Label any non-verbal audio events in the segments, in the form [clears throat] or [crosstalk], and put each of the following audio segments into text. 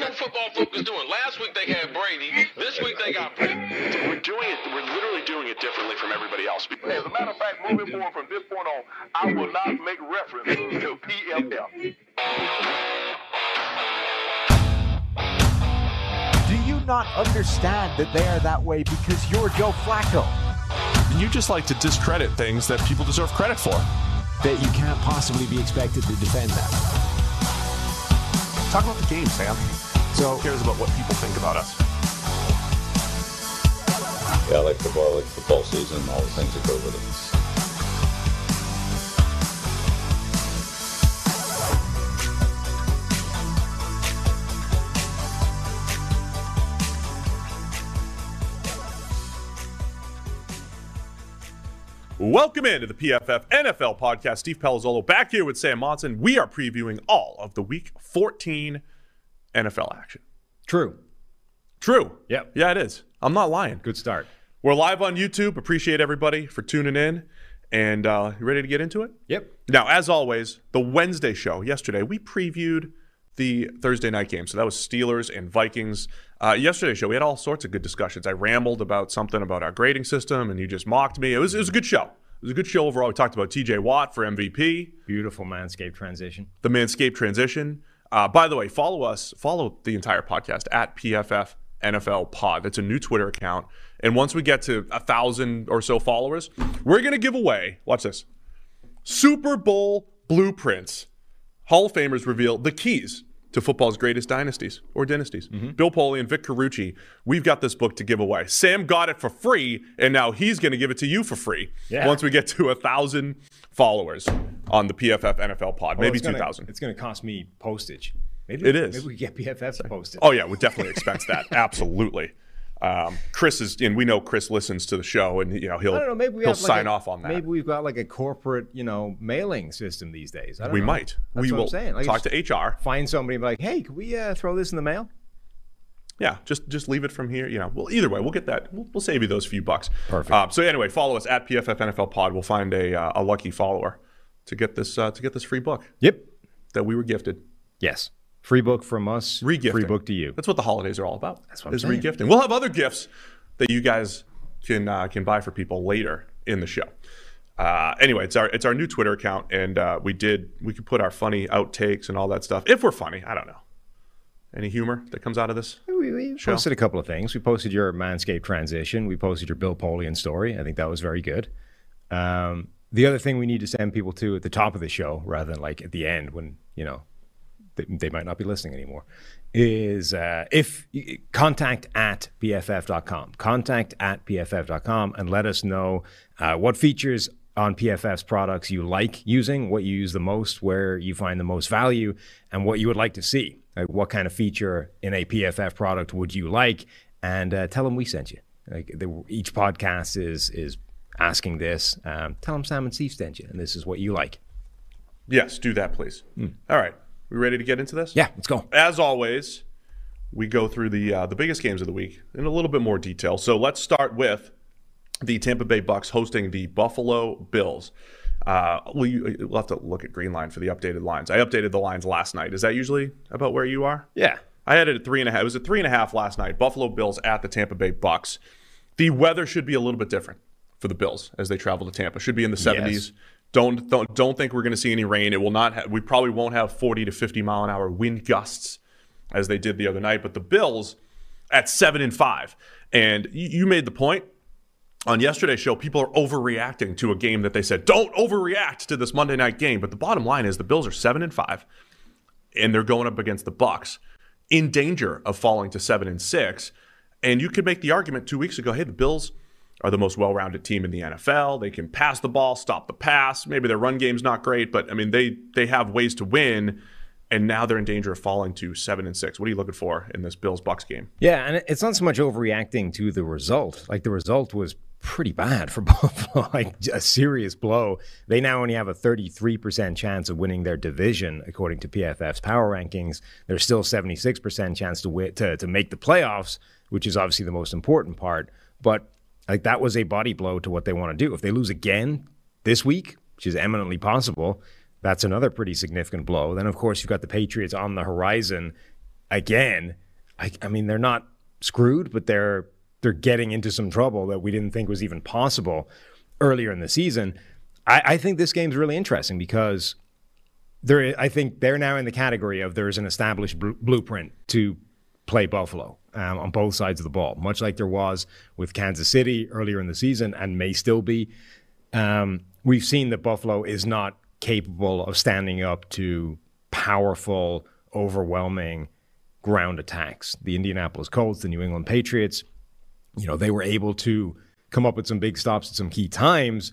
that football focus doing? Last week they had Brady. This week they got Brady. We're doing it. We're literally doing it differently from everybody else. As a matter of fact, moving forward from this point on, I will not make reference to PFF. Do you not understand that they are that way because you're Joe Flacco? And you just like to discredit things that people deserve credit for. That you can't possibly be expected to defend that. Talk about the game, Sam. So Who cares about what people think about us? Yeah, I like football, I like football season, all the things that go with it. Welcome into the PFF NFL podcast. Steve Palazzolo back here with Sam Monson. We are previewing all of the Week 14 NFL action. true. True. Yeah. Yeah, it is. I'm not lying. Good start. We're live on YouTube. Appreciate everybody for tuning in. And uh, you ready to get into it? Yep. Now, as always, the Wednesday show yesterday, we previewed the Thursday night game. So that was Steelers and Vikings. Uh, yesterday's show, we had all sorts of good discussions. I rambled about something about our grading system, and you just mocked me. It was, it was a good show. It was a good show overall. We talked about TJ Watt for MVP, Beautiful Manscaped transition. the Manscaped transition. Uh, by the way, follow us, follow the entire podcast at PFF NFL Pod. That's a new Twitter account. And once we get to a thousand or so followers, we're going to give away, watch this, Super Bowl blueprints. Hall of Famers reveal the keys to football's greatest dynasties or dynasties. Bill Polian and Vic Carucci, we've got this book to give away. Sam got it for free, and now he's going to give it to you for free Yeah. once we get to a thousand followers on the PFF NFL pod, maybe Well, it's two gonna- thousand. It's going to cost me postage. Maybe It is. Maybe we get PFF postage. Oh yeah, we definitely expense that. [laughs] Absolutely. Um, Chris is, and we know Chris listens to the show, and you know he'll know. Maybe he'll have like sign a- off on that. Maybe we've got like a corporate, you know, mailing system these days. I don't we know. might. That's we will I'm saying. Like, talk to HR. Find somebody and be like, hey, can we uh, throw this in the mail? Yeah, just just leave it from here. You know, well, either way, we'll get that. We'll, we'll save you those few bucks. Perfect. Uh, so anyway, follow us at PFF NFL Pod. We'll find a uh, a lucky follower to get this uh, to get this free book Yep. that we were gifted. Yes. Free book from us. Regifting. Free book to you. That's what the holidays are all about. That's what I'm is saying. regifting. We'll have other gifts that you guys can uh, can buy for people later in the show. Uh, anyway, it's our it's our new Twitter account, and uh, we did we could put our funny outtakes and all that stuff if we're funny. I don't know. Any humor that comes out of this? We, we posted a couple of things. We posted your Manscaped transition. We posted your Bill Polian story. I think that was very good. Um, the other thing we need to send people to at the top of the show, rather than like at the end when you know they, they might not be listening anymore, is uh, if contact at pff.com. Contact at pff.com and let us know uh, what features on PFF's products you like using, what you use the most, where you find the most value, and what you would like to see. Like what kind of feature in a PFF product would you like? And uh, tell them we sent you. Like the, each podcast is is asking this. Um, tell them Sam and Steve sent you, and this is what you like. Yes, do that, please. All right, we ready to get into this? Yeah, let's go. As always, we go through the uh, the biggest games of the week in a little bit more detail. So let's start with the Tampa Bay Bucks hosting the Buffalo Bills. Uh, we'll, we'll have to look at Green Line for the updated lines. I updated the lines last night. Is that usually about where you are? Yeah. I had it at three and a half. It was at three and a half last night. Buffalo Bills at the Tampa Bay Bucks. The weather should be a little bit different for the Bills as they travel to Tampa. Should be in the 70s. Yes. Don't, don't don't think we're going to see any rain. It will not. Ha- we probably won't have 40 to 50 mile an hour wind gusts as they did the other night. But the Bills at seven and five, and you, you made the point on yesterday's show, people are overreacting to a game that they said don't overreact to this Monday night game. But the bottom line is the Bills are seven and five, and they're going up against the Bucks, in danger of falling to seven and six. And you could make the argument two weeks ago, hey, the Bills are the most well-rounded team in the NFL. They can pass the ball, stop the pass. Maybe their run game's not great, but I mean they they have ways to win. And now they're in danger of falling to seven and six. What are you looking for in this Bills Bucks game? Yeah, and it's not so much overreacting to the result. Like the result was pretty bad for [laughs] Buffalo, like a serious blow. They now only have a 33% chance of winning their division, according to PFF's power rankings. There's still 76% chance to win, to, to make the playoffs, which is obviously the most important part. But like that was a body blow to what they want to do. If they lose again this week, which is eminently possible, that's another pretty significant blow. Then, of course, you've got the Patriots on the horizon. again, I, I mean, they're not screwed, but they're they're getting into some trouble that we didn't think was even possible earlier in the season. I, I think this game's really interesting because there. I think they're now in the category of there's an established bl- blueprint to play Buffalo um, on both sides of the ball, much like there was with Kansas City earlier in the season and may still be. Um, we've seen that Buffalo is not capable of standing up to powerful, overwhelming ground attacks. The Indianapolis Colts, the New England Patriots, you know, they were able to come up with some big stops at some key times,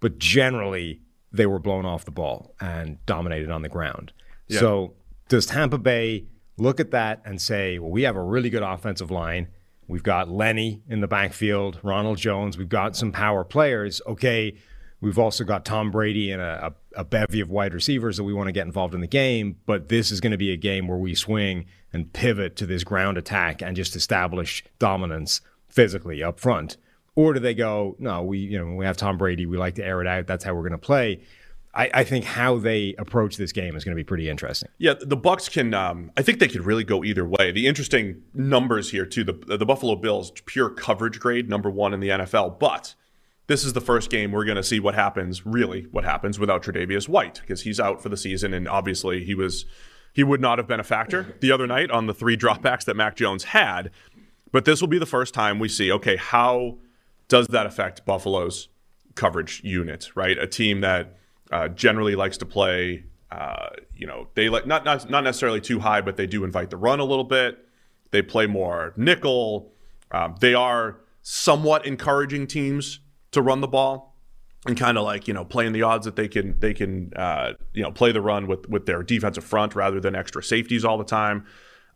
but generally they were blown off the ball and dominated on the ground. Yeah. So does Tampa Bay look at that and say, well, we have a really good offensive line. We've got Lenny in the backfield, Ronald Jones. We've got some power players. Okay, we've also got Tom Brady and a, a, a bevy of wide receivers that we want to get involved in the game. But this is going to be a game where we swing and pivot to this ground attack and just establish dominance physically up front. Or do they go, no, we you know we have Tom Brady, we like to air it out. That's how we're going to play. I, I think how they approach this game is going to be pretty interesting. Yeah, the Bucks can. Um, I think they could really go either way. The interesting numbers here too. The the Buffalo Bills pure coverage grade number one in the NFL, but this is the first game we're going to see what happens. Really, what happens without Tre'Davious White because he's out for the season, and obviously he was he would not have been a factor the other night on the three dropbacks that Mac Jones had. But this will be the first time we see okay how does that affect Buffalo's coverage unit, right? A team that uh, generally likes to play, uh, you know, they like not, not not necessarily too high, but they do invite the run a little bit. They play more nickel. Um, they are somewhat encouraging teams to run the ball and kind of like you know playing the odds that they can they can uh, you know play the run with with their defensive front rather than extra safeties all the time.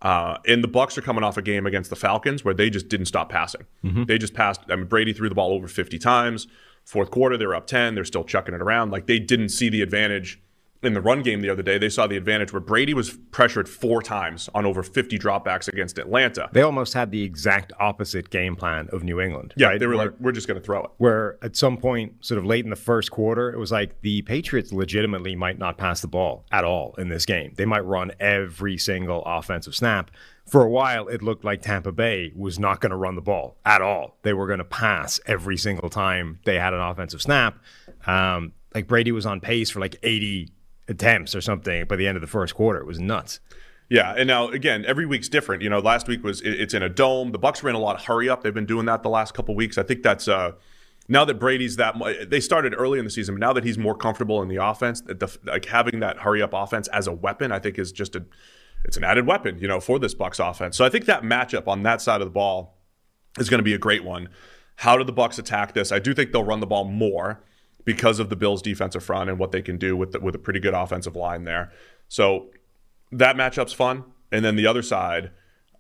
Uh, and the Bucks are coming off a game against the Falcons where they just didn't stop passing. They just passed. I mean, Brady threw the ball over 50 times. Fourth quarter, they were up 10. They're still chucking it around. Like they didn't see the advantage in the run game the other day. They saw the advantage where Brady was pressured four times on over 50 dropbacks against Atlanta. They almost had the exact opposite game plan of New England. Yeah, right? they were Where- like, we're just going to throw it. where at some point, sort of late in the first quarter, it was like the Patriots legitimately might not pass the ball at all in this game. They might run every single offensive snap. For a while, it looked like Tampa Bay was not going to run the ball at all. They were going to pass every single time they had an offensive snap. Um, like Brady was on pace for like 80 attempts or something by the end of the first quarter. It was nuts. Yeah, and now again, every week's different. You know, last week was it- it's in a dome. The Bucks ran a lot of hurry up. They've been doing that the last couple weeks. I think that's uh now that Brady's that they started early in the season, but now that he's more comfortable in the offense, the, like having that hurry up offense as a weapon, I think is just a it's an added weapon, you know, for this Bucks offense. So I think that matchup on that side of the ball is going to be a great one. How do the Bucks attack this? I do think they'll run the ball more because of the Bills' defensive front and what they can do with the, with a pretty good offensive line there. So that matchup's fun. And then the other side,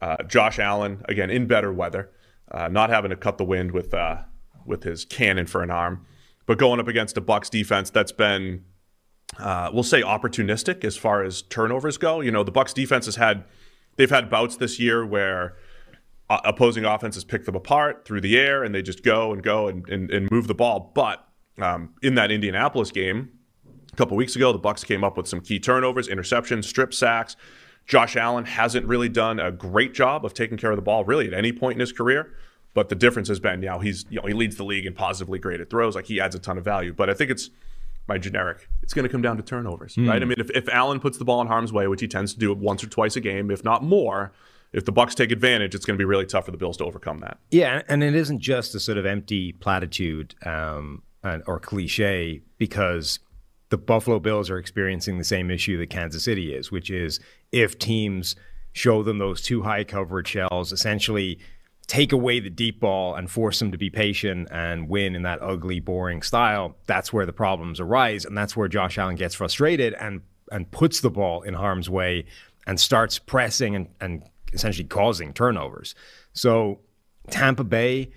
uh, Josh Allen again in better weather, uh, not having to cut the wind with uh, with his cannon for an arm, but going up against a Bucks defense that's been uh, we'll say opportunistic as far as turnovers go. You know, the Bucks defense has had they've had bouts this year where uh, opposing offenses pick them apart through the air and they just go and go and, and, and move the ball. But um, in that Indianapolis game a couple weeks ago, the Bucks came up with some key turnovers, interceptions, strip sacks. Josh Allen hasn't really done a great job of taking care of the ball really at any point in his career. But the difference has been, you know, he's you know he leads the league in positively graded throws. Like he adds a ton of value. But I think it's my generic. It's going to come down to turnovers, right? I mean, if, if Allen puts the ball in harm's way, which he tends to do once or twice a game, if not more, if the Bucks take advantage, it's going to be really tough for the Bills to overcome that. Yeah, and it isn't just a sort of empty platitude um, and, or cliche because the Buffalo Bills are experiencing the same issue that Kansas City is, which is if teams show them those two high coverage shells, essentially take away the deep ball and force them to be patient and win in that ugly, boring style, that's where the problems arise. And that's where Josh Allen gets frustrated and and puts the ball in harm's way and starts pressing and, and essentially causing turnovers. So Tampa Bay,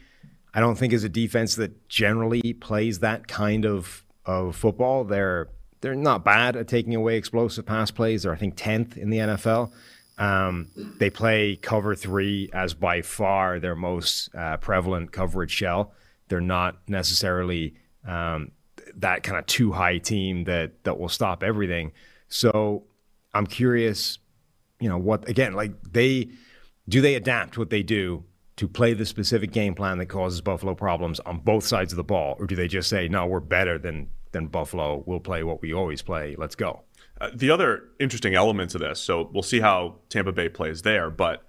I don't think is a defense that generally plays that kind of of football. They're they're not bad at taking away explosive pass plays. They're I think tenth in the NFL. Um, they play cover three as by far their most uh, prevalent coverage shell. They're not necessarily um, that kind of too high team that that will stop everything. So I'm curious you know what again like they do they adapt what they do to play the specific game plan that causes Buffalo problems on both sides of the ball, or do they just say no, we're better than than Buffalo. We'll play what we always play. Let's go. Uh, the other interesting element to this, so we'll see how Tampa Bay plays there, but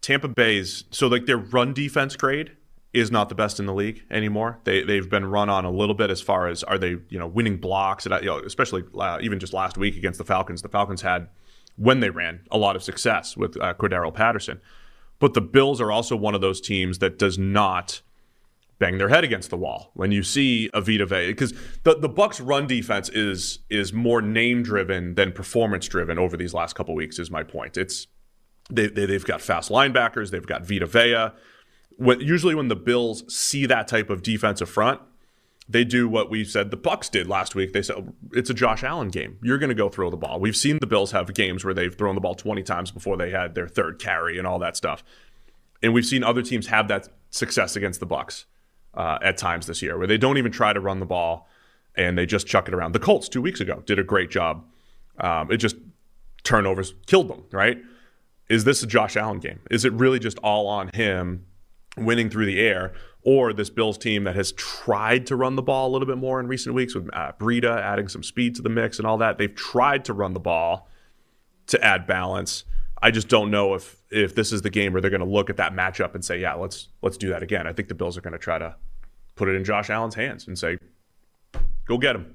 Tampa Bay's so like their run defense grade is not the best in the league anymore. They they've been run on a little bit as far as are they you know winning blocks and you know, especially uh, even just last week against the Falcons. The Falcons had when they ran a lot of success with uh, Cordarrelle Patterson, but the Bills are also one of those teams that does not bang their head against the wall when you see a Vita Vea because the the Bucks run defense is is more name driven than performance driven over these last couple weeks is my point. It's they, they they've got fast linebackers, they've got Vita Vea. When, usually when the Bills see that type of defensive front, they do what we said the Bucks did last week. They said it's a Josh Allen game. You're going to go throw the ball. We've seen the Bills have games where they've thrown the ball 20 times before they had their third carry and all that stuff. And we've seen other teams have that success against the Bucks uh, at times this year, where they don't even try to run the ball and they just chuck it around. The Colts two weeks ago did a great job. Um, it just turnovers killed them. Right? Is this a Josh Allen game? Is it really just all on him winning through the air? Or this Bills team that has tried to run the ball a little bit more in recent weeks with uh, Breida adding some speed to the mix and all that. They've tried to run the ball to add balance. I just don't know if if this is the game where they're going to look at that matchup and say, "Yeah, let's let's do that again." I think the Bills are going to try to put it in Josh Allen's hands and say, "Go get him,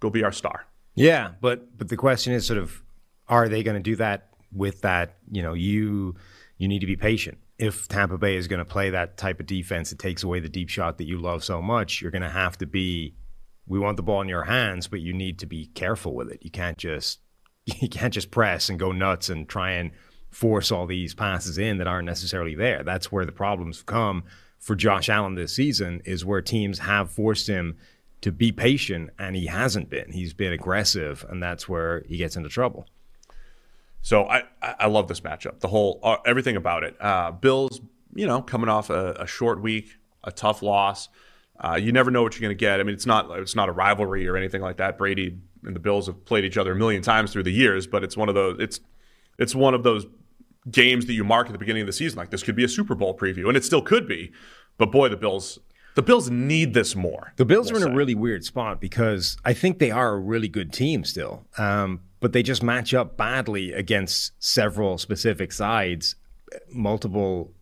go be our star." Yeah, but but the question is sort of, are they going to do that with that? You know, you you need to be patient. If Tampa Bay is going to play that type of defense, it takes away the deep shot that you love so much. You're going to have to be. We want the ball in your hands, but you need to be careful with it. You can't just [laughs] you can't just press and go nuts and try and force all these passes in that aren't necessarily there. That's where the problems come for Josh Allen this season is where teams have forced him to be patient and he hasn't been. He's been aggressive and that's where he gets into trouble. So I I love this matchup. The whole uh, everything about it. Uh, Bills, you know, coming off a, a short week, a tough loss. Uh, you never know what you're going to get. I mean, it's not it's not a rivalry or anything like that. Brady and the Bills have played each other a million times through the years, but it's one of those it's it's one of those games that you mark at the beginning of the season. Like this could be a Super Bowl preview, and it still could be. But boy, the Bills the Bills need this more. The Bills we'll are in say. a really weird spot because I think they are a really good team still, um, but they just match up badly against several specific sides. Multiple,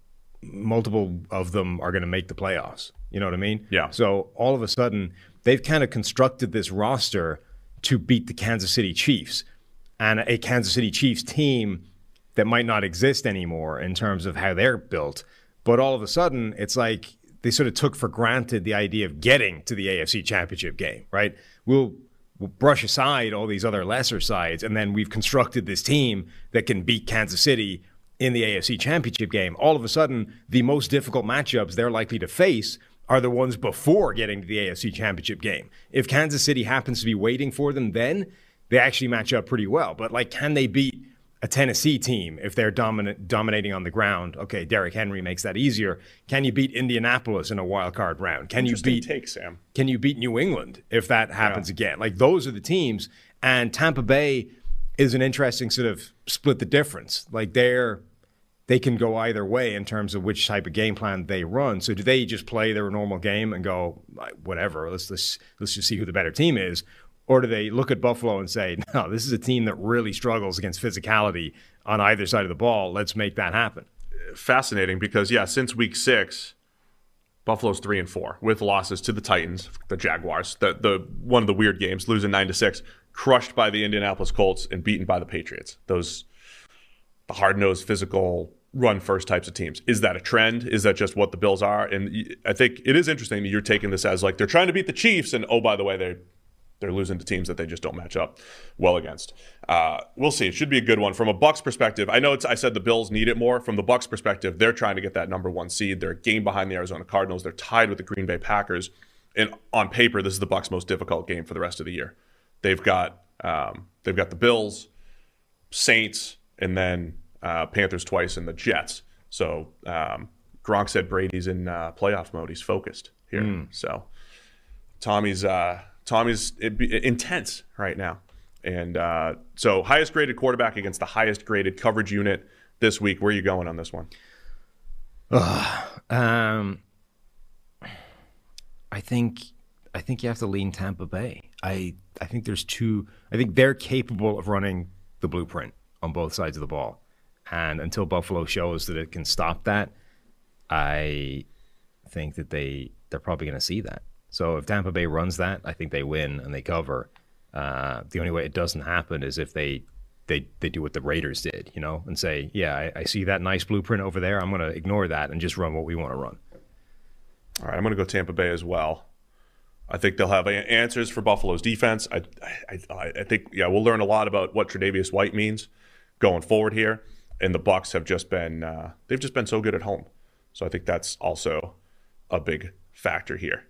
multiple of them are going to make the playoffs. You know what I mean? Yeah. So all of a sudden, they've kind of constructed this roster to beat the Kansas City Chiefs, and a Kansas City Chiefs team that might not exist anymore in terms of how they're built. But all of a sudden, it's like they sort of took for granted the idea of getting to the AFC Championship game, right? We'll, brush aside all these other lesser sides, and then we've constructed this team that can beat Kansas City in the AFC Championship game. All of a sudden, the most difficult matchups they're likely to face are the ones before getting to the AFC Championship game. If Kansas City happens to be waiting for them, then they actually match up pretty well. But like, can they beat a Tennessee team if they're dominant, dominating on the ground. Okay, Derrick Henry makes that easier. Can you beat Indianapolis in a wild card round? Can you beat take Sam? Can you beat New England if that happens yeah. again? Like those are the teams, and Tampa Bay is an interesting sort of split the difference. Like they're they can go either way in terms of which type of game plan they run. So do they just play their normal game and go whatever? Let's let's let's just see who the better team is, or do they look at Buffalo and say, [laughs] no, this is a team that really struggles against physicality on either side of the ball. Let's make that happen. Fascinating because, yeah, since week six, Buffalo's three and four with losses to the Titans, the Jaguars, the, the one of the weird games, losing nine to six, crushed by the Indianapolis Colts and beaten by the Patriots. Those the hard nosed, physical, run first types of teams. Is that a trend? Is that just what the Bills are? And I think it is interesting that you're taking this as like they're trying to beat the Chiefs, and oh by the way, they they're losing to teams that they just don't match up well against. Uh, we'll see. It should be a good one from a Bucks perspective. I know it's. I said the Bills need it more. From the Bucks perspective, they're trying to get that number one seed. They're a game behind the Arizona Cardinals. They're tied with the Green Bay Packers. And on paper, this is the Bucks' most difficult game for the rest of the year. They've got um, they've got the Bills, Saints, and then uh, Panthers twice, and the Jets. So um, Gronk said Brady's in uh, playoff mode. He's focused here. Mm. So Tommy's. Uh, Tommy's intense right now. And uh, so, highest graded quarterback against the highest graded coverage unit this week. Where are you going on this one? Um, I think I think you have to lean Tampa Bay. I I think there's two. I think they're capable of running the blueprint on both sides of the ball, and until Buffalo shows that it can stop that, I think that they they're probably going to see that. So if Tampa Bay runs that, I think they win and they cover. Uh, the only way it doesn't happen is if they they they do what the Raiders did, you know, and say, yeah, I, I see that nice blueprint over there. I'm going to ignore that and just run what we want to run. All right, I'm going to go Tampa Bay as well. I think they'll have answers for Buffalo's defense. I, I, I, think, yeah, we'll learn a lot about what Tre'Davious White means going forward here. And the Bucks have just been, uh, they've just been so good at home. So I think that's also a big factor here.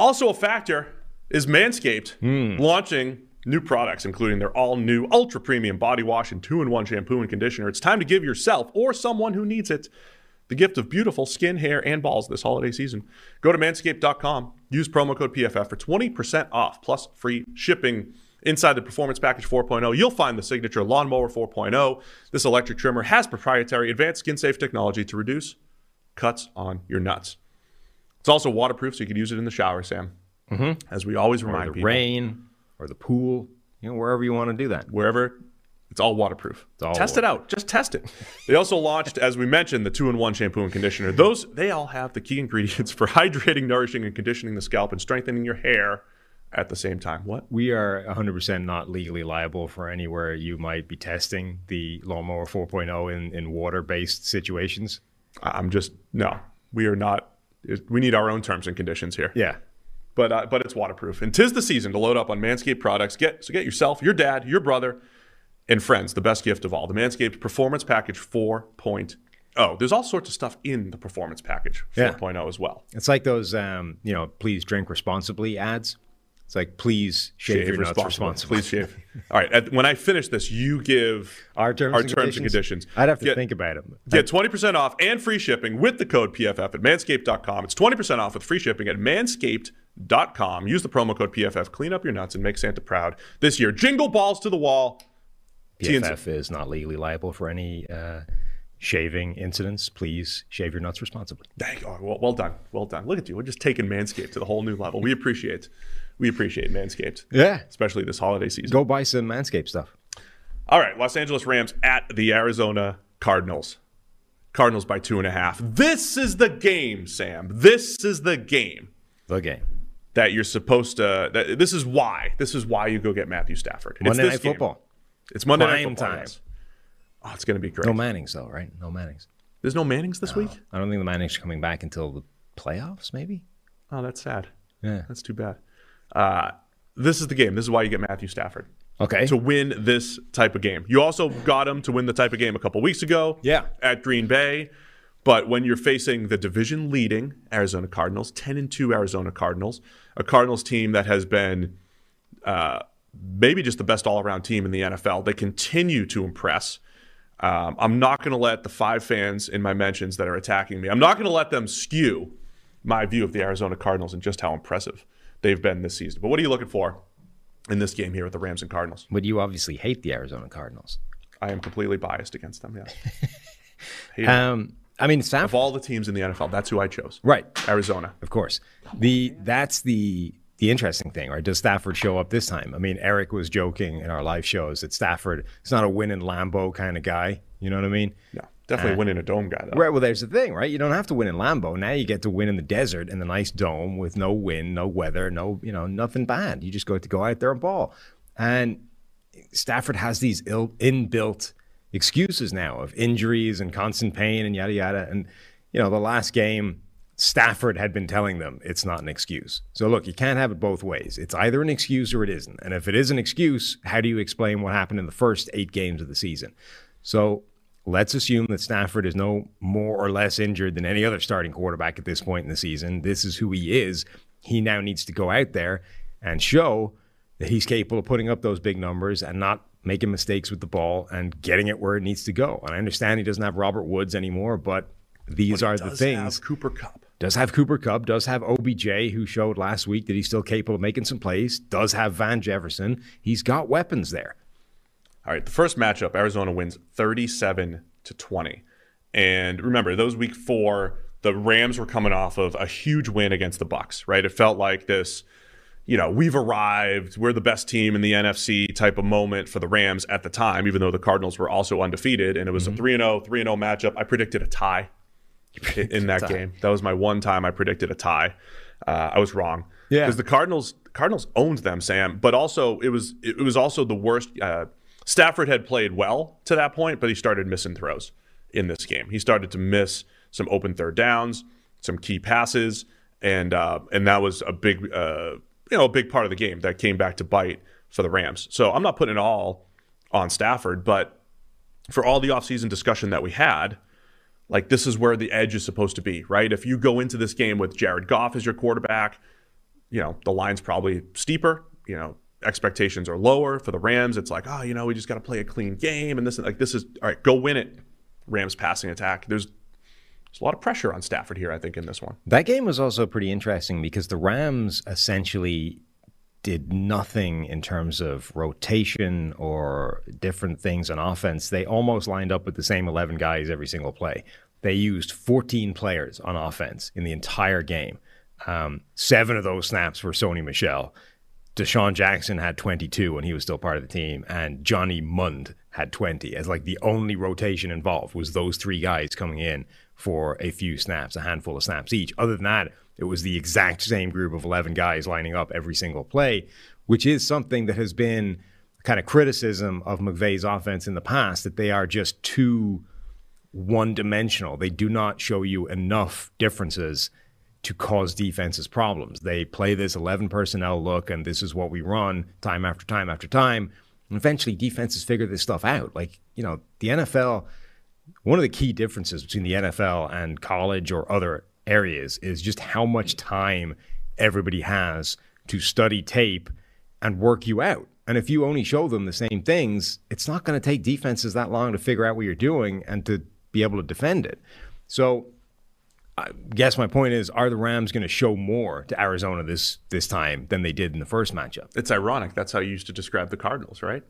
Also, a factor is Manscaped hmm. launching new products, including their all new ultra premium body wash and two in one shampoo and conditioner. It's time to give yourself or someone who needs it the gift of beautiful skin, hair, and balls this holiday season. Go to manscaped.com, use promo code PFF for 20% off plus free shipping. Inside the Performance Package 4.0, you'll find the signature Lawnmower 4.0. This electric trimmer has proprietary advanced skin safe technology to reduce cuts on your nuts. It's also waterproof, so you can use it in the shower, Sam. Mm-hmm. As we always Or remind the people, rain or the pool, you know, wherever you want to do that. wherever it's all waterproof. all test it out. Just test it. They also launched, as we mentioned, the two-in-one shampoo and conditioner. Those they all have the key ingredients [laughs] for hydrating, nourishing, and conditioning the scalp and strengthening your hair at the same time. What? We are 100% not legally liable for anywhere you might be testing the Lawnmower 4.0 in, in water based situations. I'm just no. We are not. We need our own terms and conditions here. Yeah. but uh, but it's waterproof. And tis the season to load up on Manscaped products. Get so get yourself, your dad, your brother, and friends the best gift of all: the Manscaped Performance Package 4.0. There's all sorts of stuff in the Performance Package 4.0 Yeah. 4.0 as well. It's like those, um, you know, please drink responsibly ads. It's like, please shave, your nuts responsibly. Please shave. All right. At, when I finish this, you give Our terms, our and, terms conditions? and conditions. I'd have to Get- think about it. Get 20% off and free shipping with the code PFF at manscaped.com. It's 20% off with free shipping at manscaped.com. Use the promo code PFF. Clean up your nuts and make Santa proud this year. Jingle balls to the wall. PFF is not legally liable for any uh, shaving incidents. Please shave your nuts responsibly. Dang, oh, well, well done. Well done. Look at you. We're just taking Manscaped to the whole new level. We appreciate we appreciate Manscaped, Yeah. especially this holiday season. Go buy some Manscaped stuff. All right, Los Angeles Rams at the Arizona Cardinals. Cardinals by two and a half. This is the game, Sam. This is the game The game. that you're supposed to. That, this is why. This is why you go get Matthew Stafford. It's Monday this Night game. Football. It's Monday Night Football. time. yes. Oh, it's going to be great. No Mannings, though, right? No Mannings. There's no Mannings this week. I don't think the Mannings are coming back until the playoffs, maybe? Oh, that's sad. Yeah. That's too bad. Uh, this is the game. This is why you get Matthew Stafford. Okay. to win this type of game. You also got him to win the type of game a couple weeks ago Yeah. at Green Bay. But when you're facing the division leading Arizona Cardinals, 10 and 2 Arizona Cardinals, a Cardinals team that has been uh, maybe just the best all around team in the NFL, they continue to impress. Um, I'm not going to let the five fans in my mentions that are attacking me, I'm not going to let them skew my view of the Arizona Cardinals and just how impressive they've been this season. But what are you looking for in this game here with the Rams and Cardinals? But you obviously hate the Arizona Cardinals. I am completely biased against them. Yeah. [laughs] Um, I mean, of all the teams in the NFL, that's who I chose. Right. Arizona. Of course. The that's the the interesting thing, right? Does Stafford show up this time? I mean, Eric was joking in our live shows that Stafford is not a win in Lambeau kind of guy. You know what I mean? No, definitely eh. winning a dome guy though. Right. Well, there's the thing, right? You don't have to win in Lambeau. Now you get to win in the desert in the nice dome with no wind, no weather, no, you know, nothing bad. You just go to go out there and ball. And Stafford has these Ill, inbuilt excuses now of injuries and constant pain and yada yada. And you know, the last game, Stafford had been telling them it's not an excuse. So look, you can't have it both ways. It's either an excuse or it isn't. And if it is an excuse, how do you explain what happened in the first eight games of the season? So let's assume that Stafford is no more or less injured than any other starting quarterback at this point in the season. This is who he is. He now needs to go out there and show that he's capable of putting up those big numbers and not making mistakes with the ball and getting it where it needs to go. And I understand he doesn't have Robert Woods anymore, but these But are the does things. have Cooper Kupp. Does have Cooper Kupp, does have OBJ, who showed last week that he's still capable of making some plays, does have Van Jefferson. He's got weapons there. All right, the first matchup, Arizona wins 37 to 20. And remember, those week four, the Rams were coming off of a huge win against the Bucks, right? It felt like this, you know, we've arrived, we're the best team in the NFC type of moment for the Rams at the time, even though the Cardinals were also undefeated. And it was a 3 0, 3 0 matchup. I predicted a tie [laughs] in, in that game. That was my one time I predicted a tie. Uh, I was wrong. Yeah. Because the Cardinals Cardinals owned them, Sam. But also it was it was also the worst. Uh, Stafford had played well to that point, but he started missing throws in this game. He started to miss some open third downs, some key passes, and uh, and that was a big uh, you know a big part of the game that came back to bite for the Rams. So I'm not putting it all on Stafford, but for all the offseason discussion that we had, like this is where the edge is supposed to be, right? If you go into this game with Jared Goff as your quarterback, you know, the line's probably steeper, you know, expectations are lower for the Rams. It's like, oh, you know, we just got to play a clean game and this like this is all right, go win it. Rams passing attack. There's there's a lot of pressure on Stafford here, I think, in this one. That game was also pretty interesting because the Rams essentially did nothing in terms of rotation or different things on offense. They almost lined up with the same 11 guys every single play. They used 14 players on offense in the entire game. Um, seven of those snaps were Sony Michel. DeSean Jackson had 22 when he was still part of the team, and Johnny Mundt had 20. As like the only rotation involved was those three guys coming in for a few snaps, a handful of snaps each. Other than that, it was the exact same group of 11 guys lining up every single play, which is something that has been kind of criticism of McVay's offense in the past that they are just too one dimensional. They do not show you enough differences to cause defenses problems. They play this 11 personnel look, and this is what we run time after time after time. And eventually, defenses figure this stuff out. Like, you know, the NFL, one of the key differences between the NFL and college or other areas is just how much time everybody has to study tape and work you out. And if you only show them the same things, it's not going to take defenses that long to figure out what you're doing and to be able to defend it. So, I guess my point is: Are the Rams going to show more to Arizona this this time than they did in the first matchup? It's ironic. That's how you used to describe the Cardinals, right?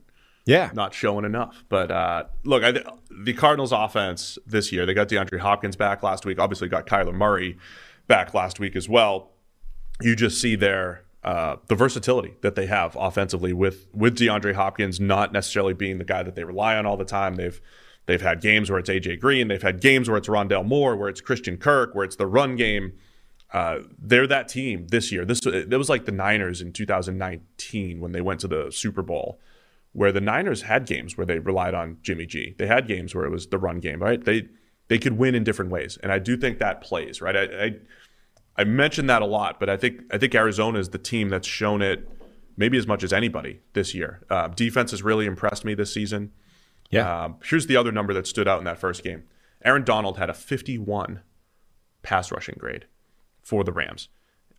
Yeah, not showing enough. But uh, look, I, the Cardinals' offense this year, they got DeAndre Hopkins back last week. Obviously, got Kyler Murray back last week as well. You just see their uh, the versatility that they have offensively with with DeAndre Hopkins not necessarily being the guy that they rely on all the time. They've they've had games where it's AJ Green, they've had games where it's Rondale Moore, where it's Christian Kirk, where it's the run game. Uh, they're that team this year. This it was like the Niners in 2019 when they went to the Super Bowl where the Niners had games where they relied on Jimmy G. They had games where it was the run game, right? They they could win in different ways, and I do think that plays, right? I I, I mentioned that a lot, but I think I think Arizona is the team that's shown it maybe as much as anybody this year. Uh, defense has really impressed me this season. Yeah. Um, here's the other number that stood out in that first game. Aaron Donald had a 51 pass rushing grade for the Rams.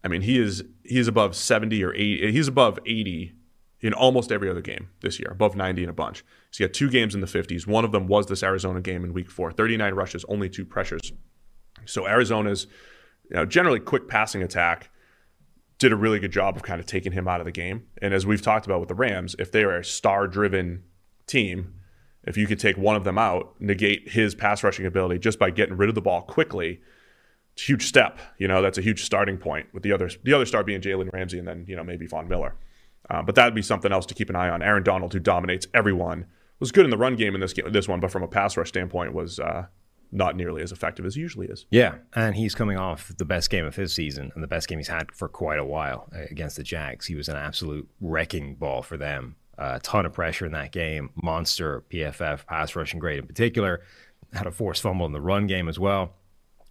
I mean, he is he is above 70 or 80. He's above 80 in almost every other game this year, above 90 in a bunch. So he had two games in the 50s. One of them was this Arizona game in week four 39 rushes, only two pressures. So Arizona's you know, generally quick passing attack did a really good job of kind of taking him out of the game. And as we've talked about with the Rams, if they are a star driven team, if you could take one of them out, negate his pass rushing ability just by getting rid of the ball quickly, it's a huge step. You know, that's a huge starting point with the other the other star being Jalen Ramsey and then, you know, maybe Von Miller. Uh, but that would be something else to keep an eye on. Aaron Donald, who dominates everyone, was good in the run game in this game, this one, but from a pass rush standpoint, was uh, not nearly as effective as he usually is. Yeah, and he's coming off the best game of his season and the best game he's had for quite a while uh, against the Jags. He was an absolute wrecking ball for them. A ton of pressure in that game. Monster PFF pass rushing grade in particular. Had a forced fumble in the run game as well.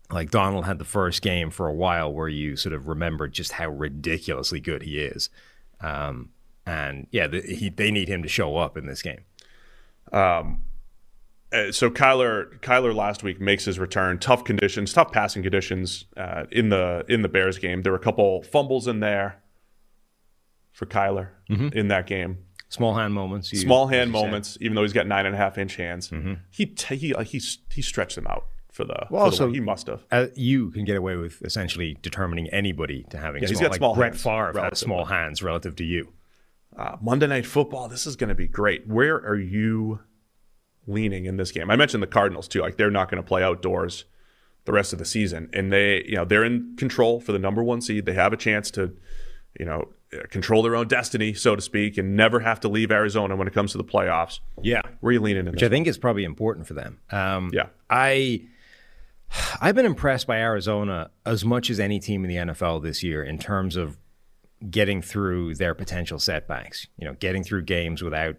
Like Donald had the first game for a while where you sort of remember just how ridiculously good he is. Um, and yeah, the, he, they need him to show up in this game. Um, uh, so Kyler Kyler last week makes his return. Tough conditions, tough passing conditions uh, in the in the Bears game. There were a couple fumbles in there for Kyler Mhm. in that game. Small hand moments. you- Small hand moments, even though he's got nine and a half inch hands. Mm-hmm. He t- he like he he stretched them out for the. Well, for the also- he must have. Uh, you can get away with essentially determining anybody to having Yeah, he's small, got like small Brett hands, Favre has small hands relative to you. Uh, Monday Night Football. This is going to be great. Where are you leaning in this game? I mentioned the Cardinals too. Like they're not going to play outdoors the rest of the season, and they, you know, they're in control for the number one seed. They have a chance to, you know, uh, control their own destiny, so to speak, and never have to leave Arizona when it comes to the playoffs. Yeah. Where are you leaning in Which? I think is probably important for them. Um, Yeah. I [sighs] I've been impressed by Arizona as much as any team in the NFL this year in terms of getting through their potential setbacks. You know, getting through games without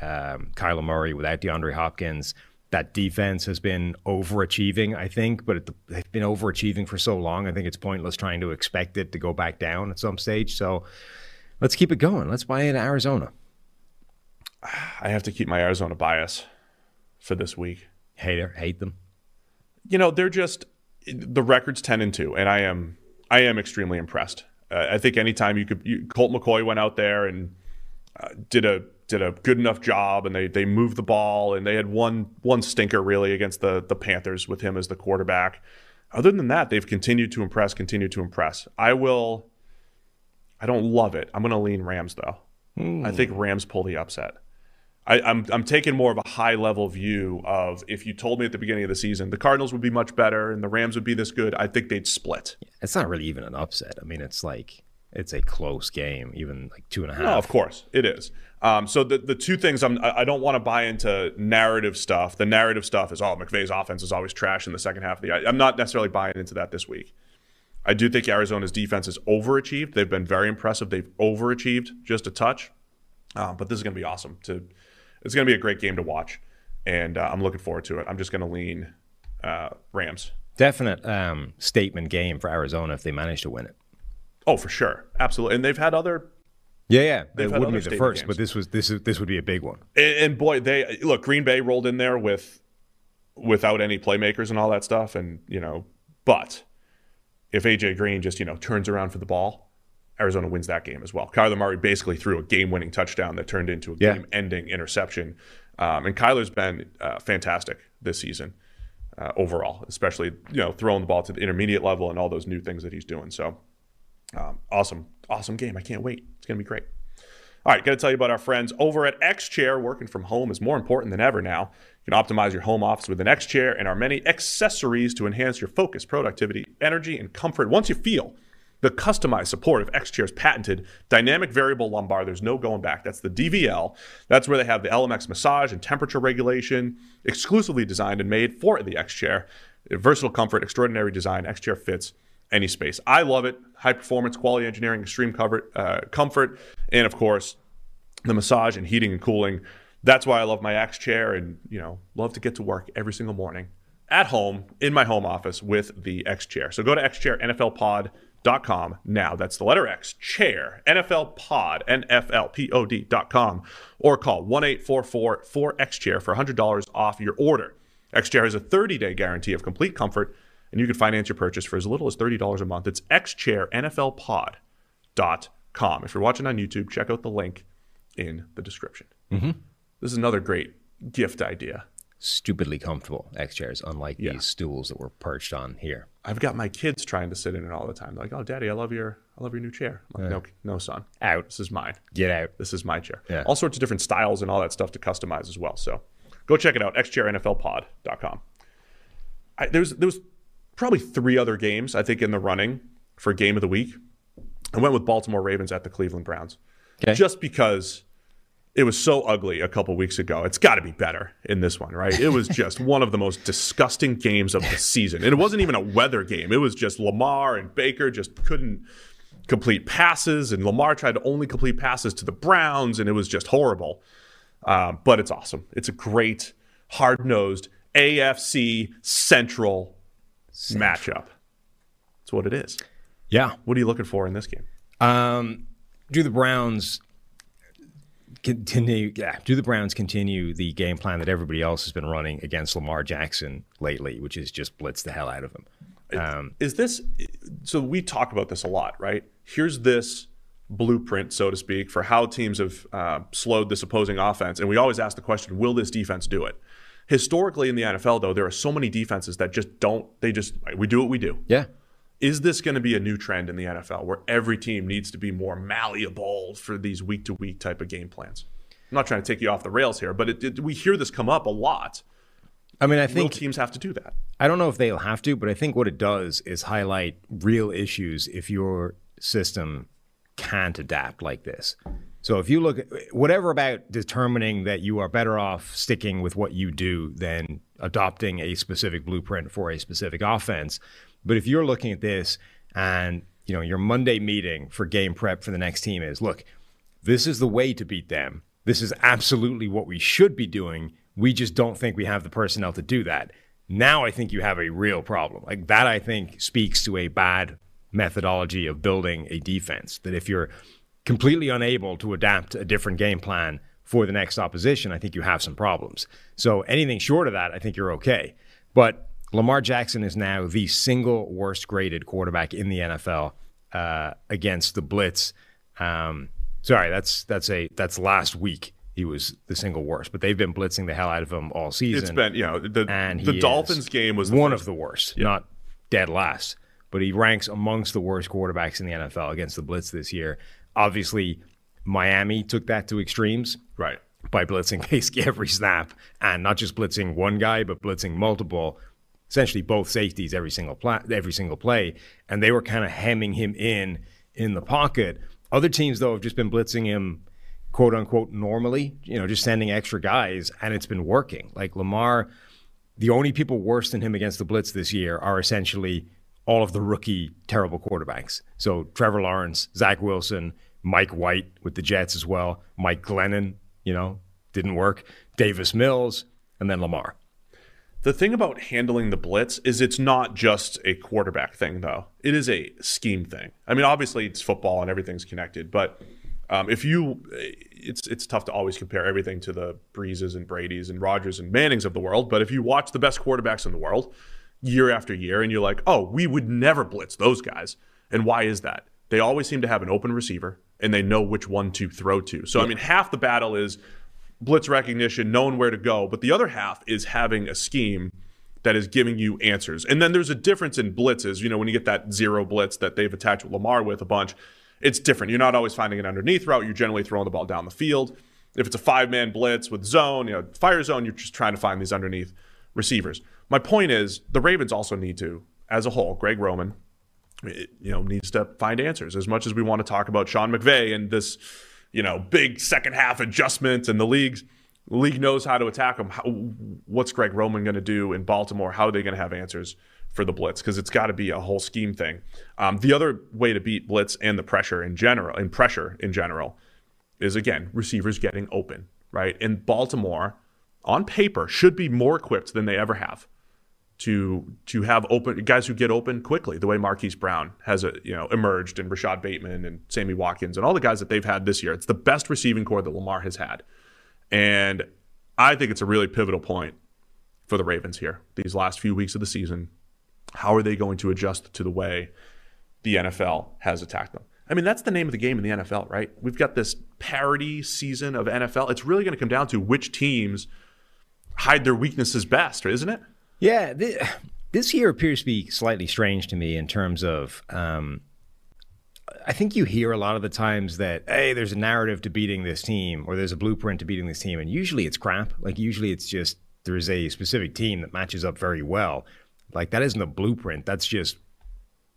um, Kyler Murray, without DeAndre Hopkins. That defense has been overachieving, I think, but it, they've been overachieving for so long. I think it's pointless trying to expect it to go back down at some stage. So let's keep it going. Let's buy into Arizona. I have to keep my Arizona bias for this week. Hater, hate them. you know they're just the record's 10 and 2 and i am i am extremely impressed uh, i think anytime you could you, colt mccoy went out there and uh, did a did a good enough job and they they moved the ball and they had one one stinker really against the the panthers with him as the quarterback other than that they've continued to impress continue to impress i will i don't love it i'm going to lean rams though i think hmm. rams pull the upset I, I'm I'm taking more of a high level view of if you told me at the beginning of the season the Cardinals would be much better and the Rams would be this good, I think they'd split. It's not really even an upset. I mean, it's like it's a close game, even like two and a half. No, of course it is. Um, so the the two things I'm I don't want to buy into narrative stuff. The narrative stuff is oh McVay's offense is always trash in the second half of the. I'm not necessarily buying into that this week. I do think Arizona's defense is overachieved. They've been very impressive. They've overachieved just a touch, uh, but this is going to be awesome. To it's going to be a great game to watch, and uh, I'm looking forward to it. I'm just going to lean uh, Rams. Definite um, statement game for Arizona if they manage to win it. Oh, for sure, absolutely. And they've had other Yeah, yeah. They've It wouldn't be the first, games. but this was this is this would be a big one. And, and boy, they look Green Bay rolled in there with without any playmakers and all that stuff, and you know, but if AJ Green just you know turns around for the ball, Arizona wins that game as well. Kyler Murray basically threw a game-winning touchdown that turned into a Yeah. game-ending interception, um, and Kyler's been uh, fantastic this season uh, overall, especially you know throwing the ball to the intermediate level and all those new things that he's doing. So um, awesome, awesome game! I can't wait. It's gonna be great. All right, got to tell you about our friends over at X Chair. Working from home is more important than ever now. You can optimize your home office with an X Chair and our many accessories to enhance your focus, productivity, energy, and comfort. Once you feel the customized support of X Chair's patented dynamic variable lumbar, there's no going back. That's the DVL. That's where they have the LMX massage and temperature regulation, exclusively designed and made for the X Chair. Versatile comfort, extraordinary design. X Chair fits any space. I love it. High performance, quality engineering, extreme comfort, uh, comfort, and of course, the massage and heating and cooling. That's why I love my X chair and, you know, love to get to work every single morning at home in my home office with the X chair. So go to xchairnflpod.com now. That's the letter X, chair, NFL pod, N-F-L-P-O-D.com, or call 1-844-4X-chair for $100 off your order. X chair has a 30-day guarantee of complete comfort, and you can finance your purchase for as little as $30 a month. It's xchairnflpod.com. If you're watching on YouTube, check out the link in the description. Mm-hmm. This is another great gift idea. Stupidly comfortable X chairs, unlike Yeah. these stools that we're perched on here. I've got my kids trying to sit in it all the time. They're like, "Oh, Daddy, I love your, I love your new chair." I'm like, "No, no, son, Out. This is mine. Get out. This is my chair." Yeah. All sorts of different styles and all that stuff to customize as well. So, go check it out. xchairnflpod.com. I, there's there was probably three other games I think in the running for game of the week. I went with Baltimore Ravens at the Cleveland Browns, Okay. just because it was so ugly a couple weeks ago. It's got to be better in this one, right? It was just [laughs] one of the most disgusting games of the season. And it wasn't even a weather game. It was just Lamar and Baker just couldn't complete passes, and Lamar tried to only complete passes to the Browns, and it was just horrible. Uh, but it's awesome. It's a great, hard nosed AFC Central matchup. That's what it is. Yeah. What are you looking for in this game? Um, do the Browns continue? Yeah. Do the Browns continue the game plan that everybody else has been running against Lamar Jackson lately, which is just blitz the hell out of him? Um, is this so we talk about this a lot right here's this blueprint so to speak for how teams have uh, slowed this opposing offense and we always ask the question will this defense do it Historically in the NFL, though, there are so many defenses that just don't. They just we do what we do. Yeah. Is this going to be a new trend in the NFL where every team needs to be more malleable for these week to week type of game plans? I'm not trying to take you off the rails here, but it, it, we hear this come up a lot. I mean, I think teams have to do that? I don't know if they'll have to, but I think what it does is highlight real issues if your system can't adapt like this. So if you look at whatever about determining that you are better off sticking with what you do than adopting a specific blueprint for a specific offense, but if you're looking at this and you know your Monday meeting for game prep for the next team is look, this is the way to beat them. This is absolutely what we should be doing. We just don't think we have the personnel to do that. Now I think you have a real problem. Like that I think speaks to a bad methodology of building a defense. That if you're completely unable to adapt a different game plan for the next opposition, I think you have some problems. So anything short of that, I think you're okay. But Lamar Jackson is now the single worst graded quarterback in the NFL uh, against the blitz. Um, sorry, that's that's a that's last week. He was the single worst, but they've been blitzing the hell out of him all season. It's been you know the and the Dolphins game was one first- of the worst, not dead last, but he ranks amongst the worst quarterbacks in the NFL against the blitz this year. Obviously, Miami took that to extremes right. by blitzing [laughs] basically every snap and not just blitzing one guy, but blitzing multiple, essentially both safeties every single pla- every single play, and they were kind of hemming him in in the pocket. Other teams though have just been blitzing him quote unquote normally, you know, just sending extra guys and it's been working. Like Lamar, the only people worse than him against the blitz this year are essentially all of the rookie terrible quarterbacks. So Trevor Lawrence, Zach Wilson, Mike White with the Jets as well, Mike Glennon, you know, didn't work, Davis Mills, and then Lamar. The thing about handling the blitz is it's not just a quarterback thing, though. It is a scheme thing. I mean, obviously it's football and everything's connected, but um, if you, it's it's tough to always compare everything to the Breezes and Brady's and Rodgers and Mannings of the world. But if you watch the best quarterbacks in the world year after year, and you're like, oh, we would never blitz those guys, and why is that? They always seem to have an open receiver, and they know which one to throw to. So I mean, half the battle is blitz recognition, knowing where to go. But the other half is having a scheme that is giving you answers. And then there's a difference in blitzes. You know, when you get that zero blitz that they've attached Lamar with a bunch, it's different. You're not always finding an underneath route. You're generally throwing the ball down the field. If it's a five man blitz with zone, you know, fire zone, you're just trying to find these underneath receivers. My point is the Ravens also need to, as a whole, Greg Roman, you know, needs to find answers. As much as we want to talk about Sean McVay and this, you know, big second half adjustment and the league's league knows how to attack him. How, what's Greg Roman going to do in Baltimore? How are they going to have answers for the blitz? Because it's got to be a whole scheme thing. Um, the other way to beat blitz and the pressure in general, and pressure in general, is again receivers getting open. Right, and Baltimore, on paper, should be more equipped than they ever have to to have open guys who get open quickly, the way Marquise Brown has a, you know emerged and Rashod Bateman and Sammy Watkins and all the guys that they've had this year. It's the best receiving corps that Lamar has had. And I think it's a really pivotal point for the Ravens here. These last few weeks of the season, how are they going to adjust to the way the NFL has attacked them? I mean, that's the name of the game in the NFL, right? We've got this parody season of NFL. It's really going to come down to which teams hide their weaknesses best, isn't it? Yeah, th- this year appears to be slightly strange to me in terms of. Um, I think you hear a lot of the times that hey, there's a narrative to beating this team, or there's a blueprint to beating this team, and usually it's crap. Like usually it's just there's a specific team that matches up very well. Like that isn't a blueprint. That's just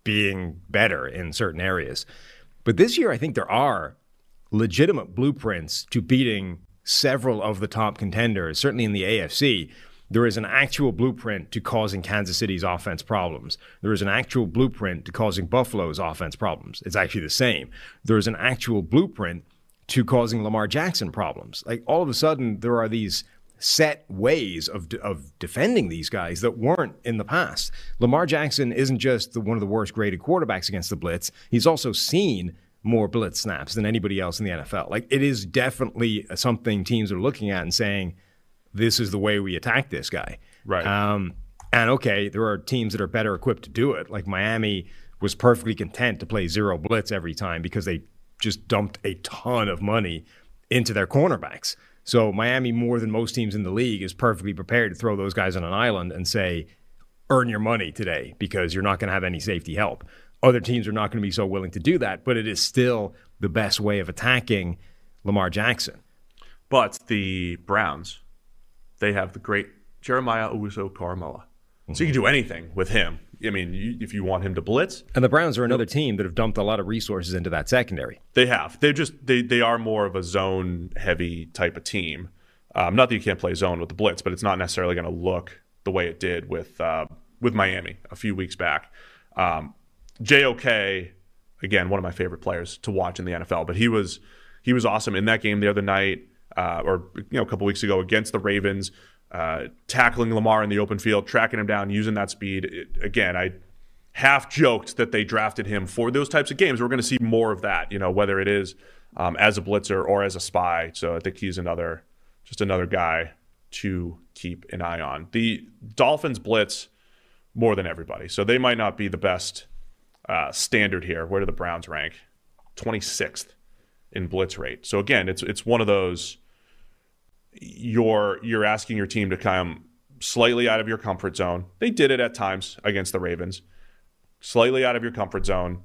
being better in certain areas. But this year, I think there are legitimate blueprints to beating several of the top contenders, certainly in the AFC. There is an actual blueprint to causing Kansas City's offense problems. There is an actual blueprint to causing Buffalo's offense problems. It's actually the same. There is an actual blueprint to causing Lamar Jackson problems. Like all of a sudden, there are these set ways of, of defending these guys that weren't in the past. Lamar Jackson isn't just the, one of the worst graded quarterbacks against the blitz. He's also seen more blitz snaps than anybody else in the NFL. Like it is definitely something teams are looking at and saying, this is the way we attack this guy. Right. Um, and okay, there are teams that are better equipped to do it. Like Miami was perfectly content to play zero blitz every time because they just dumped a ton of money into their cornerbacks. So Miami, more than most teams in the league, is perfectly prepared to throw those guys on an island and say, earn your money today because you're not going to have any safety help. Other teams are not going to be so willing to do that, but it is still the best way of attacking Lamar Jackson. But the Browns, they have the great Jeremiah Owusu-Koramoah. So you can do anything with him. I mean, you, if you want him to blitz, And the Browns are another team that have dumped a lot of resources into that secondary. they have. They just they they are more of a zone heavy type of team. Um, not that you can't play zone with the blitz, but it's not necessarily going to look the way it did with uh, with Miami a few weeks back. Um, JOK, again, one of my favorite players to watch in the NFL, but he was he was awesome in that game the other night, uh, or you know a couple weeks ago against the Ravens, uh, tackling Lamar in the open field, tracking him down, using that speed. It- again, I half joked that they drafted him for those types of games. We're going to see more of that, you know, whether it is um, as a blitzer or as a spy. So I think he's another, just another guy to keep an eye on. The Dolphins blitz more than everybody, so they might not be the best uh, standard here. Where do the Browns rank? Twenty sixth in blitz rate. So again, it's it's one of those. You're you're asking your team to come slightly out of your comfort zone. They did it at times against the Ravens slightly out of your comfort zone,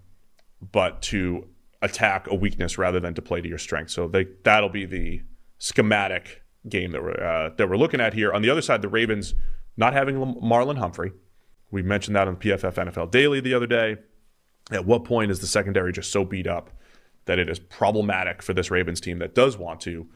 but to attack a weakness rather than to play to your strength. So they, that'll be the schematic game that we're uh, that we're looking at here. On the other side, the Ravens not having Marlon Humphrey. We mentioned that on the PFF NFL Daily the other day. At what point is the secondary just so beat up that it is problematic for this Ravens team that does want to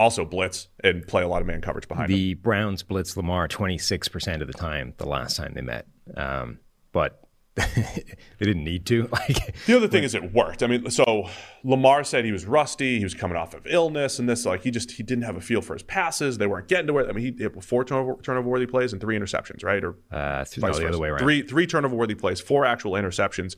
also blitz and play a lot of man coverage behind? The Browns blitz Lamar 26% of the time the last time they met. Um, but [laughs] they didn't need to. [laughs] Like The other thing is it worked. I mean, so Lamar said he was rusty. He was coming off of illness and this. Like he just he didn't have a feel for his passes. They weren't getting to where. I mean, he had four turnover turnover worthy plays and three interceptions, right? Or uh, th- no, the other way around. Three three turnover worthy plays, four actual interceptions.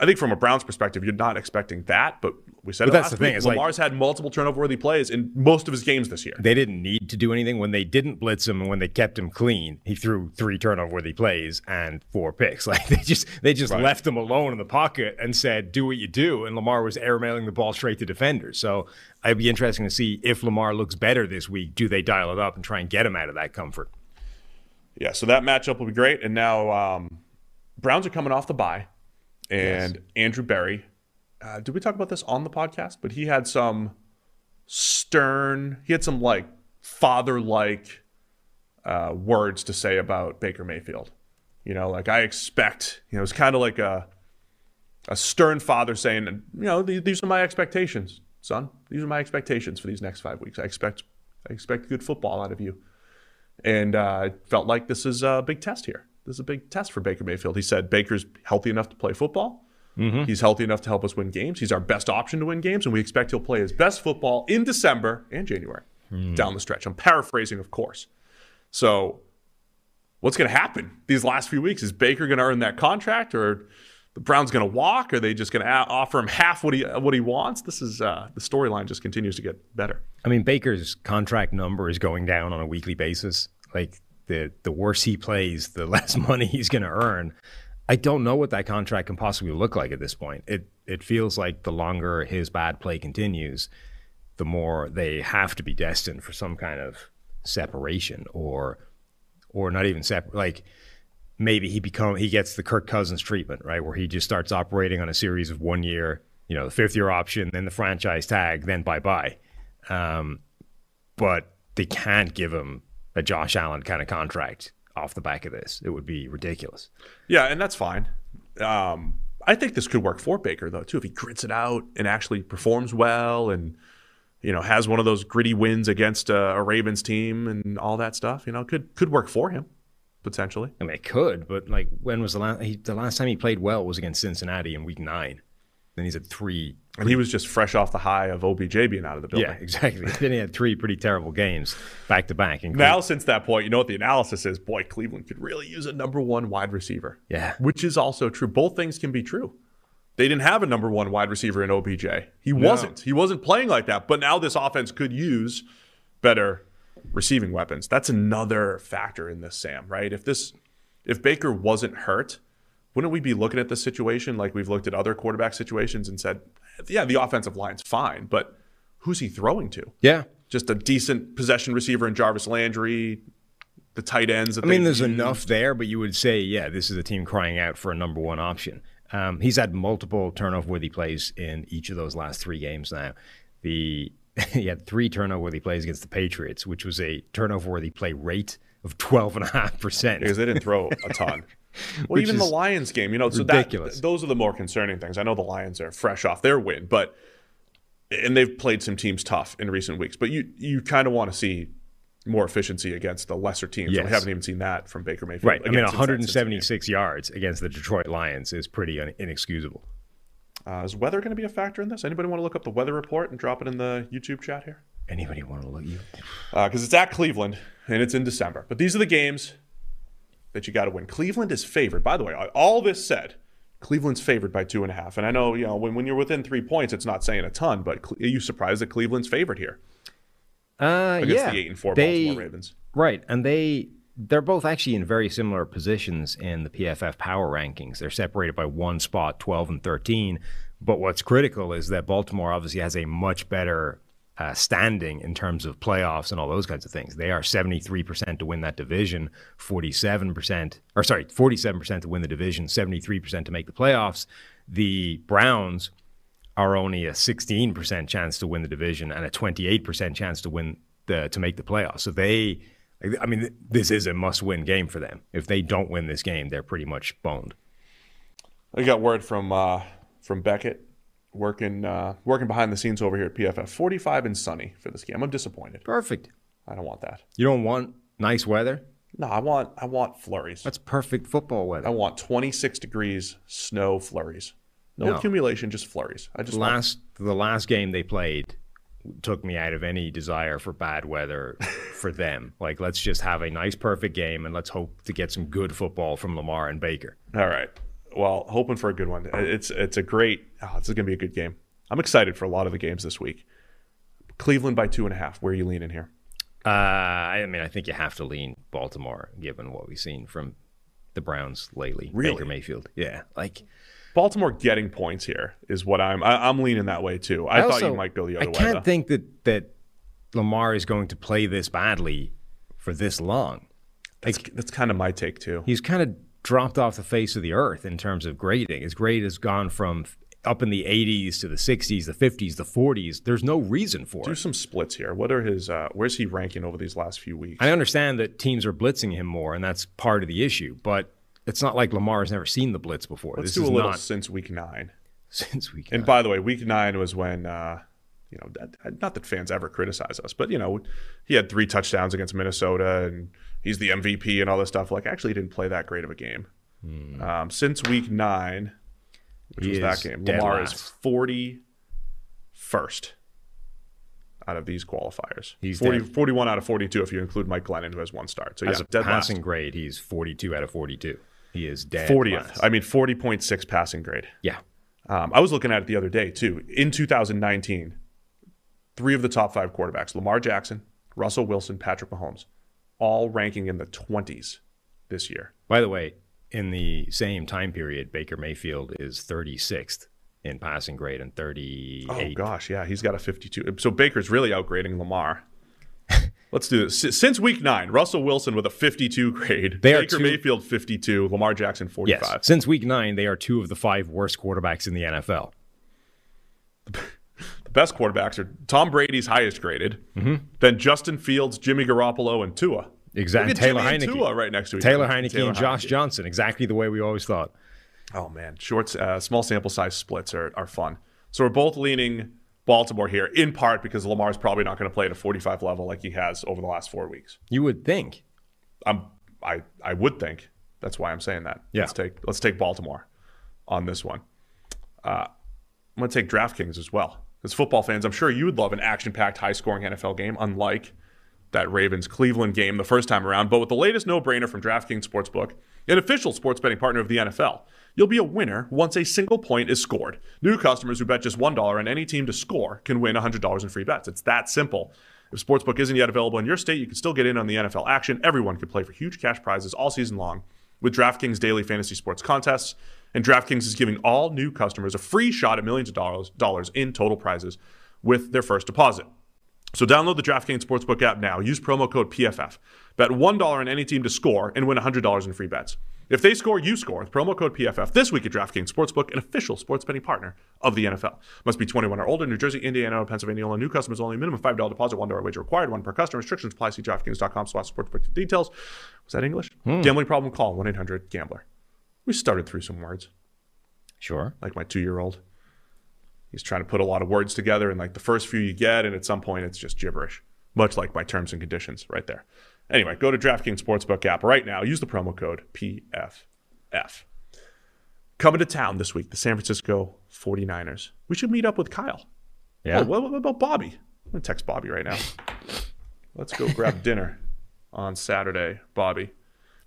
I think from a Browns perspective, you're not expecting that, but we said But that's the thing, week. it's like- Lamar's had multiple turnover worthy plays in most of his games this year. They didn't need to do anything when they didn't blitz him and when they kept him clean. He threw three turnover-worthy plays and four picks. [laughs] Like they just they just left him alone in the pocket and said, "Do what you do." And Lamar was airmailing the ball straight to defenders. So it'd be interesting to see if Lamar looks better this week. Do they dial it up and try and get him out of that comfort? Yeah, so that matchup will be great. And now um, Browns are coming off the bye, and Andrew Berry. Uh, did we talk about this on the podcast? But he had some stern. He had some like father-like uh, words to say about Baker Mayfield. You know, like I expect. You know, it's kind of like a a stern father saying, you know, these, are my expectations, son. These are my expectations for these next five weeks. I expect I expect good football out of you and uh, felt like this is a big test here. This is a big test for Baker Mayfield. He said Baker's healthy enough to play football. He's healthy enough to help us win games. He's our best option to win games, and we expect he'll play his best football in December and January down the stretch. I'm paraphrasing, of course. So, what's going to happen these last few weeks? Is Baker going to earn that contract, or the Browns going to walk? Are they just going to offer him half what he what he wants? This is uh, the storyline just continues to get better. I mean, Baker's contract number is going down on a weekly basis. Like the the worse he plays, the [laughs] less money he's going to earn. I don't know what that contract can possibly look like at this point. It it feels like the longer his bad play continues, the more they have to be destined for some kind of separation or or not even separate like maybe he become he gets the Kirk Cousins treatment, right? Where he just starts operating on a series of one year, you know, the fifth year option, then the franchise tag, then bye bye. Um, but they can't give him a Josh Allen kind of contract off the back of this. It would be ridiculous. Yeah, and that's fine. Um, I think this could work for Baker though too if he grits it out and actually performs well and you know has one of those gritty wins against a, a Ravens team and all that stuff. You know, could could work for him potentially. I mean, it could, but like, when was the last? He, the last time he played well was against Cincinnati in Week Nine. Then he's at three. And he was just fresh off the high of OBJ being out of the building. Yeah, exactly. then he had three pretty terrible games back to back. Now, since that point, you know what the analysis is? Boy, Cleveland could really use a number one wide receiver. Yeah. Which is also true. Both things can be true. They didn't have a number one wide receiver in OBJ. He wasn't. He wasn't playing like that. But now this offense could use better receiving weapons. That's another factor in this, Sam, right? If this if Baker wasn't hurt, wouldn't we be looking at the situation like we've looked at other quarterback situations and said, yeah, the offensive line's fine, but who's he throwing to? Yeah, just a decent possession receiver in Jarvis Landry, the tight ends. That I mean, there's used. enough there, but you would say, yeah, this is a team crying out for a number one option. Um, he's had multiple turnover-worthy plays in each of those last three games now. The [laughs] he had three turnover-worthy plays against the Patriots, which was a turnover-worthy play rate of twelve and a half percent. because they didn't throw a ton. [laughs] [laughs] Well, even the Lions game, you know, so ridiculous. that those are the more concerning things. I know the Lions are fresh off their win, but and they've played some teams tough in recent weeks. But you you kind of want to see more efficiency against the lesser teams. Yes. We haven't even seen that from Baker Mayfield. Right. I mean, 176 yards against the Detroit Lions is pretty un- inexcusable. Uh, is weather going to be a factor in this? Anybody want to look up the weather report and drop it in the YouTube chat here? Anybody want to look you? because it's at Cleveland and it's in December. But these are the games that you got to win. Cleveland is favored. By the way, all this said, Cleveland's favored by two and a half. And I know, you know, when, when you're within three points, it's not saying a ton. But are you surprised that Cleveland's favored here Uh, against yeah. the eight and four They- Baltimore Ravens? Right, and they they're both actually in very similar positions in the PFF power rankings. They're separated by one spot, 12 and 13. But what's critical is that Baltimore obviously has a much better uh, standing in terms of playoffs and all those kinds of things. They are 73% to win that division, 47%, or sorry, 47% to win the division, 73% to make the playoffs. The Browns are only a 16% chance to win the division and a 28% chance to win the to make the playoffs. So they I mean this is a must-win game for them. If they don't win this game, they're pretty much boned. I got word from uh, from Beckett working uh, working behind the scenes over here at PFF. 45 and sunny for this game. I'm disappointed. Perfect. I don't want that. You don't want nice weather? No, I want I want flurries. That's perfect football weather. I want 26 degrees snow flurries. No, No. accumulation, just flurries. I just want last the last game they played took me out of any desire for bad weather [laughs] for them. Like let's just have a nice perfect game and let's hope to get some good football from Lamar and Baker. All right. Well, hoping for a good one. It's it's a great. Oh, is going to be a good game. I'm excited for a lot of the games this week. Cleveland by two and a half. Where are you leaning here? Uh, I mean, I think you have to lean Baltimore given what we've seen from the Browns lately. Really? Baker Mayfield. Yeah, like Baltimore getting points here is what I'm. I, I'm leaning that way too. I, thought you might go the other I way. I can't though. think that that Lamar is going to play this badly for this long. that's, that's kind of my take too. He's kind of dropped off the face of the earth in terms of grading. His grade has gone from up in the 80s to the 60s, the 50s, the 40s. There's no reason for Do it. some splits here. What are his? Uh, where's he ranking over these last few weeks? I understand that teams are blitzing him more, and that's part of the issue. But it's not like Lamar has never seen the blitz before. Let's this do a is little not since week nine. since we. And by the way, week nine was when, uh, you know, not that fans ever criticize us, but, you know, he had three touchdowns against Minnesota and he's the MVP and all this stuff. Like, actually, he didn't play that great of a game. Um, since week nine, which He was that game, Lamar last. is 41st out of these qualifiers. He's 40, 41 out of 42 if you include Mike Glennon, who has one start. So, yeah, As a dead passing last. grade, he's 42 out of 42. He is dead 40th. last. I mean, 40.6 passing grade. yeah. Um, I was looking at it the other day too. In 2019, three of the top five quarterbacks: Lamar Jackson, Russell Wilson, Patrick Mahomes, all ranking in the 20s this year. By the way, in the same time period, Baker Mayfield is 36th in passing grade and 38. Oh gosh, yeah, he's got a 52. So Baker's really outgrading Lamar. [laughs] Let's do this. Since week nine, Russell Wilson with a 52 grade, They are Baker two- Mayfield 52, Lamar Jackson 45. Yes. Since week nine, they are two of the five worst quarterbacks in the NFL. [laughs] Best quarterbacks are Tom Brady's highest graded, then Justin Fields, Jimmy Garoppolo, and Tua. Exactly. Taylor Jimmy and Heinicke. Tua right next to each Taylor other. Heinicke Taylor and Josh Heinicke. Johnson, exactly the way we always thought. Oh man, short, uh, small sample size splits are, are fun. So we're both leaning Baltimore here, in part because Lamar's probably not going to play at a 45 level like he has over the last four weeks. You would think. I'm, I, I would think that's why I'm saying that. Yeah. Let's take let's take Baltimore on this one. Uh, I'm going to take DraftKings as well. As football fans, I'm sure you would love an action-packed, high-scoring NFL game, unlike that Ravens Cleveland game the first time around. But with the latest no-brainer from DraftKings Sportsbook, an official sports betting partner of the NFL, you'll be a winner once a single point is scored. New customers who bet just $1 on any team to score can win $100 in free bets. It's that simple. If Sportsbook isn't yet available in your state, you can still get in on the NFL action. Everyone can play for huge cash prizes all season long with DraftKings daily fantasy sports contests. And DraftKings is giving all new customers a free shot at millions of dollars, dollars in total prizes with their first deposit. So download the DraftKings Sportsbook app now. Use promo code PFF. Bet $1 on any team to score and win $100 in free bets. If they score, you score with promo code PFF this week at DraftKings Sportsbook, an official sports betting partner of the NFL. Must be 21 or older. New Jersey, Indiana, Pennsylvania. Only new customers only. Minimum $5 deposit, $1 wager required. One per customer. Restrictions apply. See DraftKings.com slash sportsbook for details. Was that English? Hmm. Gambling problem? Call 1-800-GAMBLER. We started through some words Sure. like my two year old. He's trying to put a lot of words together, and like the first few you get, and at some point it's just gibberish, much like my terms and conditions right there. Anyway, go to DraftKings Sportsbook app right now. Use the promo code PFF. Coming to town this week, the San Francisco 49ers. We should meet up with Kyle. Yeah. Oh, what, about Bobby? I'm going to text Bobby right now. Let's go grab [laughs] dinner on Saturday, Bobby.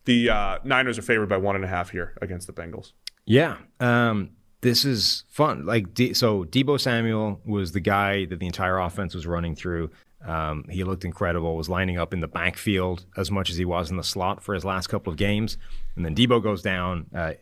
The uh, Niners are favored by one and a half here against the Bengals. Yeah. Um, this is fun. Like, D- so Deebo Samuel was the guy that the entire offense was running through. Um, he looked incredible, was lining up in the backfield as much as he was in the slot for his last couple of games. And then Deebo goes down, uh,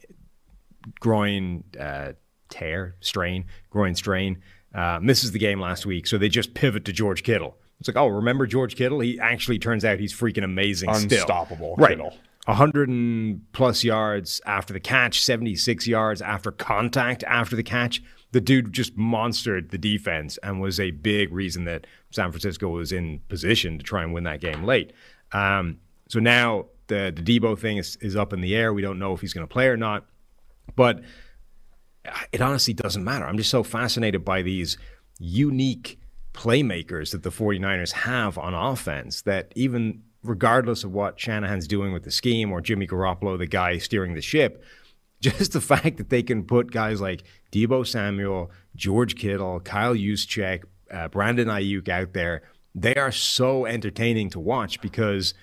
groin uh, tear, strain, groin strain, uh, misses the game last week. So they just pivot to George Kittle. It's like, oh, remember George Kittle? He actually turns out he's freaking amazing still. Unstoppable Right. Kittle. 100 and plus yards after the catch, 76 yards after contact after the catch. The dude just monstered the defense and was a big reason that San Francisco was in position to try and win that game late. Um, so now the, the Deebo thing is, is up in the air. We don't know if he's going to play or not. But it honestly doesn't matter. I'm just so fascinated by these unique playmakers that the 49ers have on offense that even regardless of what Shanahan's doing with the scheme or Jimmy Garoppolo, the guy steering the ship, [laughs] just the fact that they can put guys like Deebo Samuel, George Kittle, Kyle Juszczyk, uh, Brandon Aiyuk out there, they are so entertaining to watch because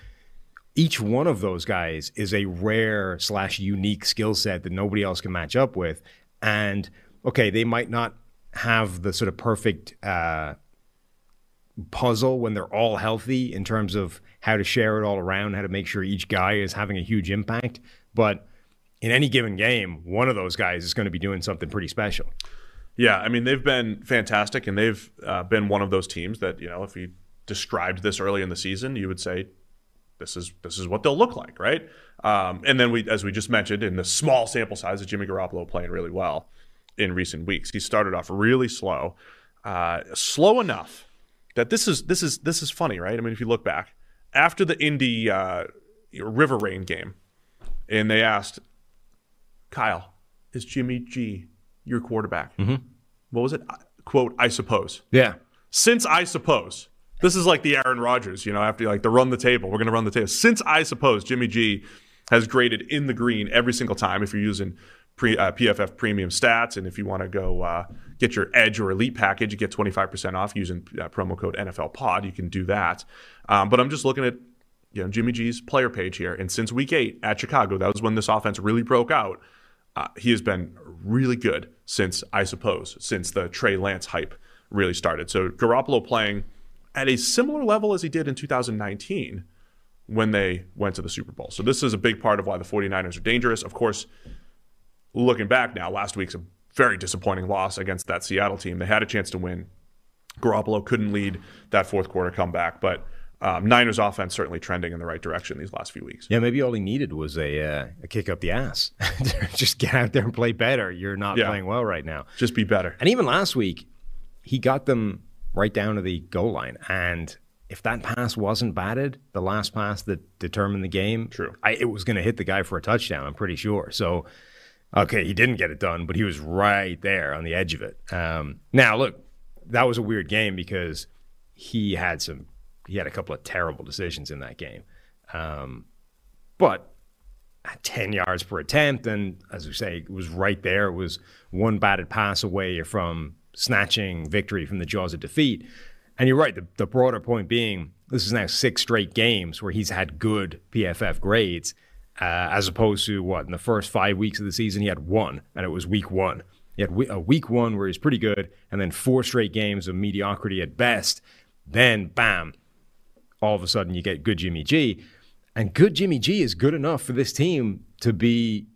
each one of those guys is a rare slash unique skill set that nobody else can match up with. And okay, they might not have the sort of perfect uh, puzzle when they're all healthy in terms of how to share it all around, how to make sure each guy is having a huge impact. But in any given game, one of those guys is going to be doing something pretty special. Yeah, I mean they've been fantastic, and they've uh, been one of those teams that you know if you described this early in the season, you would say this is this is what they'll look like, right? Um, and then we, as we just mentioned, in the small sample size of Jimmy Garoppolo playing really well in recent weeks, he started off really slow, uh, slow enough that this is this is this is funny, right? I mean, if you look back after the Indy uh, River Rain game, and they asked Kyle, "Is Jimmy G your quarterback?" Mm-hmm. What was it? Quote, I suppose. Yeah. Since I suppose. This is like the Aaron Rodgers, you know, after like the run the table. We're going to run the table. Since I suppose Jimmy G has graded in the green every single time if you're using pre, uh, PFF premium stats. And if you want to go uh, get your Edge or Elite package, you get 25% off using uh, promo code NFL Pod. You can do that. Um, but I'm just looking at you know Jimmy G's player page here, and since Week Eight at Chicago, that was when this offense really broke out. Uh, he has been really good since I suppose since the Trey Lance hype really started. So Garoppolo playing at a similar level as he did in 2019 when they went to the Super Bowl. So this is a big part of why the 49ers are dangerous. Of course, looking back now, last week's a very disappointing loss against that Seattle team. They had a chance to win. Garoppolo couldn't lead that fourth quarter comeback, but um, Niners offense certainly trending in the right direction these last few weeks. Yeah, maybe all he needed was a uh, a kick up the ass. [laughs] Just get out there and play better. You're not Yeah. playing well right now. Just be better. And even last week, he got them right down to the goal line. And if that pass wasn't batted, the last pass that determined the game, True. I, it was going to hit the guy for a touchdown. I'm pretty sure. So, okay, he didn't get it done, but he was right there on the edge of it. Um, now, look, that was a weird game because he had some, he had a couple of terrible decisions in that game. Um, but at 10 yards per attempt. And as we say, it was right there. It was one batted pass away from snatching victory from the jaws of defeat. And you're right. The, the broader point being, this is now six straight games where he's had good PFF grades, uh, as opposed to what in the first five weeks of the season he had one, and it was week one. He had a week one where he's pretty good, and then four straight games of mediocrity at best. Then, bam, all of a sudden you get good Jimmy G, and good Jimmy G is good enough for this team to be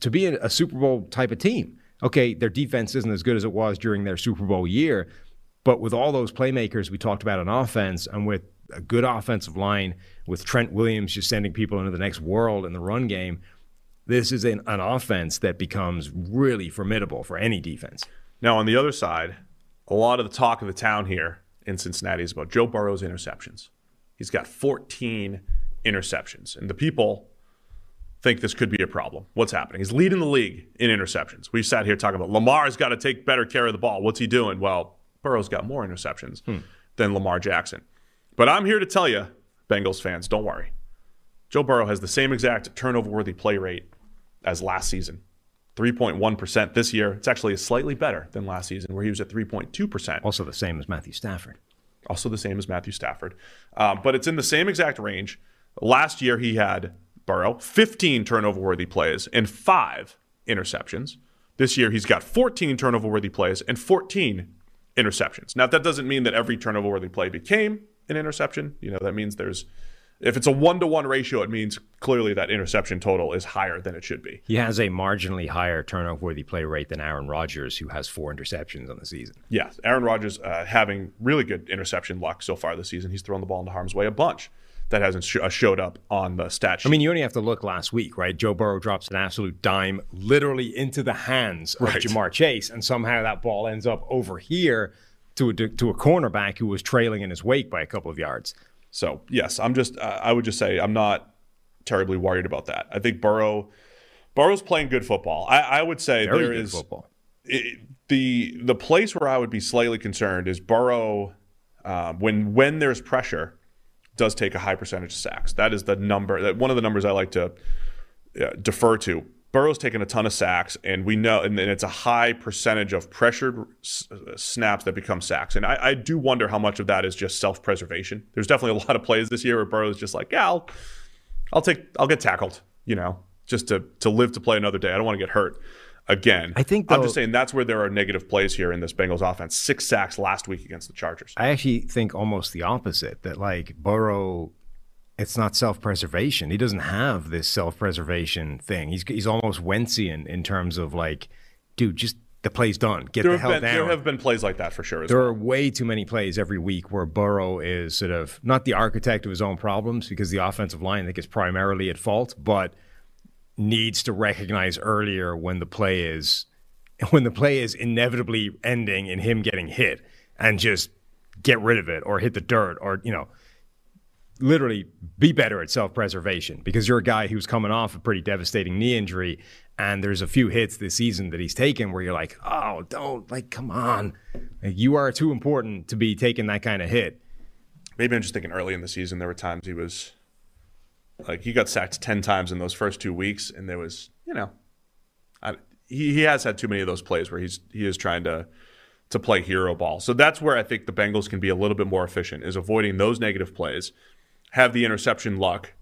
to be a, Super Bowl type of team. Okay, their defense isn't as good as it was during their Super Bowl year, But with all those playmakers we talked about on offense and with a good offensive line, with Trent Williams just sending people into the next world in the run game, this is an, an offense that becomes really formidable for any defense. Now, on the other side, a lot of the talk of the town here in Cincinnati is about Joe Burrow's interceptions. He's got 14 interceptions, and the people think this could be a problem. What's happening? He's leading the league in interceptions. We sat here talking about Lamar's got to take better care of the ball. What's he doing? Well, Burrow's got more interceptions hmm. than Lamar Jackson. But I'm here to tell you, Bengals fans, don't worry. Joe Burrow has the same exact turnover worthy play rate as last season 3.1% this year. It's actually slightly better than last season, where he was at 3.2%. Also the same as Matthew Stafford. Also the same as Matthew Stafford. Um, but it's in the same exact range. Last year, he had Burrow 15 turnover worthy plays and five interceptions. This year, he's got 14 turnover worthy plays and 14 interceptions. Now, that doesn't mean that every turnover worthy play became an interception. You know, that means there's if it's a one to one ratio, it means clearly that interception total is higher than it should be. He has a marginally higher turnover worthy play rate than Aaron Rodgers, who has four interceptions on the season. Yeah, Aaron Rodgers uh, having really good interception luck so far this season. He's thrown the ball into harm's way a bunch. That hasn't sh- uh, showed up on the stat sheet. I mean, you only have to look last week, right? Joe Burrow drops an absolute dime literally into the hands of Right. Ja'Marr Chase, and somehow that ball ends up over here to a, to a cornerback who was trailing in his wake by a couple of yards. So yes, I'm just. Uh, I would just say I'm not terribly worried about that. I think Burrow, Burrow's playing good football. I, I would say Very there is football. it, the the place where I would be slightly concerned is Burrow um, when when there's pressure does take a high percentage of sacks. That is the number that one of the numbers I like to uh, defer to. Burrow's taken a ton of sacks, and we know, and, and it's a high percentage of pressured s- uh, snaps that become sacks. And I, I do wonder how much of that is just self preservation. There's definitely a [laughs] lot of plays this year where Burrow's just like, yeah, I'll, I'll take, I'll get tackled, you know, just to to live to play another day. I don't want to get hurt again. I think, I'm just saying that's where there are negative plays here in this Bengals offense. Six sacks last week against the Chargers. I actually think almost the opposite that like Burrow, it's not self preservation. He doesn't have this self preservation thing. He's he's almost Wentzian in terms of like, dude, just the play's done. Get There the hell been down. there have been plays like that for sure. There well. are way too many plays every week where Burrow is sort of not the architect of his own problems because the offensive line I think is primarily at fault, but needs to recognize earlier when the play is [laughs] when the play is inevitably ending in him getting hit and just get rid of it or hit the dirt or you know literally be better at self-preservation because you're a guy who's coming off a pretty devastating knee injury and there's a few hits this season that he's taken where you're like oh don't like come on like, you are too important to be taking that kind of hit Maybe I'm just thinking early in the season there were times he was like he got sacked ten times in those first two weeks, and there was you know, I, he he has had too many of those plays where he's he is trying to to play hero ball. So that's where I think the Bengals can be a little bit more efficient is avoiding those negative plays, have the interception luck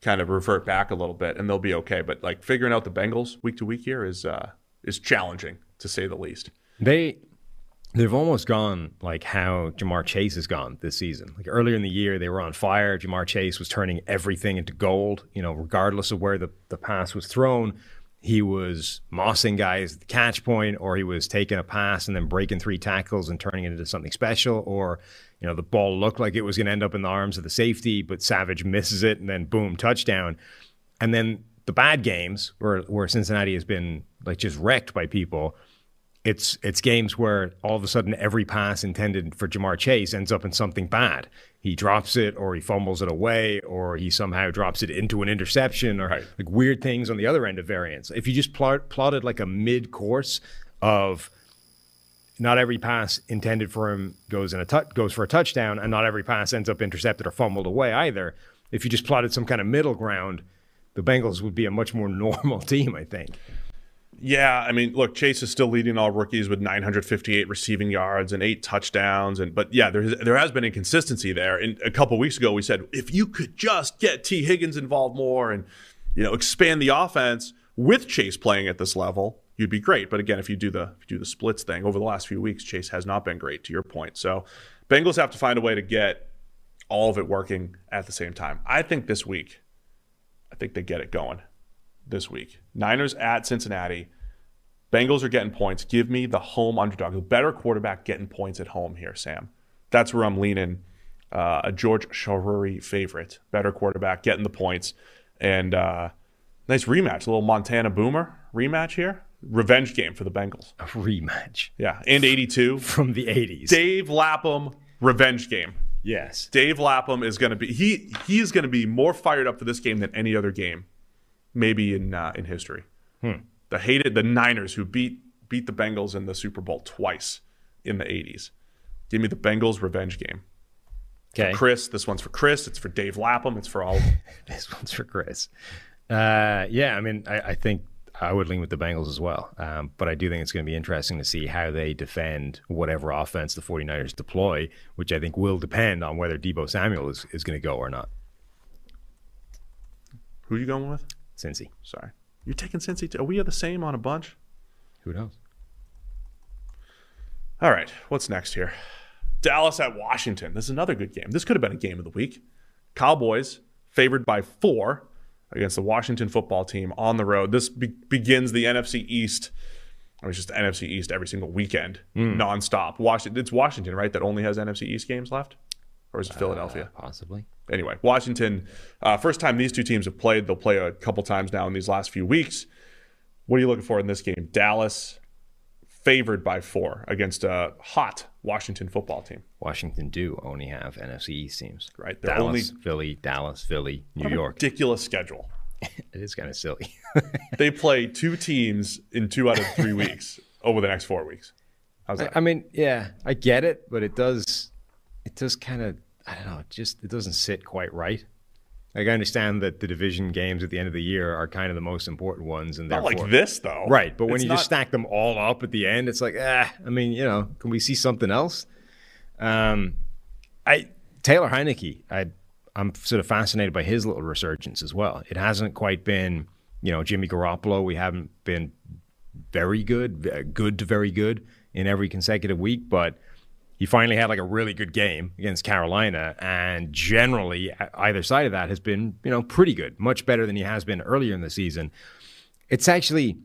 kind of revert back a little bit, and they'll be okay. But like figuring out the Bengals week to week here is uh, is challenging to say the least. They they've almost gone like how Ja'Marr Chase has gone this season. Like earlier in the year, they were on fire. Ja'Marr Chase was turning everything into gold. You know, regardless of where the, the pass was thrown, he was mossing guys at the catch point, or he was taking a pass and then breaking three tackles and turning it into something special, or you know, the ball looked like it was going to end up in the arms of the safety, but Savage misses it and then boom, touchdown. And then the bad games where where Cincinnati has been like just wrecked by people it's it's games where all of a sudden every pass intended for Ja'Marr Chase ends up in something bad. He drops it, or he fumbles it away, or he somehow drops it into an interception, or Right. like weird things on the other end of variance. If you just plot, plotted like a mid course of not every pass intended for him goes in a goes for a touchdown, and not every pass ends up intercepted or fumbled away either. If you just plotted some kind of middle ground, the Bengals would be a much more [laughs] normal team, I think. Yeah, I mean, look, Chase is still leading all rookies with 958 receiving yards and eight touchdowns, and but yeah, there there has been inconsistency there. And a couple weeks ago, we said if you could just get Tee Higgins involved more and you know expand the offense with Chase playing at this level, you'd be great. But again, if you do the you do the splits thing over the last few weeks, Chase has not been great. To your point, so Bengals have to find a way to get all of it working at the same time. I think this week, I think they get it going this week. Niners at Cincinnati. Bengals are getting points. Give me the home underdog, the better quarterback getting points at home here, Sam. That's where I'm leaning. Uh, a George Sharuri favorite, better quarterback getting the points, and uh, nice rematch, a little Montana Boomer rematch here. Revenge game for the Bengals. A rematch Yeah, and 82. [laughs] from the 80s. Dave Lapham revenge game. yes. Dave Lapham is going to be he he is going to be more fired up for this game than any other game, maybe in uh, in history. The hated the Niners who beat beat the Bengals in the Super Bowl twice in the '80s. Give me the Bengals revenge game. Okay. Chris, this one's for Chris. It's for Dave Lapham. It's for all. [laughs] This one's for Chris. Uh, yeah, I mean, I, I think I would lean with the Bengals as well. Um, but I do think it's going to be interesting to see how they defend whatever offense the 49ers deploy, which I think will depend on whether Deebo Samuel is, is going to go or not. Who are you going with? Cincy. Sorry, you're taking Cincy. Too. Are we the same on a bunch? Who knows? All right, what's next here? Dallas at Washington. This is another good game. This could have been a game of the week. Cowboys favored by four against the Washington football team on the road. This be- begins the NFC East. I mean, it's just the NFC East every single weekend, hmm. nonstop. Washington, it's Washington, right? That only has NFC East games left, or is it Philadelphia? Possibly. anyway, Washington, uh, first time these two teams have played. They'll play a couple times now in these last few weeks. What are you looking for in this game? Dallas favored by four against a hot Washington football team, Washington do only have NFC East teams. right? They're Dallas, only Philly, Dallas, Philly, New York. ridiculous schedule. [laughs] It is kind of silly. [laughs] They play two teams in two out of three [laughs] weeks over the next four weeks. How's I, that? I mean, yeah, I get it, but it does, it does kind of, I don't know, it just it doesn't sit quite right. Like I understand that the division games at the end of the year are kind of the most important ones, and Not like this though, right? But when It's you not- just stack them all up at the end, it's like, ah, I mean, you know, can we see something else? Um, I Taylor Heinicke, I I'm sort of fascinated by his little resurgence as well. It hasn't quite been, you know, Jimmy Garoppolo. We haven't been very good, good to very good in every consecutive week, but he finally had like a really good game against Carolina, and generally either side of that has been, you know, pretty good, much better than he has been earlier in the season. It's actually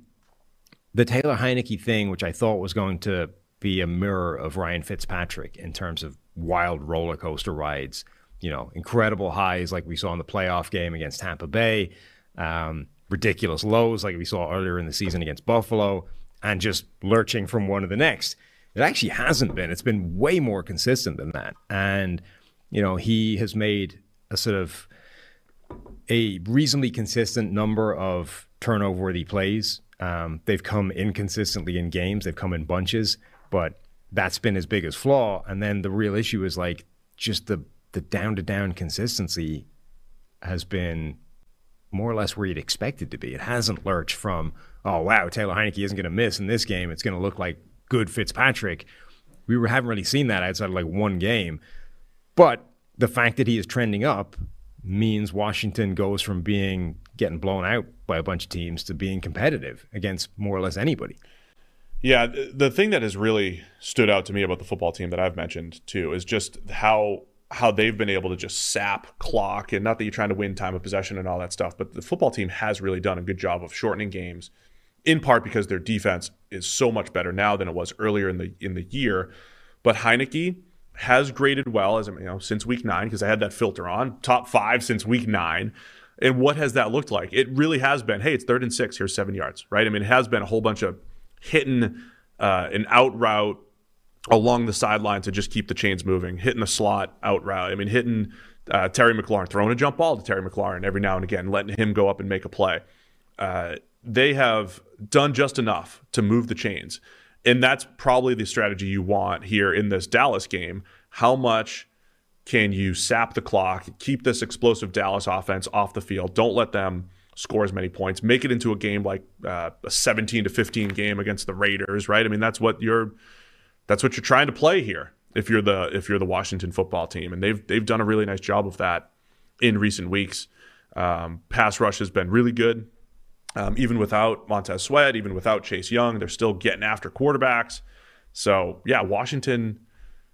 the Taylor Heinicke thing, which I thought was going to be a mirror of Ryan Fitzpatrick in terms of wild roller coaster rides. You know, incredible highs like we saw in the playoff game against Tampa Bay, um, ridiculous lows like we saw earlier in the season against Buffalo, and just lurching from one to the next. It actually hasn't been. It's been way more consistent than that. And, you know, he has made a sort of a reasonably consistent number of turnover worthy plays. Um, they've come inconsistently in games, they've come in bunches, but that's been his biggest flaw. And then the real issue is like just the, the down to down consistency has been more or less where you'd expect it to be. It hasn't lurched from, oh, wow, Taylor Heinicke isn't going to miss in this game. It's going to look like good Fitzpatrick. We were, haven't really seen that outside of like one game. But the fact that he is trending up means Washington goes from being getting blown out by a bunch of teams to being competitive against more or less anybody. Yeah, the thing that has really stood out to me about the football team that I've mentioned too is just how how they've been able to just sap clock and not that you're trying to win time of possession and all that stuff, but the football team has really done a good job of shortening games in part because their defense is so much better now than it was earlier in the in the year. But Heinicke has graded well as you know since week nine because I had that filter on top five since week nine. And what has that looked like? It really has been. Hey, it's third and six. Here's seven yards, right? I mean, it has been a whole bunch of hitting uh, an out route along the sideline to just keep the chains moving, hitting the slot out route. I mean, hitting uh, Terry McLaurin, throwing a jump ball to Terry McLaurin every now and again, letting him go up and make a play. Uh, they have done just enough to move the chains. And that's probably the strategy you want here in this Dallas game. How much can you sap the clock, keep this explosive Dallas offense off the field? Don't let them score as many points. Make it into a game like uh, a 17 to 15 game against the Raiders, right? I mean, that's what you're that's what you're trying to play here if you're the if you're the Washington football team, and they've they've done a really nice job of that in recent weeks. Um, pass rush has been really good, um, even without Montez Sweat, even without Chase Young, they're still getting after quarterbacks. So yeah, Washington,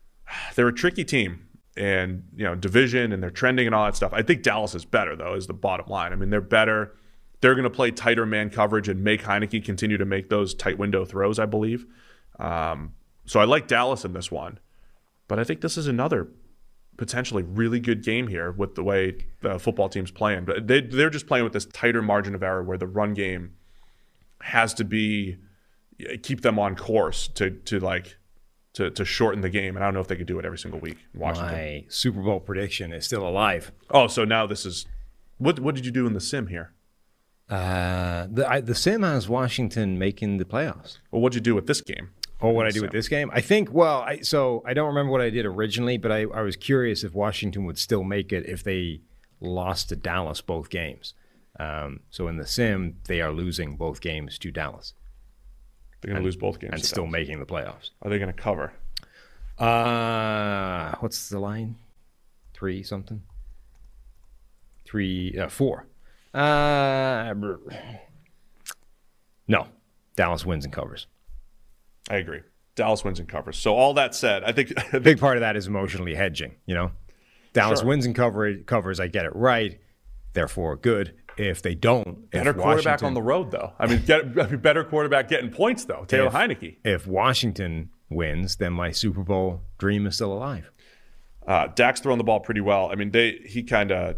[sighs] they're a tricky team, and you know division, and they're trending and all that stuff. I think Dallas is better though, is the bottom line. I mean, they're better. they're going to play tighter man coverage and make Heinicke continue to make those tight window throws, I believe. Um, so I like Dallas in this one, but I think this is another potentially really good game here with the way the football team's playing. But they, they're just playing with this tighter margin of error where the run game has to be keep them on course to to like to, to shorten the game. And I don't know if they could do it every single week in Washington. My Super Bowl prediction is still alive. Oh, so now this is what what did you do in the sim here? Uh, the I, the sim has Washington making the playoffs. Well, what'd you do with this game? Or what I do with this game? I think. Well, I, so I don't remember what I did originally, but I, I was curious if Washington would still make it if they lost to Dallas both games. Um, so in the sim, they are losing both games to Dallas They're going to lose both games and still Dallas. making the playoffs. Are they going to cover? Uh, what's the line? Three something. Three, uh, four. Uh, no, Dallas wins and covers. I agree. Dallas wins and covers. So all that said, I think [laughs] A big part of that is emotionally hedging. You know, Dallas Sure. wins and cover covers. I get it right, therefore good. If they don't, better if quarterback on the road though. I mean, get, I mean, better quarterback getting points though. Taylor if, Heinicke. If Washington wins, then my Super Bowl dream is still alive. Uh, Dak's throwing the ball pretty well. I mean, they he kind of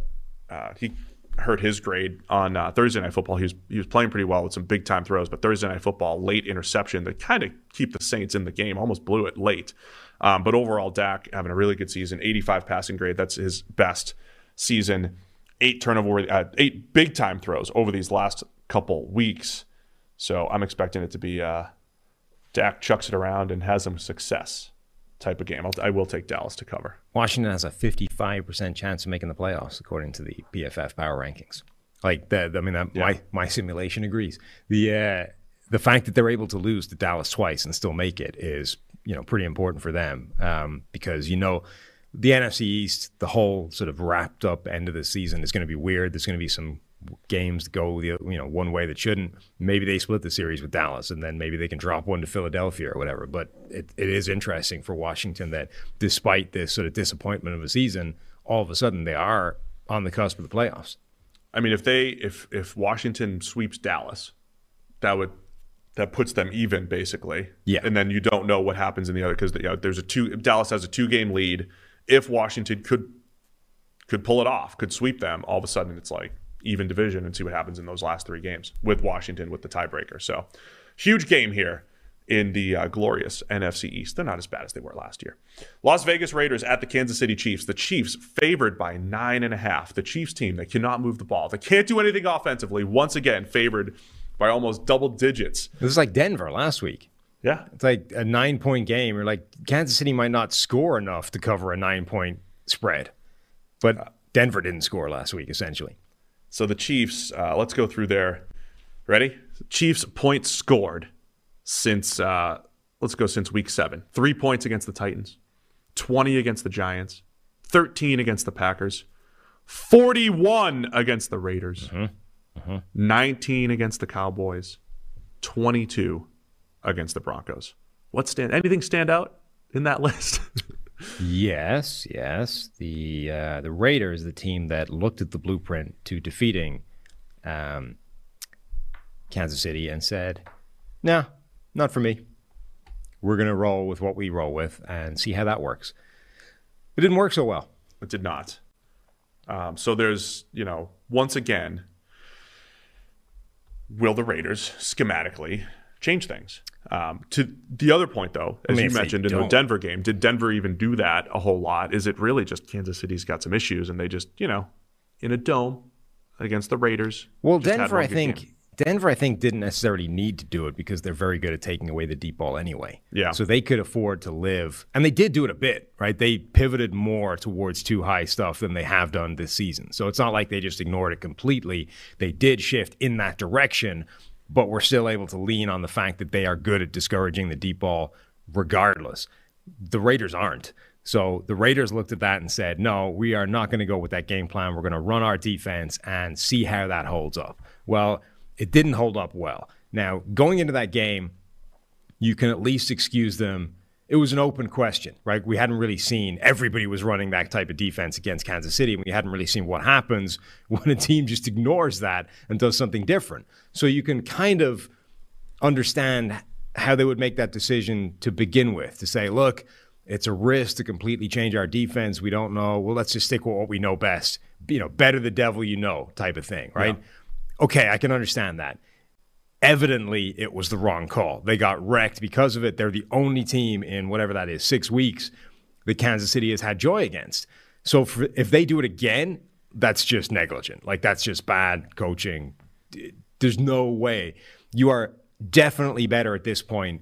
uh, he hurt his grade on uh, Thursday night football. He was he was playing pretty well with some big time throws, but Thursday night football late interception that kind of keep the Saints in the game. Almost blew it late. Um, but overall, Dak having a really good season. 85 passing grade. That's his best season. Eight turnover, uh, eight big time throws over these last couple weeks. So I'm expecting it to be uh, Dak chucks it around and has some success type of game. I'll, I will take Dallas to cover. Washington has a 55% chance of making the playoffs according to the PFF power rankings. Like that, I mean, that, my my simulation agrees. The uh, the fact that they're able to lose to Dallas twice and still make it is you know pretty important for them um, because you know the NFC East, the whole sort of wrapped up end of the season is going to be weird. There's going to be some games go the you know one way that shouldn't. Maybe they split the series with Dallas, and then maybe they can drop one to Philadelphia or whatever. But it, it is interesting for Washington that despite this sort of disappointment of a season, all of a sudden they are on the cusp of the playoffs. I mean, if they if if Washington sweeps Dallas, that would that puts them even basically. Yeah. And then you don't know what happens in the other because you know, there's a two Dallas has a two game lead. If Washington could could pull it off, could sweep them, all of a sudden it's like even division and see what happens in those last three games with Washington with the tiebreaker. So huge game here in the uh, glorious NFC East. They're not as bad as they were last year. Las Vegas Raiders at the Kansas City Chiefs. The Chiefs favored by nine and a half. The Chiefs team that cannot move the ball, they can't do anything offensively. Once again, favored by almost double digits. This is like Denver last week. Yeah, It's like a nine point game, or like Kansas City might not score enough to cover a nine point spread, but Denver didn't score last week, essentially. So the Chiefs, uh, let's go through there. Ready? Chiefs points scored since uh, let's go since week seven. Three points against the Titans, twenty against the Giants, thirteen against the Packers, forty-one against the Raiders, nineteen against the Cowboys, twenty-two against the Broncos. What stand? Anything stand out in that [laughs] list? Yes, yes. The uh, the Raiders, the team that looked at the blueprint to defeating um, Kansas City and said, "Nah, not for me. We're gonna roll with what we roll with and see how that works." It didn't work so well. It did not. Um, so there's, you know, once again, will the Raiders schematically change things? Um, to the other point, though, as mean, you mentioned in the Denver game, did Denver even do that a whole lot? Is it really just Kansas City's got some issues and they just, you know, in a dome against the Raiders? Well, Denver, I think game. Denver, I think, didn't necessarily need to do it because they're very good at taking away the deep ball anyway. Yeah. So they could afford to live, and they did do it a bit, right? They pivoted more towards too high stuff than they have done this season. So it's not like they just ignored it completely. They did shift in that direction, but we're still able to lean on the fact that they are good at discouraging the deep ball regardless. The Raiders aren't. So the Raiders looked at that and said, no, we are not going to go with that game plan. We're going to run our defense and see how that holds up. Well, it didn't hold up well. Now, going into that game, you can at least excuse them it was an open question, right? We hadn't really seen everybody was running that type of defense against Kansas City. We hadn't really seen what happens [laughs] when a team just ignores that and does something different. So you can kind of understand how they would make that decision to begin with to say, look, it's a risk to completely change our defense. We don't know. Well, let's just stick with what we know best. You know, better the devil you know type of thing, right? Yeah. Okay, I can understand that. Evidently, it was the wrong call. They got wrecked because of it. They're the only team in whatever that is, six weeks, that Kansas City has had joy against. So for, if they do it again, that's just negligent. Like, that's just bad coaching. There's no way. You are definitely better at this point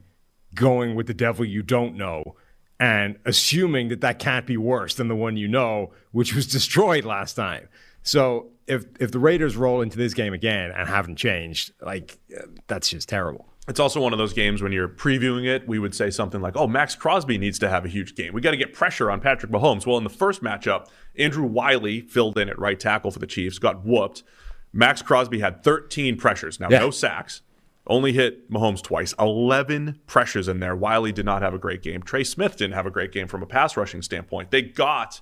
going with the devil you don't know and assuming that that can't be worse than the one you know, which was [laughs] destroyed last time. So if if the Raiders roll into this game again and haven't changed, like that's just terrible. It's also one of those games when you're previewing it, we would say something like, "Oh, Maxx Crosby needs to have a huge game. We got to get pressure on Patrick Mahomes." Well, in the first matchup, Andrew Wylie filled in at right tackle for the Chiefs, got whooped. Maxx Crosby had 13 pressures. Now, yeah. no sacks. Only hit Mahomes twice. 11 pressures in there. Wylie did not have a great game. Trey Smith didn't have a great game from a pass rushing standpoint. They got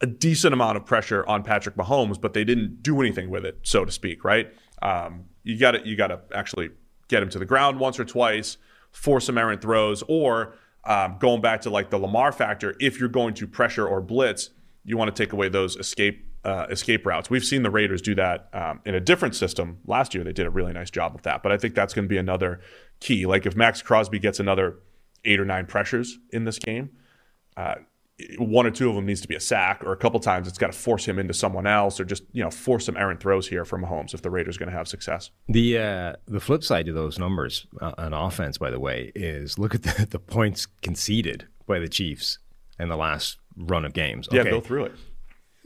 a decent amount of pressure on Patrick Mahomes, but they didn't do anything with it, so to speak, right? Um, you got to you got to actually get him to the ground once or twice, force some errant throws, or um, going back to like the Lamar factor, if you're going to pressure or blitz, you want to take away those escape uh, escape routes. We've seen the Raiders do that um, in a different system last year. They did a really nice job of that. But I think that's going to be another key. Like if Maxx Crosby gets another eight or nine pressures in this game, uh, one or two of them needs to be a sack, or a couple times it's got to force him into someone else, or just you know force some errant throws here from Mahomes if the Raiders are going to have success. The uh, the flip side to those numbers uh, on offense, by the way, is look at the, [laughs] the points conceded by the Chiefs in the last run of games. Okay. Yeah, go through it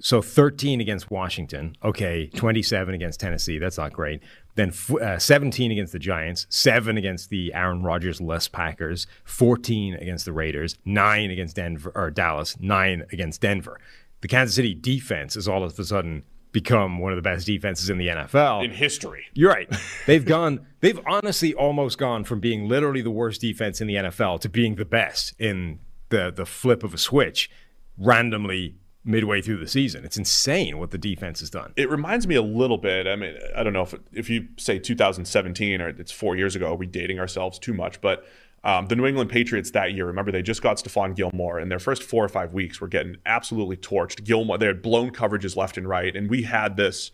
so 13 against Washington. Okay, 27 against Tennessee. That's not great. Then uh, 17 against the Giants, 7 against the Aaron Rodgers less Packers, 14 against the Raiders, 9 against Denver or Dallas, 9 against Denver. The Kansas City defense is all of a sudden become one of the best defenses in the NFL in history. You're right. They've gone they've honestly almost gone from being literally the worst defense in the NFL to being the best in the the flip of a switch randomly midway through the season. It's insane what the defense has done. It reminds me a little bit. I mean, I don't know if if you say 2017 or it's four years ago, are we dating ourselves too much? But um, the New England Patriots that year, remember they just got Stephon Gilmore, and their first four or five weeks were getting absolutely torched. Gilmore, they had blown coverages left and right, and we had this.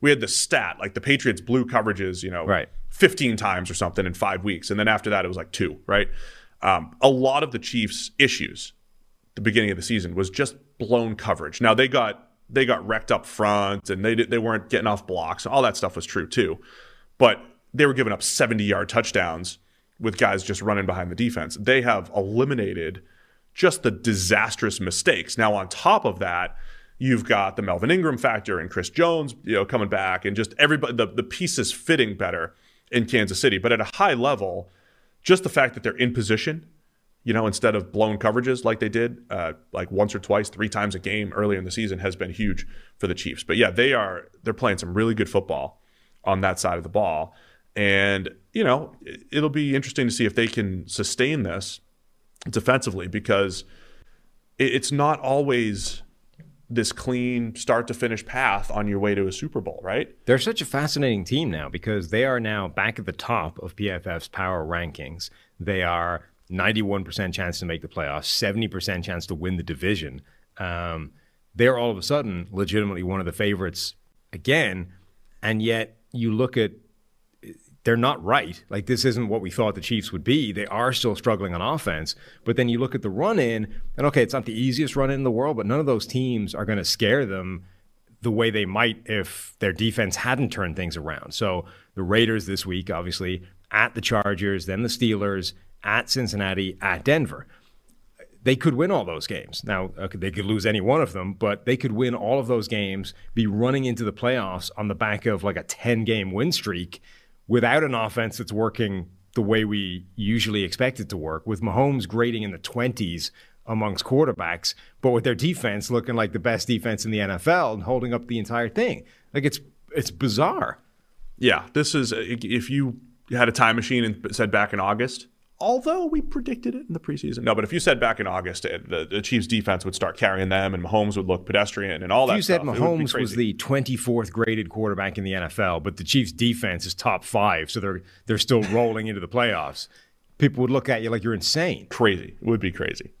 We had the stat like the Patriots blew coverages, you know, right. 15 times or something in five weeks, and then after that it was like two, right? Um, a lot of the Chiefs' issues the beginning of the season was just blown coverage. Now they got they got wrecked up front and they they weren't getting off blocks. All that stuff was true too, but they were giving up 70 yard touchdowns with guys just running behind the defense. They have eliminated just the disastrous mistakes. Now on top of that, you've got the Melvin Ingram factor and Chris Jones, you know, coming back and just everybody the, the pieces fitting better in Kansas City. But at a high level, just the fact that they're in position you know, instead of blown coverages like they did, uh, like once or twice, three times a game earlier in the season, has been huge for the Chiefs. But yeah, they are they're playing some really good football on that side of the ball, and you know, it'll be interesting to see if they can sustain this defensively because it's not always this clean start to finish path on your way to a Super Bowl, right? They're such a fascinating team now because they are now back at the top of PFF's power rankings. They are 91% chance to make the playoffs, 70% chance to win the division. Um, they're all of a sudden legitimately one of the favorites again. And yet you look at, they're not right. Like, this isn't what we thought the Chiefs would be. They are still struggling on offense. But then you look at the run in, and okay, it's not the easiest run in the world, but none of those teams are going to scare them the way they might if their defense hadn't turned things around. So the Raiders this week, obviously, at the Chargers, then the Steelers, at Cincinnati, at Denver. They could win all those games. Now, they could lose any one of them, but they could win all of those games, be running into the playoffs on the back of like a 10 game win streak without an offense that's working the way we usually expect it to work, with Mahomes grading in the 20s amongst quarterbacks, but with their defense looking like the best defense in the NFL and holding up the entire thing. Like it's it's bizarre. Yeah, this is if you had a time machine and said back in August, Although we predicted it in the preseason. No, but if you said back in August uh, the, the Chiefs defense would start carrying them and Mahomes would look pedestrian and all that you said stuff, it would be Mahomes was the 24th graded quarterback in the NFL, but the Chiefs' defense is top five, so they're they're still [laughs] rolling into the playoffs. People would look at you like you're insane. crazy. It would be crazy.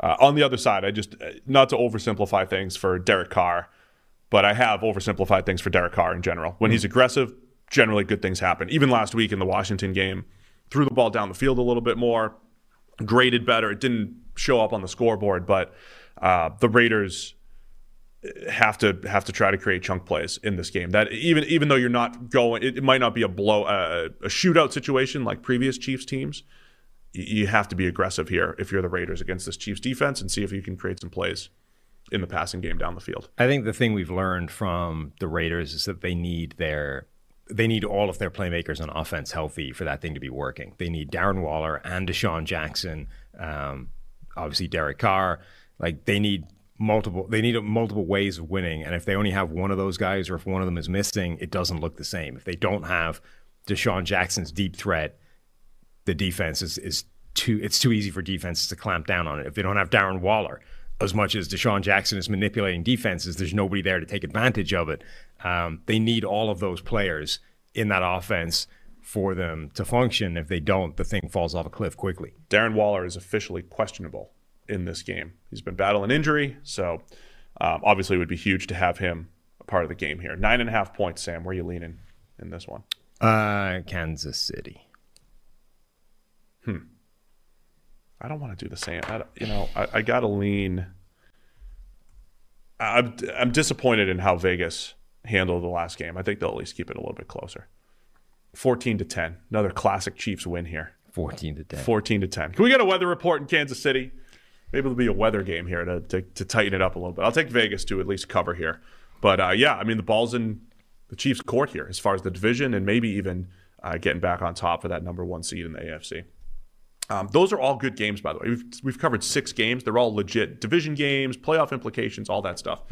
Uh, on the other side, I just uh, not to oversimplify things for Derek Carr, but I have oversimplified things for Derek Carr in general. When he's aggressive, generally good things happen. Even last week in the Washington game, threw the ball down the field a little bit more, graded better. It didn't show up on the scoreboard, but uh, the Raiders have to have to try to create chunk plays in this game. That even even though you're not going, it, it might not be a blow uh, a shootout situation like previous Chiefs teams. You have to be aggressive here if you're the Raiders against this Chiefs defense and see if you can create some plays in the passing game down the field. I think the thing we've learned from the Raiders is that they need their they need all of their playmakers on offense healthy for that thing to be working. They need Darren Waller and DeSean Jackson, um, obviously Derek Carr. Like they need multiple they need multiple ways of winning. And if they only have one of those guys or if one of them is missing, it doesn't look the same. If they don't have DeSean Jackson's deep threat, the defense is, is too it's too easy for defenses to clamp down on it. If they don't have Darren Waller, as much as DeSean Jackson is manipulating defenses, there's nobody there to take advantage of it. Um, they need all of those players in that offense for them to function. If they don't, the thing falls off a cliff quickly. Darren Waller is officially questionable in this game. He's been battling injury, so um, obviously it would be huge to have him a part of the game here. Nine and a half points, Sam. Where are you leaning in this one? Uh, Kansas City. I don't want to do the same. I, you know, I, I got to lean. I'm, I'm disappointed in how Vegas handled the last game. I think they'll at least keep it a little bit closer. 14 to 10. Another classic Chiefs win here. 14 to 10. 14 to 10. Can we get a weather report in Kansas City? Maybe there'll be a weather game here to, to, to tighten it up a little bit. I'll take Vegas to at least cover here. But uh, yeah, I mean, the ball's in the Chiefs' court here as far as the division and maybe even uh, getting back on top for that number one seed in the AFC. Um, those are all good games, by the way. We've, we've covered six games. They're all legit division games, playoff implications, all that stuff.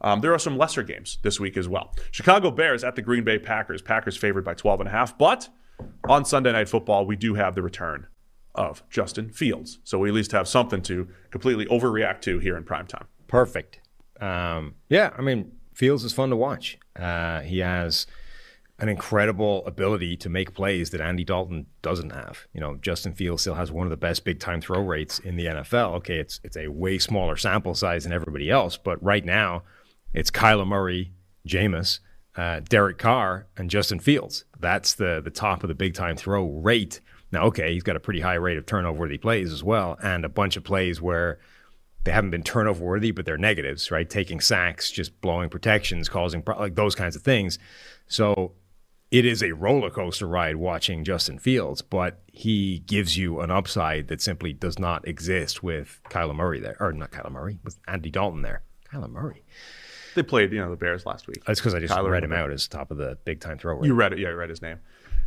Um, there are some lesser games this week as well. Chicago Bears at the Green Bay Packers. Packers favored by 12 and a half. But on Sunday Night Football, we do have the return of Justin Fields. So we at least have something to completely overreact to here in prime time. Perfect. Um, yeah, I mean, Fields is fun to watch. Uh, he has an incredible ability to make plays that Andy Dalton doesn't have. You know, Justin Fields still has one of the best big time throw rates in the NFL. Okay, it's it's a way smaller sample size than everybody else, but right now it's Kyler Murray, Jameis, uh, Derek Carr, and Justin Fields. That's the the top of the big time throw rate. Now, okay, he's got a pretty high rate of turnover worthy plays as well, and a bunch of plays where they haven't been turnover worthy, but they're negatives, right? Taking sacks, just blowing protections, causing pro- like those kinds of things. So it is a roller coaster ride watching Justin Fields, but he gives you an upside that simply does not exist with Kyler Murray there, or not Kyler Murray, with Andy Dalton there. Kyler Murray. They played, you know, the Bears last week. That's because I just Kyler read him out as top of the big time thrower. You read it, yeah, you read his name.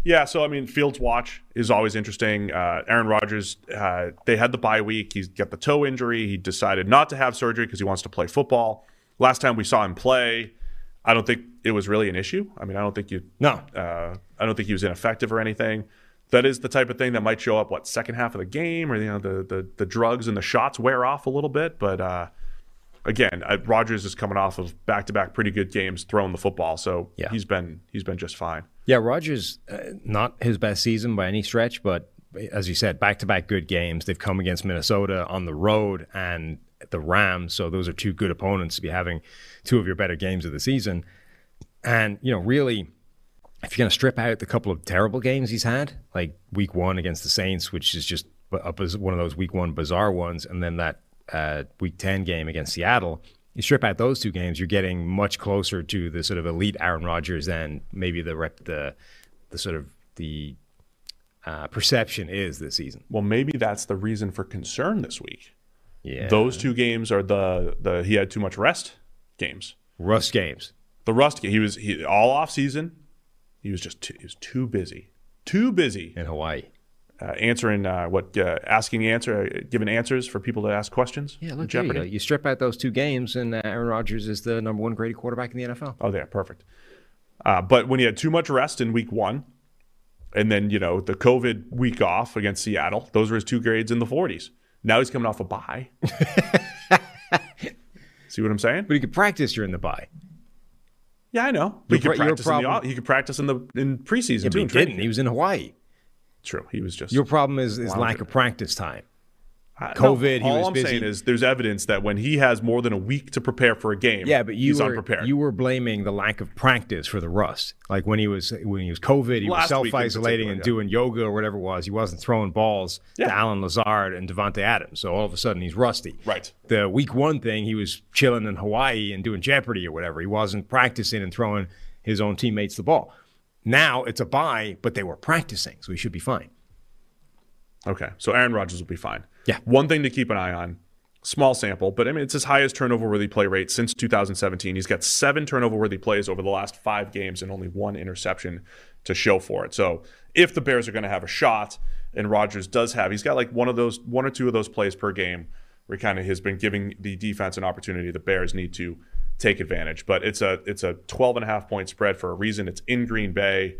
Yeah, so I mean, Fields watch is always interesting. Uh, Aaron Rodgers, uh, they had the bye week. He's got the toe injury. He decided not to have surgery because he wants to play football. Last time we saw him play, I don't think it was really an issue. I mean, I don't think you, no, uh, I don't think he was ineffective or anything. That is the type of thing that might show up what second half of the game, or you know, the the, the drugs and the shots wear off a little bit. But uh, again, uh, Rodgers is coming off of back to back pretty good games throwing the football, so Yeah. he's been he's been just fine. Yeah, Rodgers, uh, not his best season by any stretch, but as you said, back to back good games. They've come against Minnesota on the road and the Rams. So those are two good opponents to be having two of your better games of the season. And, you know, really, if you're going to strip out the couple of terrible games he's had, like week one against the Saints, which is just up as one of those week one bizarre ones, and then that uh, week 10 game against Seattle, you strip out those two games, you're getting much closer to the sort of elite Aaron Rodgers than maybe the rep, the, the sort of the uh, perception is this season. Well, maybe that's the reason for concern this week. Yeah. Those two games are the the he had too much rest games. Rust games. The rust game. He was he all off season. He was just too, he was too busy, too busy in Hawaii, uh, answering uh, what uh, asking answer, uh, giving answers for people to ask questions. Yeah, look, there you, Jeopardy. you strip out those two games, and uh, Aaron Rodgers is the number one graded quarterback in the NFL. Oh, yeah, perfect. Uh, but when he had too much rest in week one, And then, you know, the COVID week off against Seattle, those were his two grades in the 40s. Now he's coming off a bye. [laughs] See what I'm saying? But he could practice during the bye. Yeah, I know. He Your could practice in the he could practice in the in preseason Yeah, too. but he didn't. He was in Hawaii. True. He was just Your problem is, is lack of practice time. COVID, he all was I'm busy. saying is there's evidence that when he has more than a week to prepare for a game, Yeah, but you he's were unprepared. you were blaming the lack of practice for the rust. Like when he was when he was COVID, he Last was self isolating and particular, doing yoga or whatever it was. He wasn't throwing balls to Yeah. Allen Lazard and Davante Adams. So all of a sudden he's rusty. Right. The week one thing, he was chilling in Hawaii and doing Jeopardy or whatever. He wasn't practicing and throwing his own teammates the ball. Now it's a bye, but they were practicing, so he should be fine. Okay, so Aaron Rodgers will be fine. Yeah. One thing to keep an eye on, small sample, but I mean, it's his highest turnover worthy play rate since 2017. He's got seven turnover worthy plays over the last five games and only one interception to show for it. So if the Bears are going to have a shot, and Rodgers does have, he's got like one of those, one or two of those plays per game where kind of has been giving the defense an opportunity the Bears need to take advantage. But it's a, it's a 12 and a half point spread for a reason. It's in Green Bay.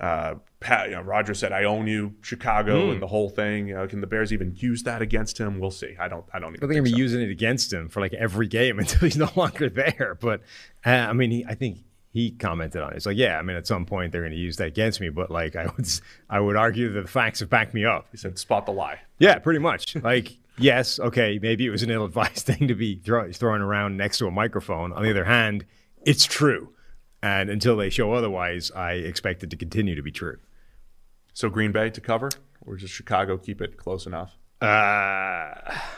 Uh, Pat, you know, Roger said, "I own you, Chicago," Hmm. and the whole thing. You know, can the Bears even use that against him? We'll see. I don't. I don't I even think they're so. using it against him for like every game [laughs] until he's no longer there. But uh, I mean, he, I think he commented on it. It's like, yeah, I mean, at some point they're going to use that against me. But like, I would, I would argue that the facts have backed me up. He said, "Spot the lie." Yeah, pretty much. Like, yes, okay, maybe it was an ill-advised [laughs] thing to be throw, throwing around next to a microphone. On the other hand, it's true, and until they show otherwise, I expect it to continue to be true. So Green Bay to cover, or does Chicago keep it close enough? Uh,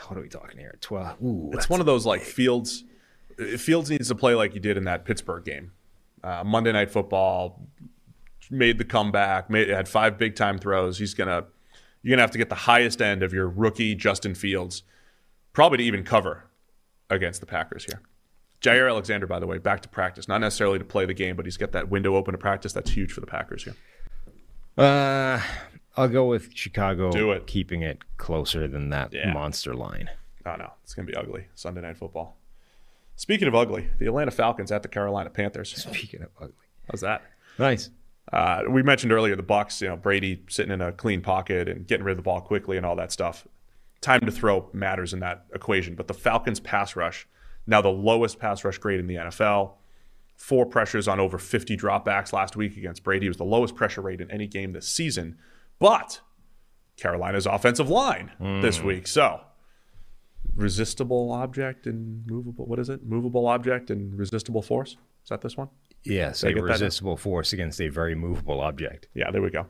what are we talking here? Twelve. Ooh, It's one of those like Fields. Fields needs to play like he did in that Pittsburgh game, uh, Monday Night Football. Made the comeback. Made had five big time throws. He's gonna. You're gonna have to get the highest end of your rookie Justin Fields, probably to even cover against the Packers here. Jaire Alexander, by the way, back to practice. Not necessarily to play the game, but he's got that window open to practice. That's huge for the Packers here. Uh, I'll go with Chicago. Do it. keeping it closer than that Yeah. monster line. Oh no, it's gonna be ugly. Sunday Night Football. Speaking of ugly, the Atlanta Falcons at the Carolina Panthers. Speaking of ugly, How's that? nice. Uh, we mentioned earlier the Bucs. You know, Brady sitting in a clean pocket and getting rid of the ball quickly and all that stuff. Time to throw matters in that equation. But the Falcons' pass rush, now the lowest pass rush grade in the NFL. Four pressures on over 50 dropbacks last week against Brady. It was the lowest pressure rate in any game this season. But Carolina's offensive line this hmm. week. So resistible object and movable. What is it? Movable object and resistible force. Is that this one? Yes, a resistible force against a very movable object. Yeah, there we go.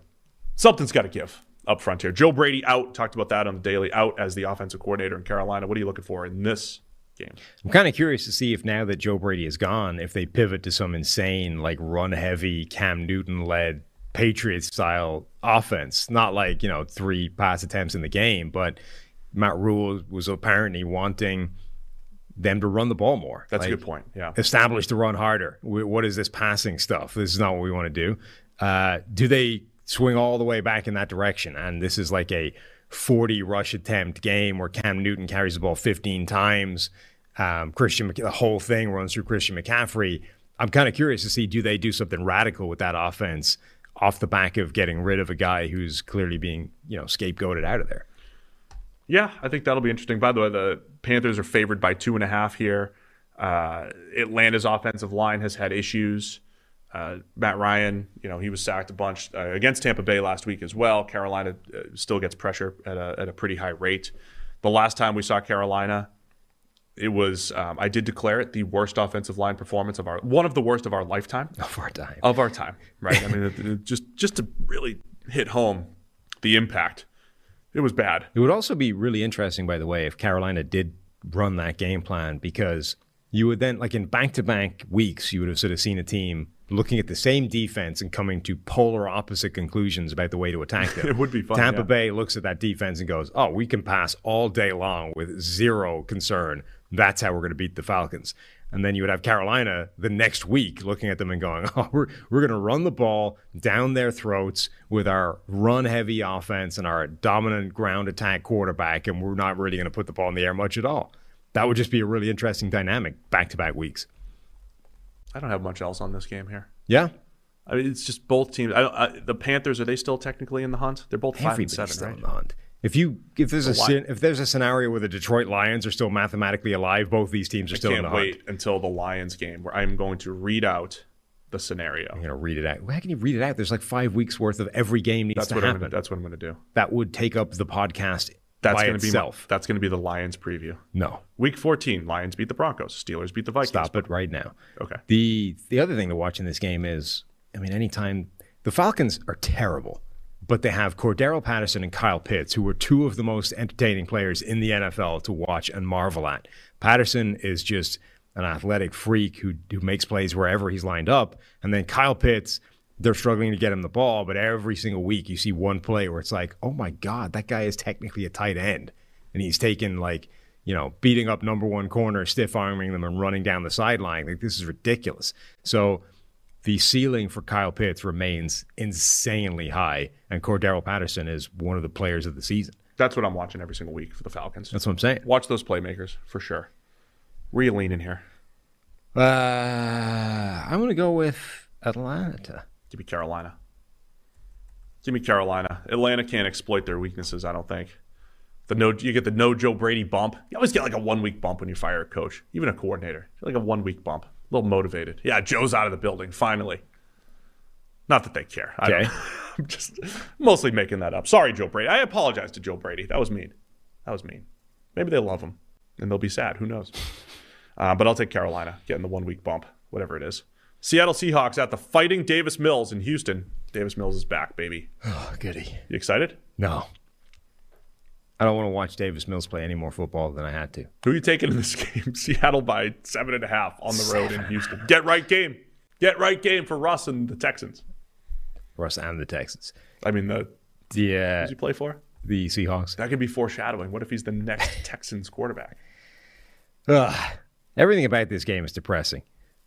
Something's got to give up front here. Joe Brady out. Talked about that on the daily. Out as the offensive coordinator in Carolina. What are you looking for in this game? I'm kind of curious to see if now that Joe Brady is gone, if they pivot to some insane, like run heavy, Cam Newton led Patriots style offense. Not like, you know, three pass attempts in the game, but Matt Rhule was apparently wanting them to run the ball more. That's a good point. Yeah. establish to run harder. What is this passing stuff? This is not what we want to do. Uh, do they swing all the way back in that direction? And this is like a 40 rush attempt game where Cam Newton carries the ball 15 times. Um, Christian, the whole thing runs through Christian McCaffrey. I'm kind of curious to see do they do something radical with that offense off the back of getting rid of a guy who's clearly being you know scapegoated out of there. Yeah, I think that'll be interesting. By the way, the Panthers are favored by two and a half here. Uh, Atlanta's offensive line has had issues. Uh, Matt Ryan, you know, he was sacked a bunch uh, against Tampa Bay last week as well. Carolina uh, still gets pressure at a, at a pretty high rate. The last time we saw Carolina, it was um, I did declare it the worst offensive line performance of our one of the worst of our lifetime [laughs] Of our time. of our time, right? I mean, it- it just just to really hit home the impact, it was bad. It would also be really interesting, by the way, if Carolina did run that game plan because you would then, like in back to back weeks, you would have sort of seen a team looking at the same defense and coming to polar opposite conclusions about the way to attack them. [laughs] It would be fun, Tampa yeah. Bay looks at that defense and goes, oh, we can pass all day long with zero concern. That's how we're going to beat the Falcons. And then you would have Carolina the next week looking at them and going, oh, we're, we're going to run the ball down their throats with our run heavy offense and our dominant ground attack quarterback, and we're not really going to put the ball in the air much at all. That would just be a really interesting dynamic back to back weeks. I don't have much else on this game here. Yeah. I mean, it's just both teams. I, don't, I, the Panthers are they still technically in the hunt? They're both five and Everybody's seven, still right? in the hunt. If you if there's a scen- if there's a scenario where the Detroit Lions are still mathematically alive, both these teams are I still in the wait hunt. until the Lions game where I'm going to read out the scenario. I'm gonna read it out. How can you read it out? There's like five weeks worth of every game needs That's to what I'm happen. gonna, that's what I'm going to do. that would take up the podcast That's going to be my, that's going to be the Lions preview. no, Week 14, Lions beat the Broncos. Steelers beat the Vikings. stop it right now. Okay. The the other thing to watch in this game is, I mean, anytime the Falcons are terrible, but they have Cordarrelle Patterson and Kyle Pitts, who are two of the most entertaining players in the NFL to watch and marvel at. Patterson is just an athletic freak who who makes plays wherever he's lined up, and then Kyle Pitts. They're struggling to get him the ball, but every single week you see one play where it's like, oh my God, that guy is technically a tight end. And he's taking like, you know, beating up number one corner, stiff arming them, and running down the sideline. Like, this is ridiculous. So the ceiling for Kyle Pitts remains insanely high, and Cordarrelle Patterson is one of the players of the season. That's what I'm watching every single week for the Falcons. That's what I'm saying. Watch those playmakers for sure. Where you leaning here? Uh, I'm going to go with Atlanta. Give me Carolina. Give me Carolina. Atlanta can't exploit their weaknesses. I don't think. The no, you get the no Joe Brady bump. You always get like a one week bump when you fire a coach, even a coordinator. Like a one week bump. A little motivated. Yeah, Joe's out of the building finally. Not that they care. Okay. [laughs] I'm just mostly making that up. Sorry, Joe Brady. I apologize to Joe Brady. That was mean. That was mean. Maybe they love him and they'll be sad. Who knows? Uh, but I'll take Carolina getting the one week bump, whatever it is. Seattle Seahawks at the Fighting Davis Mills in Houston. Davis Mills is back, baby. [sighs] Oh, goody. You excited? No. I don't want to watch Davis Mills play any more football than I had to. Who are you taking in this [laughs] game? Seattle by seven and a half on the road in Houston. Get right game. Get right game for Russ and the Texans. Russ and the Texans. I mean, the The, uh, who's he play for? the Seahawks. That could be foreshadowing. What if he's the next [sighs] Texans quarterback? Ugh. Everything about this game is depressing.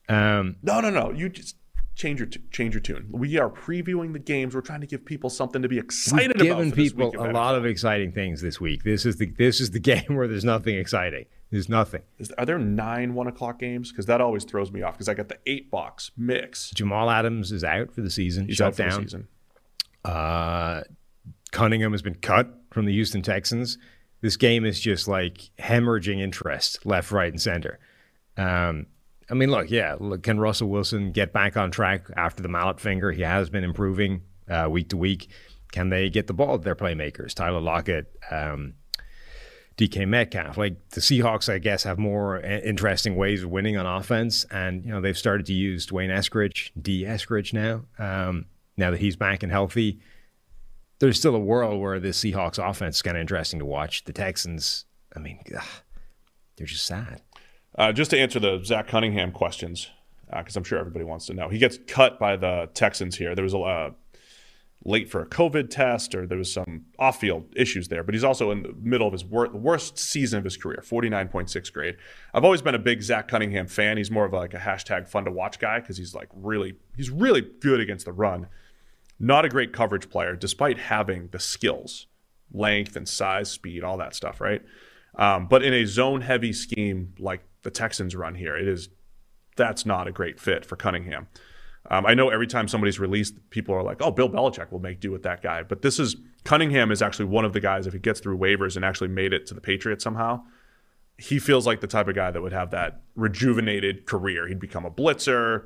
Um, No, no, no. You just change your t- change your tune. We are previewing the games. We're trying to give people something to be excited We've about. given for this people a lot of exciting things this week. This is the this is the [laughs] game where there's nothing exciting. There's nothing. Is, are there nine one o'clock games? Because that always throws me off. Because I got the eight box mix. Jamal Adams is out for the season. He's shut out for the down. season. Uh, Cunningham has been cut from the Houston Texans. This game is just like hemorrhaging interest left, right, and center. Um, I mean, look, yeah, look, can Russell Wilson get back on track after the mallet finger? He has been improving uh, week to week. Can they get the ball to their playmakers? Tyler Lockett, um, DK Metcalf. Like the Seahawks, I guess, have more interesting ways of winning on offense, and you know they've started to use D'Wayne Eskridge, D Eskridge now. Um, now that he's back and healthy, there's still a world where this Seahawks offense is kind of interesting to watch. The Texans, I mean, ugh, they're just sad. Uh, just to answer the Zach Cunningham questions, because I'm sure everybody wants to know. He gets cut by the Texans here. There was a uh, late for a COVID test, or there was some off-field issues there. But he's also in the middle of his wor- worst season of his career, 49.6 grade. I've always been a big Zach Cunningham fan. He's more of like a hashtag fun to watch guy because he's like really he's really good against the run. Not a great coverage player, despite having the skills, length and size, speed, all that stuff, right? Um, but in a zone-heavy scheme like the Texans run here, it is that's not a great fit for Cunningham. Um, I know every time somebody's released, people are like, "Oh, Bill Belichick will make do with that guy." But this is Cunningham is actually one of the guys if he gets through waivers and actually made it to the Patriots somehow. He feels like the type of guy that would have that rejuvenated career. He'd become a blitzer,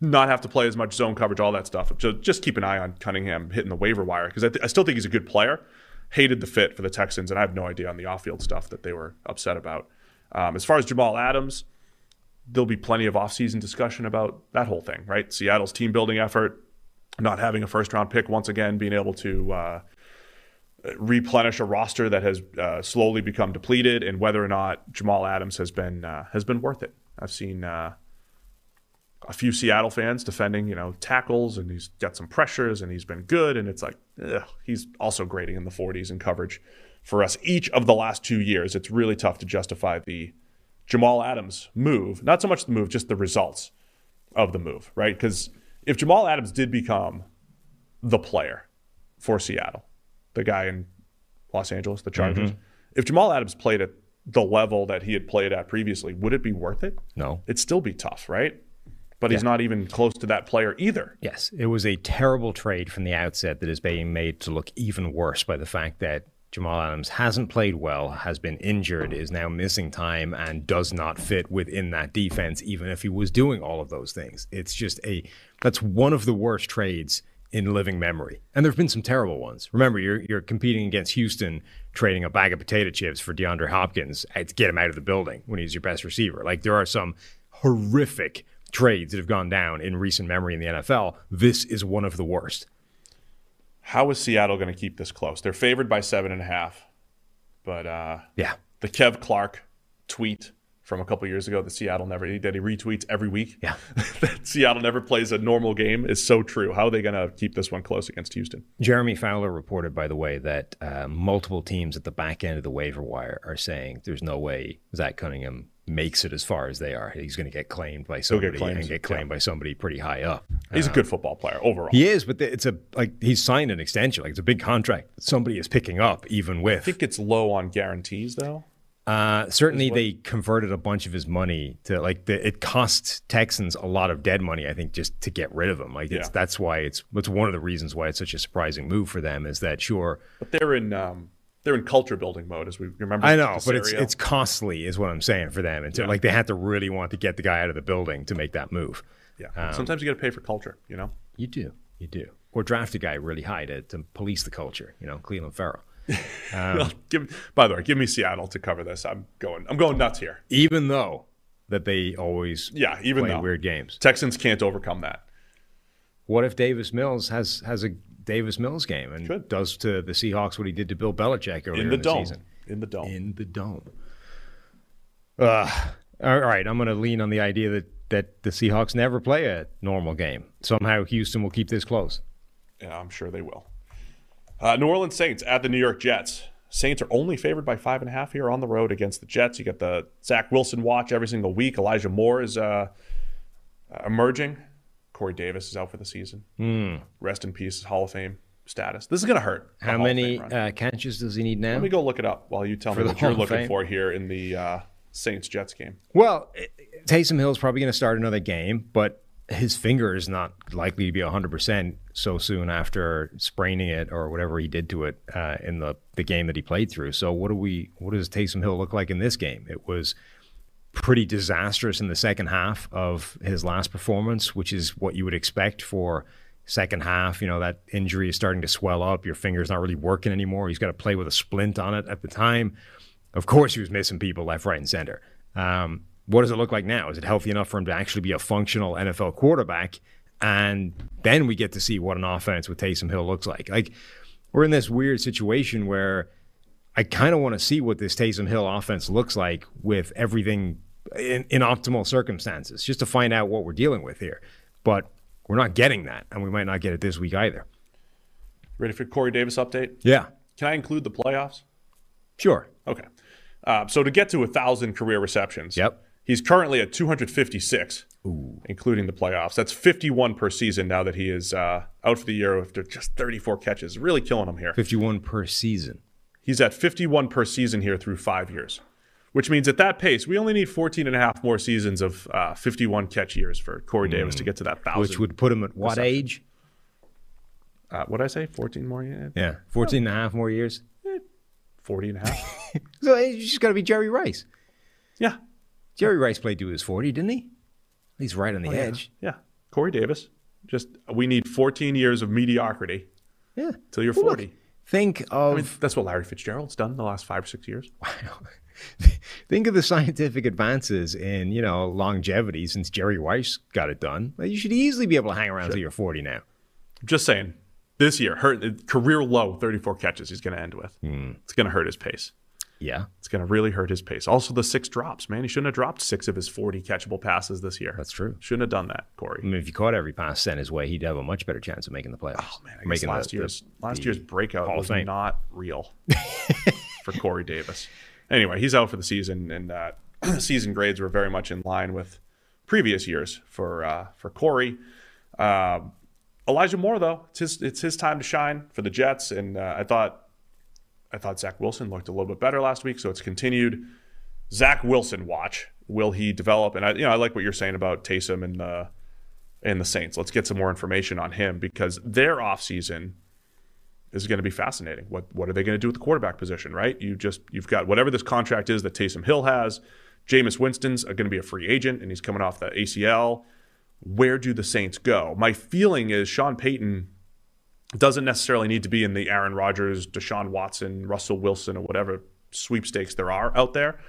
not have to play as much zone coverage, all that stuff. So just keep an eye on Cunningham hitting the waiver wire because I, th- I still think he's a good player. Hated the fit for the Texans, and I have no idea on the off-field stuff that they were upset about. Um, as far as Jamal Adams, there'll be plenty of offseason discussion about that whole thing, right? Seattle's team building effort, not having a first round pick once again, being able to uh, replenish a roster that has uh, slowly become depleted, and whether or not Jamal Adams has been uh, has been worth it. I've seen uh, a few Seattle fans defending, you know, tackles, and he's got some pressures, and he's been good, and it's like ugh, he's also grading in the 40s in coverage for us each of the last two years. It's really tough to justify the Jamal Adams move, not so much the move, just the results of the move, right? Because if Jamal Adams did become the player for Seattle, the guy in Los Angeles, the Chargers, mm-hmm. if Jamal Adams played at the level that he had played at previously, would it be worth it? No. It'd still be tough, right? but he's not even close to that player either. Yes, it was a terrible trade from the outset that is being made to look even worse by the fact that Jamal Adams hasn't played well, has been injured, is now missing time, and does not fit within that defense, even if he was doing all of those things. It's just a that's one of the worst trades in living memory. And there have been some terrible ones. Remember, you're you're competing against Houston trading a bag of potato chips for DeAndre Hopkins eh, to get him out of the building when he's your best receiver. Like there are some horrific trades that have gone down in recent memory in the NFL. This is one of the worst. How is Seattle going to keep this close? They're favored by seven and a half, but uh, Yeah. the Kev Clark tweet from a couple years ago that Seattle never that he retweets every week. Yeah. [laughs] that Seattle never plays a normal game is so true. How are they going to keep this one close against Houston? Jeremy Fowler reported, by the way, that uh, multiple teams at the back end of the waiver wire are saying there's no way Zach Cunningham makes it as far as they are. He's going to get claimed by get somebody claimed, and get claimed by somebody pretty high up. He's a good football player overall. He is, but it's a like he's signed an extension. Like it's a big contract that somebody is picking up, even with. I think it's low on guarantees though. Uh, certainly, they converted a bunch of his money to like the, it cost Texans a lot of dead money. I think just to get rid of him. Like it's, Yeah. that's why it's it's one of the reasons why it's such a surprising move for them. Is that sure? But they're in um, they're in culture building mode as we remember. I know, but it's it's costly, is what I'm saying for them. And so, like they had to really want to get the guy out of the building to make that move. yeah. um, Sometimes you got to pay for culture. You know. You do, you do, or draft a guy really high to, to police the culture. You know, Cleveland Farrell. [laughs] Um, give, by the way, give me Seattle to cover this. I'm going. I'm going nuts here. Even though that they always Yeah, even play though weird games. Texans can't overcome that. What if Davis Mills has has a Davis Mills game and does to the Seahawks what he did to Bill Belichick earlier in in the, the, dome. season? In the dome. In the dome. Uh, all right, I'm going to lean on the idea that that the Seahawks never play a normal game. Somehow Houston will keep this close. Yeah, I'm sure they will. Uh, New Orleans Saints at the New York Jets. Saints are only favored by five and a half here on the road against the Jets. You got the Zach Wilson watch every single week. Elijah Moore is uh, emerging. Corey Davis is out for the season. Rest in peace, Hall of Fame status. This is going to hurt. How many uh, catches does he need now? Let me go look it up while you tell For me what you're looking Fame? for here in the uh, Saints Jets game. Well, Taysom Hill is probably going to start another game, but his finger is not likely to be 100% so soon after spraining it or whatever he did to it uh, in the, the game that he played through. So what do we what does Taysom Hill look like in this game? It was pretty disastrous in the second half of his last performance, which is what you would expect for second half. You know, that injury is starting to swell up. Your finger's not really working anymore. He's got to play with a splint on it at the time. Of course, he was missing people left, right, and center. Um, what does it look like now? Is it healthy enough for him to actually be a functional NFL quarterback? And then we get to see what an offense with Taysom Hill looks like. Like, we're in this weird situation where I kind of want to see what this Taysom Hill offense looks like with everything in, in optimal circumstances, just to find out what we're dealing with here. But we're not getting that, and we might not get it this week either. Ready for Corey Davis update? Yeah, Can I include the playoffs? sure. Okay. Uh, so to get to a thousand career receptions, Yep. he's currently at 256, including the playoffs. That's 51 per season now that he is uh, out for the year after just 34 catches. Really killing him here. 51 per season. He's at 51 per season here through five years, which means at that pace, we only need 14 and a half more seasons of uh, 51 catch years for Corey Davis to get to that thousand. Which would put him at what reception. age? uh, what did I say? 14 more? years? Yeah, 14 and a half more years. 40 and a half. [laughs] So you just got to be Jerry Rice. yeah. Jerry Rice played to his 40, didn't he? He's right on the edge. Yeah. Corey Davis. Just we need 14 years of mediocrity Yeah. till you're Well, look, 40. think of I mean, that's what Larry Fitzgerald's done the last five or six years. [laughs] think of the scientific advances in you know longevity since Jerry Rice got it done. You should easily be able to hang around until you're 40 now. Just saying, this year, hurt, career low 34 catches he's going to end with. Hmm. It's going to hurt his pace. Yeah, It's going to really hurt his pace. Also, the six drops, man. He shouldn't have dropped six of his 40 catchable passes this year. that's true. Shouldn't have done that, Corey. I mean, if you caught every pass sent his way, he'd have a much better chance of making the playoffs. Oh man, making last the- year's the- last the year's breakout was not real [laughs] for Corey Davis. Anyway, he's out for the season, and uh, [clears throat] season grades were very much in line with previous years for uh, for Corey. Um Elijah Moore, though, it's his it's his time to shine for the Jets, and uh, I thought I thought Zach Wilson looked a little bit better last week, so it's continued. Zach Wilson watch. Will he develop? And I, you know, I like what you're saying about Taysom and uh, in the Saints. Let's get some more information on him because their offseason is going to be fascinating. What what are they going to do with the quarterback position, right? You just you've got whatever this contract is that Taysom Hill has. Jameis Winston's going to be a free agent and he's coming off the ACL. Where do the Saints go? My feeling is Sean Payton doesn't necessarily need to be in the Aaron Rodgers, Deshaun Watson, Russell Wilson, or whatever sweepstakes there are out there.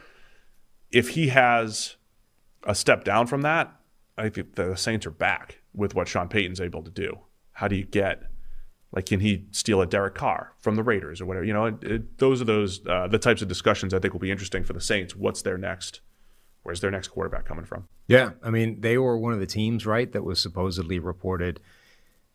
If he has a step down from that, I think the Saints are back with what Sean Payton's able to do. How do you get, like, can he steal a Derek Carr from the Raiders or whatever? You know, it, it, those are those uh, the types of discussions I think will be interesting for the Saints. What's their next? Where's their next quarterback coming from? Yeah, I mean, they were one of the teams, right, that was supposedly reported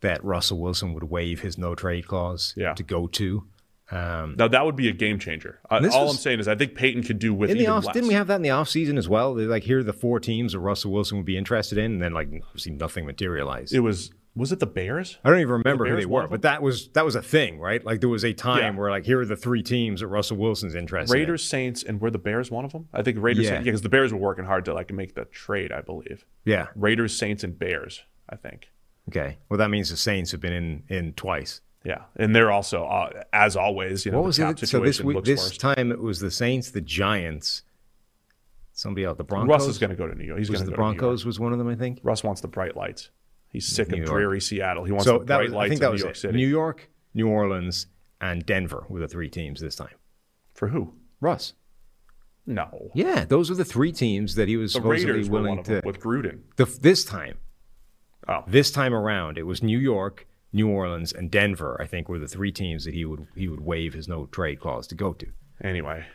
that Russell Wilson would waive his no trade clause Yeah. to go to. Um, Now that would be a game changer. Uh, all was- I'm saying is I think Payton could do with in the off, less. didn't we have that in the offseason as well? They're like, here are the four teams that Russell Wilson would be interested in, and then like obviously nothing materialized. it was was it the Bears? I don't even remember who Bears they were, but that was that was a thing, right? Like there was a time Yeah. where like here are the three teams that Russell Wilson's interested in. Raiders, Saints, and were the Bears one of them? I think Raiders, Yeah. Saints, yeah, because the Bears were working hard to like make the trade. I believe. Yeah. Raiders, Saints, and Bears. I think. Okay. Well, that means the Saints have been in in twice. Yeah, and they're also, uh, as always, you know, What the was it? So this week, this worse. time it was the Saints, the Giants, somebody else, the Broncos. Russ is going to go to New York. He's going to the go to New York. Broncos was one of them, I think. Russ wants the bright lights. He's sick New of York. dreary Seattle. He wants So the bright was, I lights think that of New York it. City. New York, New Orleans, and Denver were the three teams this time. For who? Russ. No. Yeah, those were the three teams that he was The supposedly Raiders willing to. them with Gruden. the, this time, Oh, this time around, it was New York, New Orleans, and Denver. I think were the three teams that he would he would waive his no trade clause to go to. anyway.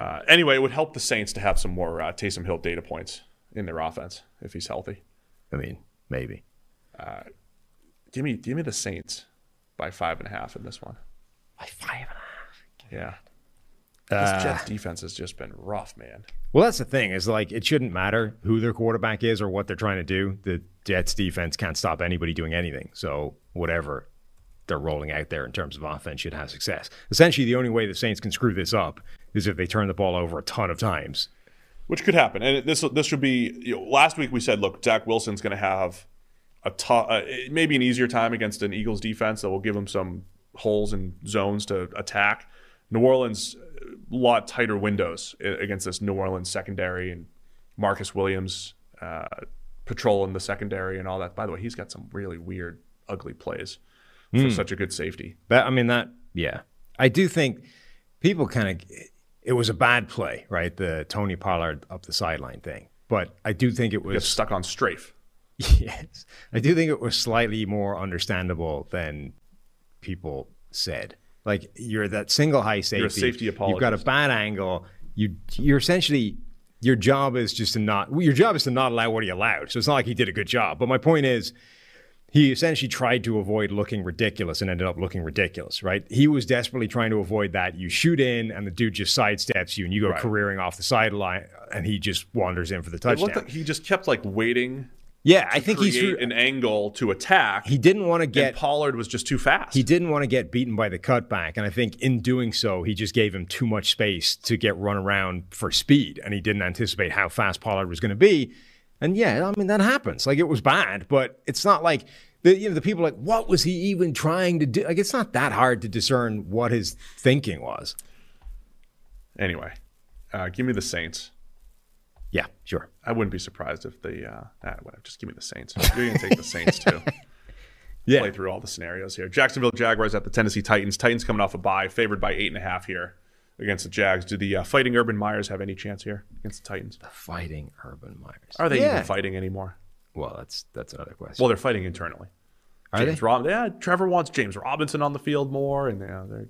Uh, anyway, it would help the Saints to have some more uh, Taysom Hill data points in their offense if he's healthy. I mean, maybe. Give me, give me the Saints by five and a half in this one. By five and a half. Yeah. Uh, This Jets defense has just been rough, man. Well, that's the thing is like it shouldn't matter who their quarterback is or what they're trying to do. The Jets defense can't stop anybody doing anything. So whatever they're rolling out there in terms of offense should have success. Essentially, the only way the Saints can screw this up is if they turn the ball over a ton of times. which could happen. And this this should be. You know, last week we said, look, Zach Wilson's going to have a tough, uh, maybe an easier time against an Eagles defense that will give them some holes and zones to attack. New Orleans, a lot tighter windows against this New Orleans secondary and Marcus Williams uh, patrol in the secondary and all that. By the way, he's got some really weird, ugly plays for such a good safety. That I mean that yeah. I do think people kind of it was a bad play, right? The Tony Pollard up the sideline thing. But I do think it was stuck on strafe. [laughs] yes. I do think it was slightly more understandable than people said. Like you're that single high safety. safety You've got a bad angle. You you're essentially your job is just to not your job is to not allow what he allowed. So it's not like he did a good job. But my point is he essentially tried to avoid looking ridiculous and ended up looking ridiculous, right? He was desperately trying to avoid that. You shoot in and the dude just sidesteps you and you go Right. careering off the sideline and he just wanders in for the touchdown. like he just kept like waiting yeah, I think he's an angle to attack. he didn't want to and get Pollard was just too fast. he didn't want to get beaten by the cutback. And I think in doing so, he just gave him too much space to get run around for speed. And he didn't anticipate how fast Pollard was going to be. And yeah, I mean, that happens. Like it was bad, but it's not like the, you know, the people are like, what was he even trying to do? Like it's not that hard to discern what his thinking was. Anyway, uh, give me the Saints. Yeah, sure. I wouldn't be surprised if the uh, ah, whatever. Just give me the Saints. You're gonna take the Saints too. [laughs] Yeah. Play through all the scenarios here. Jacksonville Jaguars at the Tennessee Titans. Titans coming off a bye, favored by eight and a half here against the Jags. Do the uh, Fighting Urban Meyers have any chance here against the Titans? The fighting Urban Meyers. Are they Yeah. even fighting anymore? Well, that's that's another question. Well, they're fighting internally. Are James they? Rob- yeah, Trevor wants James Robinson on the field more, and yeah, they're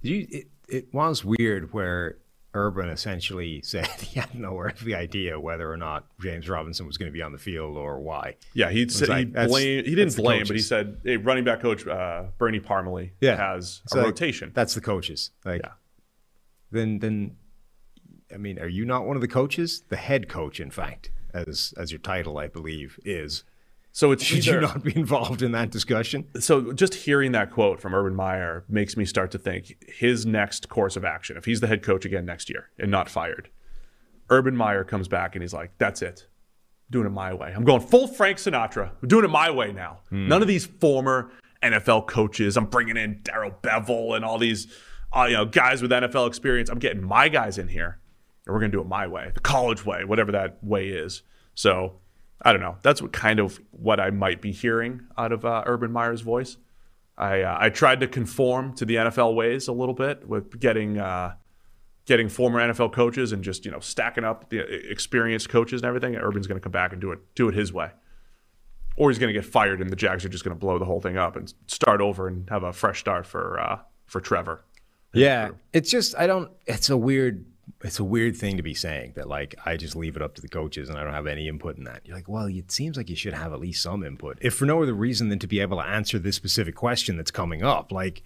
You, it, it was weird where Urban essentially [laughs] said he had no idea whether or not James Robinson was going to be on the field or why. Yeah, he said he like, blamed. He didn't blame, but he said, "Hey, running back coach uh, Bernie Parmalee Yeah. has It's a like, rotation." That's the coaches. Like, Yeah. then, then, I mean, are you not one of the coaches? The head coach, in fact, as as your title, I believe, is. So it's Should either, you not be involved in that discussion? so just hearing that quote from Urban Meyer makes me start to think his next course of action, if he's the head coach again next year and not fired, Urban Meyer comes back and he's like, "That's it. doing it my way. I'm going full Frank Sinatra. I'm doing it my way now. None of these former NFL coaches. I'm bringing in Darrell Bevell and all these, uh, you know, guys with NFL experience. I'm getting my guys in here, and we're gonna do it my way, the college way, whatever that way is. So I don't know. That's what kind of what I might be hearing out of uh, Urban Meyer's voice. I uh, I tried to conform to the NFL ways a little bit with getting uh, getting former NFL coaches and just you know stacking up the experienced coaches and everything. Urban's going to come back and do it do it his way, or he's going to get fired and the Jags are just going to blow the whole thing up and start over and have a fresh start for uh, for Trevor. Yeah, it's just I don't. It's a weird. It's a weird thing to be saying that like I just leave it up to the coaches and I don't have any input in that. You're like, well, it seems like you should have at least some input, if for no other reason than to be able to answer this specific question that's coming up. Like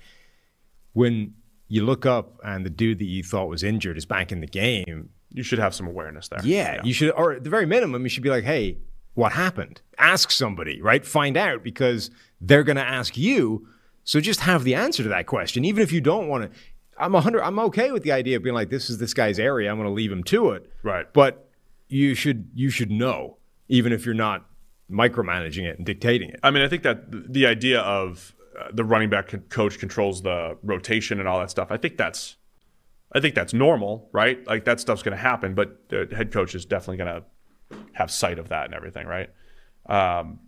when you look up and the dude that you thought was injured is back in the game. You should have some awareness there. Yeah, you should, or at the very minimum, you should be like, hey, what happened? Ask somebody, right? Find out because they're going to ask you. So just have the answer to that question, even if you don't want to. I'm hundred. I'm okay with the idea of being like, this is this guy's area. I'm going to leave him to it. Right. But you should you should know, even if you're not micromanaging it and dictating it. I mean, I think that the idea of uh, the running back co- coach controls the rotation and all that stuff. I think that's, I think that's normal, right? Like that stuff's going to happen, but the head coach is definitely going to have sight of that and everything, right? Um,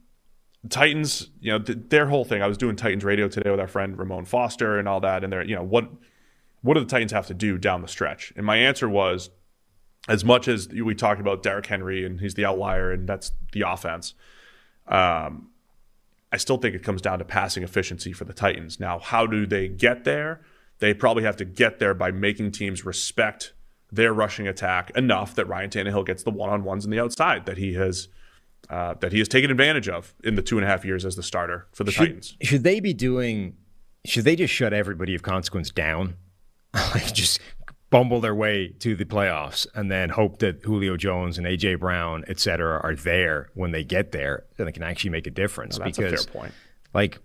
Titans, you know, th- their whole thing. I was doing Titans radio today with our friend Ramon Foster and all that, and they're, you know, what, what do the Titans have to do down the stretch? And my answer was, as much as we talked about Derrick Henry and he's the outlier and that's the offense. Um, I still think it comes down to passing efficiency for the Titans. Now, how do they get there? They probably have to get there by making teams respect their rushing attack enough that Ryan Tannehill gets the one-on-ones in the outside that he has uh, that he has taken advantage of in the two and a half years as the starter for the should, Titans. Should they be doing? Should they just shut everybody of consequence down? [laughs] like just bumble their way to the playoffs and then hope that Julio Jones and AJ Brown, et cetera, are there when they get there and they can actually make a difference. That's because, a fair point. Like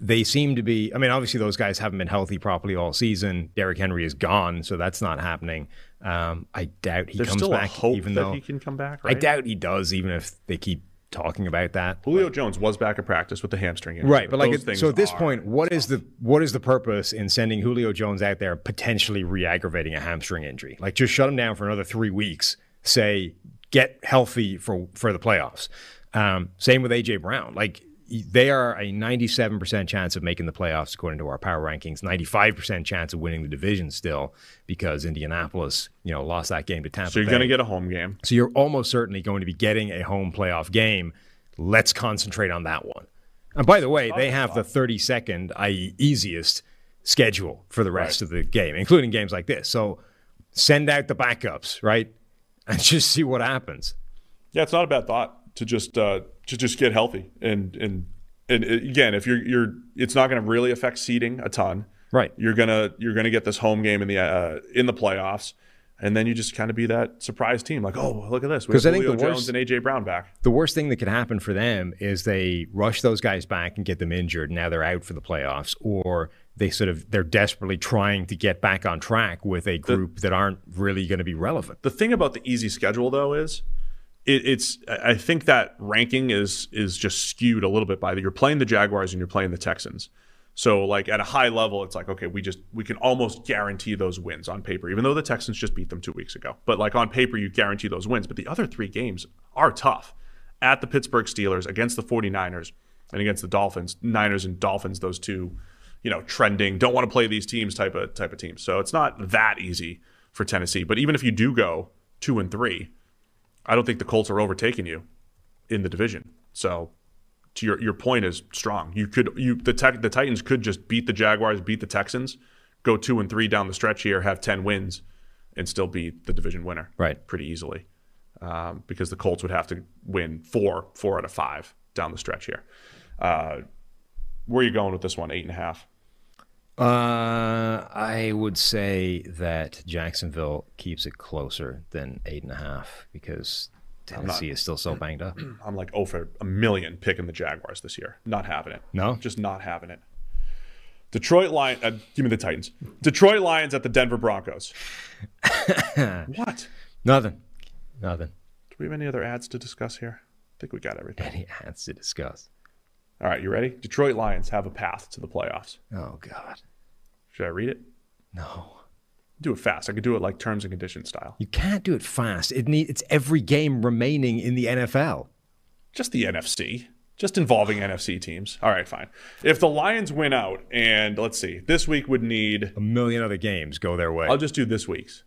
they seem to be. I mean, obviously those guys haven't been healthy properly all season. Derrick Henry is gone, so that's not happening. Um, I doubt he There's comes back, even that though he can come back. I doubt he does, even if they keep talking about that. Julio Jones was back at practice with the hamstring injury. Right, but like, it- things so at this point, what is the what is the purpose in sending Julio Jones out there potentially re-aggravating a hamstring injury? Like, just shut him down for another three weeks. Say, get healthy for for the playoffs. Um, same with AJ Brown. Like, they are a ninety-seven percent chance of making the playoffs according to our power rankings. Ninety-five percent chance of winning the division still because Indianapolis, you know, lost that game to Tampa. So you're going to get a home game. So you're almost certainly going to be getting a home playoff game. Let's concentrate on that one. And by the way, they have the 32nd, i.e., easiest schedule for the rest of the game, including games like this. So send out the backups, right? And [laughs] just see what happens. Yeah, it's not a bad thought to just uh, to just get healthy and and and again, if you're you're, it's not going to really affect seeding a ton. Right. You're gonna you're gonna get this home game in the uh, in the playoffs, and then you just kind of be that surprise team, like, oh, look at this, we 'Cause have I think the Jones worst- and AJ Brown back. The worst thing that could happen for them is they rush those guys back and get them injured. Now they're out for the playoffs, or they sort of they're desperately trying to get back on track with a group that aren't really going to be relevant. The thing about the easy schedule though is it, it's I think that ranking is is just skewed a little bit by that you're playing the Jaguars and you're playing the Texans. So like at a high level, it's like okay, we just we can almost guarantee those wins on paper, even though the Texans just beat them two weeks ago. But like on paper, you guarantee those wins. But the other three games are tough. At the Pittsburgh Steelers, against the 49ers, and against the Dolphins, Niners and Dolphins, those two, you know, trending, don't want to play these teams type of type of teams. So it's not that easy for Tennessee. But even if you do go two and three, I don't think the Colts are overtaking you in the division. So to your your point is strong. You could you the tech, the Titans could just beat the Jaguars, beat the Texans, go two and three down the stretch here, have ten wins, and still be the division winner. Right. Pretty easily. Um, because the Colts would have to win four, four out of five down the stretch here. Uh, where are you going with this one? Eight and a half. Uh, I would say that Jacksonville keeps it closer than eight and a half because Tennessee is still so banged up. [clears throat] I'm like oh for a million picking the Jaguars this year. Not having it. No? just not having it. Detroit Lions. Uh, give me the Titans. Detroit Lions at the Denver Broncos. [laughs] what? Nothing. Nothing. Do we have any other ads to discuss here? I think we got everything. Any ads to discuss? All right, you ready? Detroit Lions have a path to the playoffs. Oh God, Should I read it? no. Do it fast. I could do it like terms and conditions style. You can't do it fast. It need, it's every game remaining in the NFL. Just the NFC. Just involving NFC teams. All right, fine. If the Lions win out, and let's see, this week would need. A million other games go their way. I'll just do this week's.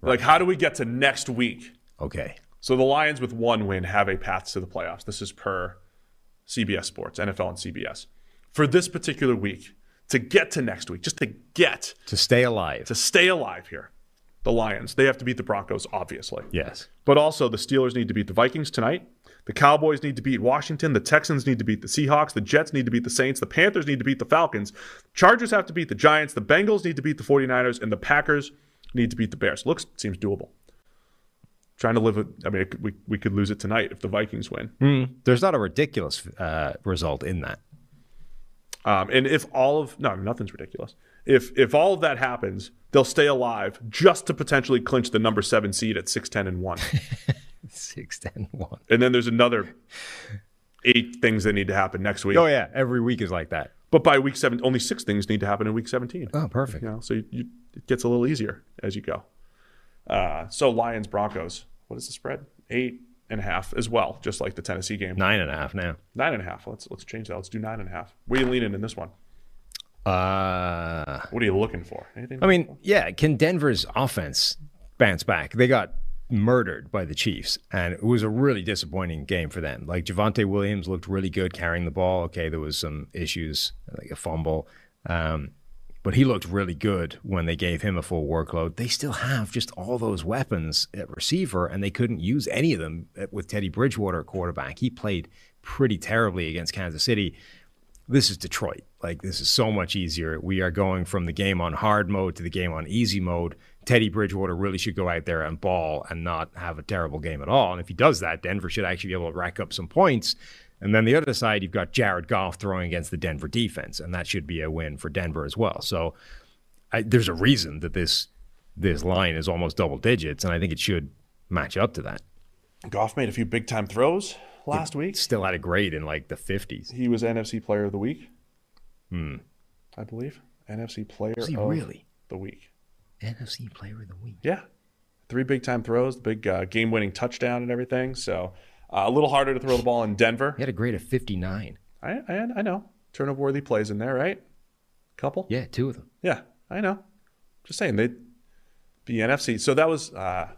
Like, how do we get to next week? okay. So the Lions with one win have a path to the playoffs. This is per CBS Sports, NFL and CBS. For this particular week, to get to next week, just to get To stay alive. to stay alive here, the Lions, they have to beat the Broncos, obviously. yes. But also, the Steelers need to beat the Vikings tonight. The Cowboys need to beat Washington. The Texans need to beat the Seahawks. The Jets need to beat the Saints. The Panthers need to beat the Falcons. Chargers have to beat the Giants. The Bengals need to beat the 49ers. And the Packers need to beat the Bears. Looks seems doable. Trying to live it. I mean, we, we could lose it tonight if the Vikings win. There's not a ridiculous uh, result in that. Um, and if all of no, nothing's ridiculous. If if all of that happens, they'll stay alive just to potentially clinch the number seven seed at six ten and one. [laughs] Six, ten, one. and then there's another eight things that need to happen next week. Oh yeah, every week is like that. But by week seven, only six things need to happen in week 17. Oh, perfect. You know, so you, you, it gets a little easier as you go. Uh, so Lions Broncos, what is the spread? Eight and a half as well, just like the Tennessee game. Nine and a half now. Nine and a half. Let's let's change that. Let's do nine and a half. Where are you leaning in this one? Uh, What are you looking for? Anything? I mean, yeah, can Denver's offense bounce back? They got murdered by the Chiefs, and it was a really disappointing game for them. Like Javonte Williams looked really good carrying the ball. Okay, there was some issues, like a fumble, um, but he looked really good when they gave him a full workload. They still have just all those weapons at receiver, and they couldn't use any of them with Teddy Bridgewater at quarterback. He played pretty terribly against Kansas City this is Detroit. Like this is so much easier. We are going from the game on hard mode to the game on easy mode. Teddy Bridgewater really should go out there and ball and not have a terrible game at all. And if he does that, Denver should actually be able to rack up some points. And then the other side, you've got Jared Goff throwing against the Denver defense, and that should be a win for Denver as well. So I, there's a reason that this this line is almost double digits, and I think it should match up to that. Goff made a few big time throws last week. Still had a grade in like the 50s. He was NFC Player of the Week. Hmm. I believe NFC Player Was he of really? the Week. NFC Player of the Week. Yeah, three big time throws, the big uh, game winning touchdown and everything. So uh, a little harder to throw the ball in Denver. He had a grade of 59. I, I I know turnover worthy plays in there, right? Couple. Yeah, two of them. Yeah, I know. Just saying they'd be NFC. So that was uh,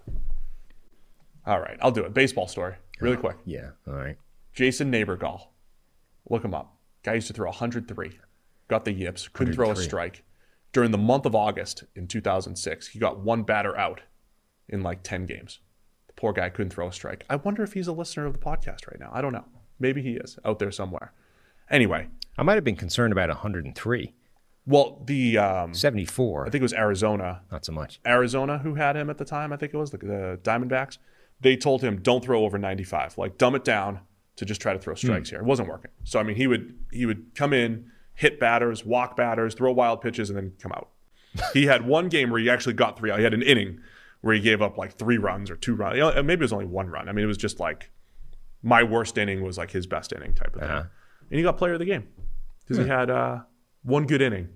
all right. I'll do it. Baseball story, really quick. Yeah, all right. Jason Neighborgall. Look him up. Guy used to throw 103. Got the yips. Couldn't throw a strike. During the month of August in 2006, he got one batter out in like 10 games. Poor guy couldn't throw a strike. I wonder if he's a listener of the podcast right now. I don't know. Maybe he is out there somewhere. Anyway, I might have been concerned about 103. well, the um, 74, I think it was Arizona not so much. Arizona who had him at the time. I think it was the, the Diamondbacks. They told him don't throw over 95. Like dumb it down to just try to throw strikes here. It wasn't working. So I mean, he would he would come in, hit batters, walk batters, throw wild pitches, and then come out. he had one game where he actually got three. He had an inning where he gave up like three runs or two runs. You know, Maybe it was only one run. I mean, it was just like my worst inning was like his best inning type of thing. Uh-huh. And he got player of the game because he had uh, one good inning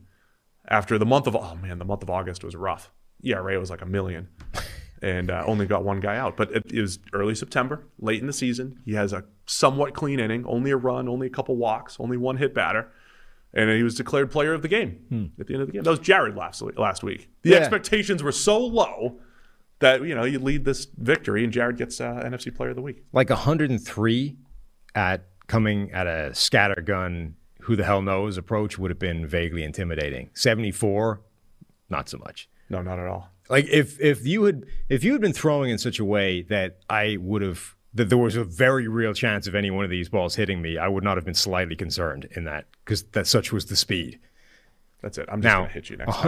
after the month of oh man, the month of August was rough. Yeah, ERA was like a million, [laughs] and uh, only got one guy out. But it, it was early September, late in the season. He has a somewhat clean inning, only a run, only a couple walks, only one hit batter, and he was declared player of the game at the end of the game. That was Jared last last week. The Yeah. expectations were so low that you know you lead this victory, and Jared gets uh, NFC Player of the Week. Like 103 at coming at a scattergun, who the hell knows approach would have been vaguely intimidating. 74, not so much. No, not at all. Like if if you had if you had been throwing in such a way that I would have that there was a very real chance of any one of these balls hitting me, I would not have been slightly concerned in that because that such was the speed. That's it. I'm just Now gonna hit you next time.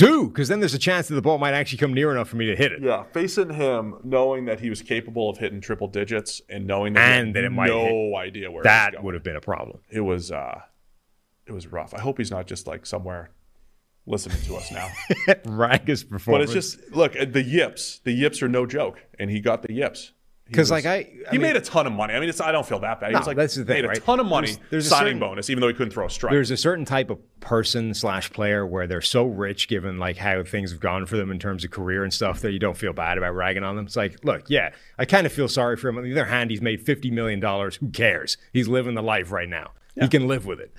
103, do because then there's a chance that the ball might actually come near enough for me to hit it. Yeah, facing him, knowing that he was capable of hitting triple digits, and knowing that he And had that it might no idea where it was That would have been a problem. it was uh, it was rough. I hope he's not just like somewhere listening to us now. [laughs] Ragus performance. but it's just look the yips. The yips are no joke, and he got the yips. Because like I, I he mean, made a ton of money. I mean, it's, I don't feel that bad. He No, was like, that's the thing, made a right? ton of money There's- there's a signing certain- bonus, even though he couldn't throw a strike. there's a certain type of person slash player where they're so rich given like how things have gone for them in terms of career and stuff that you don't feel bad about ragging on them. It's like, look, yeah, I kind of feel sorry for him. On the other hand, he's made fifty million dollars. Who cares? He's living the life right now. He can live with it.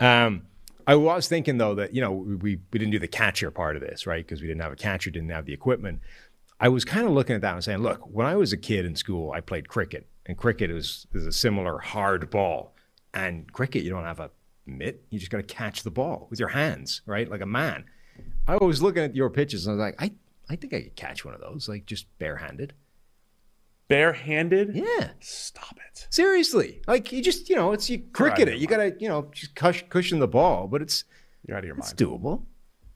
Um, I was thinking though that you know we we didn't do the catcher part of this right because we didn't have a catcher, didn't have the equipment. I was kind of looking at that and saying, look, when I was a kid in school, I played cricket, and cricket is is a similar hard ball. And cricket, you don't have a mitt; you just got to catch the ball with your hands, right, like a man. I was looking at your pitches and I was like, I I think I could catch one of those, like just barehanded. Barehanded? Yeah, Stop it. seriously, like you just you know, it's you cricket it. You got to you know just cush, cushion the ball, but it's You're out of your it's mind. doable.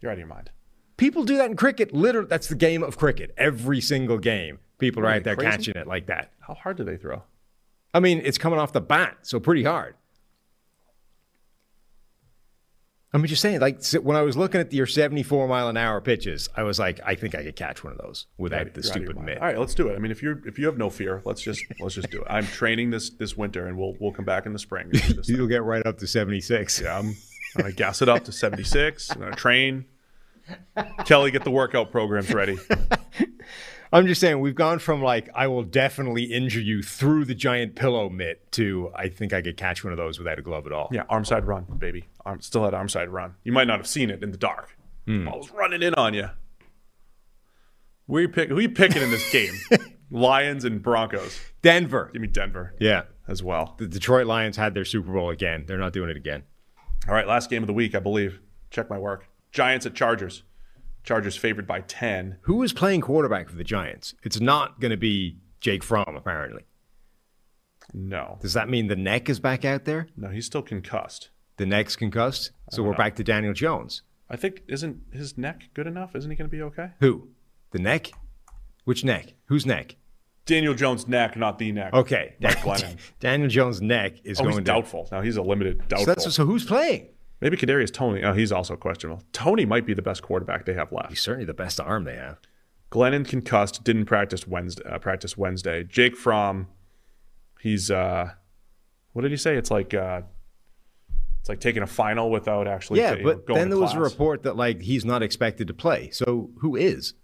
You're out of your mind. People do that in cricket. Literally, that's the game of cricket. Every single game, people are out there crazy? catching it like that. How hard do they throw? I mean, it's coming off the bat, so pretty hard. I'm just saying, like when I was looking at your 74 mile an hour pitches, I was like, I think I could catch one of those without the stupid mitt. All right, let's do it. I mean, if you're if you have no fear, let's just let's just do it. I'm training this this winter, and we'll we'll come back in the spring. and do this [laughs] thing. You'll get right up to 76. Yeah, I'm gonna gas it up to 76. I'm gonna train. Kelly, get the workout programs ready. [laughs] I'm just saying, we've gone from like, I will definitely injure you through the giant pillow mitt to I think I could catch one of those without a glove at all. Yeah, arm side run, baby. Arm still had arm side run. You might not have seen it in the dark. Hmm. I was running in on you. You pick? Who you picking in this game? [laughs] Lions and Broncos. Denver. Give me Denver Yeah. as well. The Detroit Lions had their Super Bowl again. They're not doing it again. All right, last game of the week, I believe. Check my work. Giants at Chargers. Chargers favored by 10. Who is playing quarterback for the Giants? It's not going to be Jake Fromm, apparently. No, Does that mean the neck is back out there? no, he's still concussed. The neck's concussed? So we're back to Daniel Jones. I think isn't his neck good enough? Isn't he going to be okay? Who? The neck? Which neck? Whose neck? Daniel Jones' neck, not the neck. Okay. Mike Glennon. [laughs] Daniel Jones' neck is Oh, going he's to. doubtful. Now he's a limited So, doubtful. that's, so who's playing? Maybe Kadarius Toney. Oh, he's also questionable. Toney might be the best quarterback they have left. He's certainly the best arm they have. Glennon concussed, didn't practice Wednesday. Uh, practice Wednesday. Jake Fromm, he's uh, what did he say? It's like uh, it's like taking a final without actually. Yeah, know, but then there was a report that like he's not expected to play. So who is?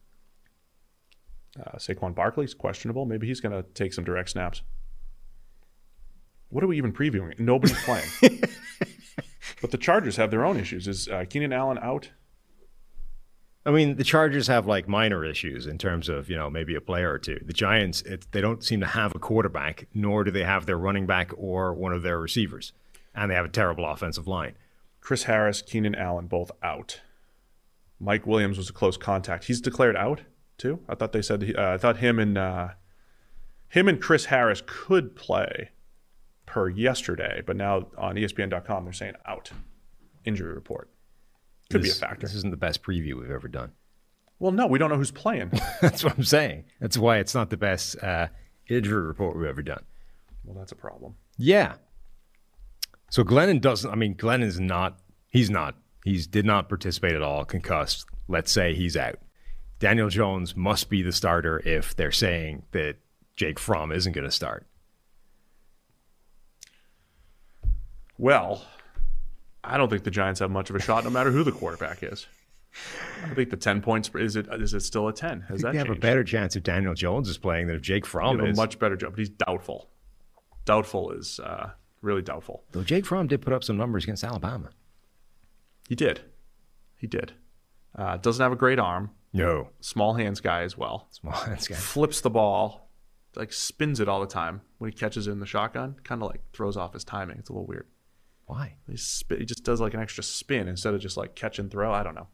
Uh, Saquon Barkley's questionable. Maybe he's going to take some direct snaps. What are we even previewing? Nobody's playing. [laughs] but the Chargers have their own issues. Is uh, Keenan Allen out? I mean, the Chargers have like minor issues in terms of you know maybe a player or two. The Giants, it, they don't seem to have a quarterback, nor do they have their running back or one of their receivers, and they have a terrible offensive line. Chris Harris, Keenan Allen, both out. Mike Williams was a close contact. He's declared out too. I thought they said. he- Uh, I thought him and uh, him and Chris Harris could play per yesterday, but now on ESPN.com they're saying out. Injury report could be a This- factor. This isn't the best preview we've ever done. Well, no, we don't know who's playing. [laughs] That's what I'm saying. That's why it's not the best uh, injury report we've ever done. well, that's a problem. Yeah. So Glennon doesn't. I mean, Glennon's not. He's not. He's did not participate at all. Concussed. Let's say he's out. Daniel Jones must be the starter if they're saying that Jake Fromm isn't going to start. Well, I don't think the Giants have much of a shot, no matter who the quarterback is. I think the ten points is it is it still a ten? Has that They have a better chance if Daniel Jones is playing than if Jake Fromm have a much better job, but he's doubtful. Doubtful is uh, really doubtful. Though Jake Fromm did put up some numbers against Alabama. He did. He did. Uh, doesn't have a great arm. No, Small hands guy as well. small hands guy. Flips the ball, like spins it all the time when he catches it in the shotgun. Kind of like throws off his timing. It's a little weird. Why? He, sp- he just does like an extra spin instead of just like catch and throw. I don't know.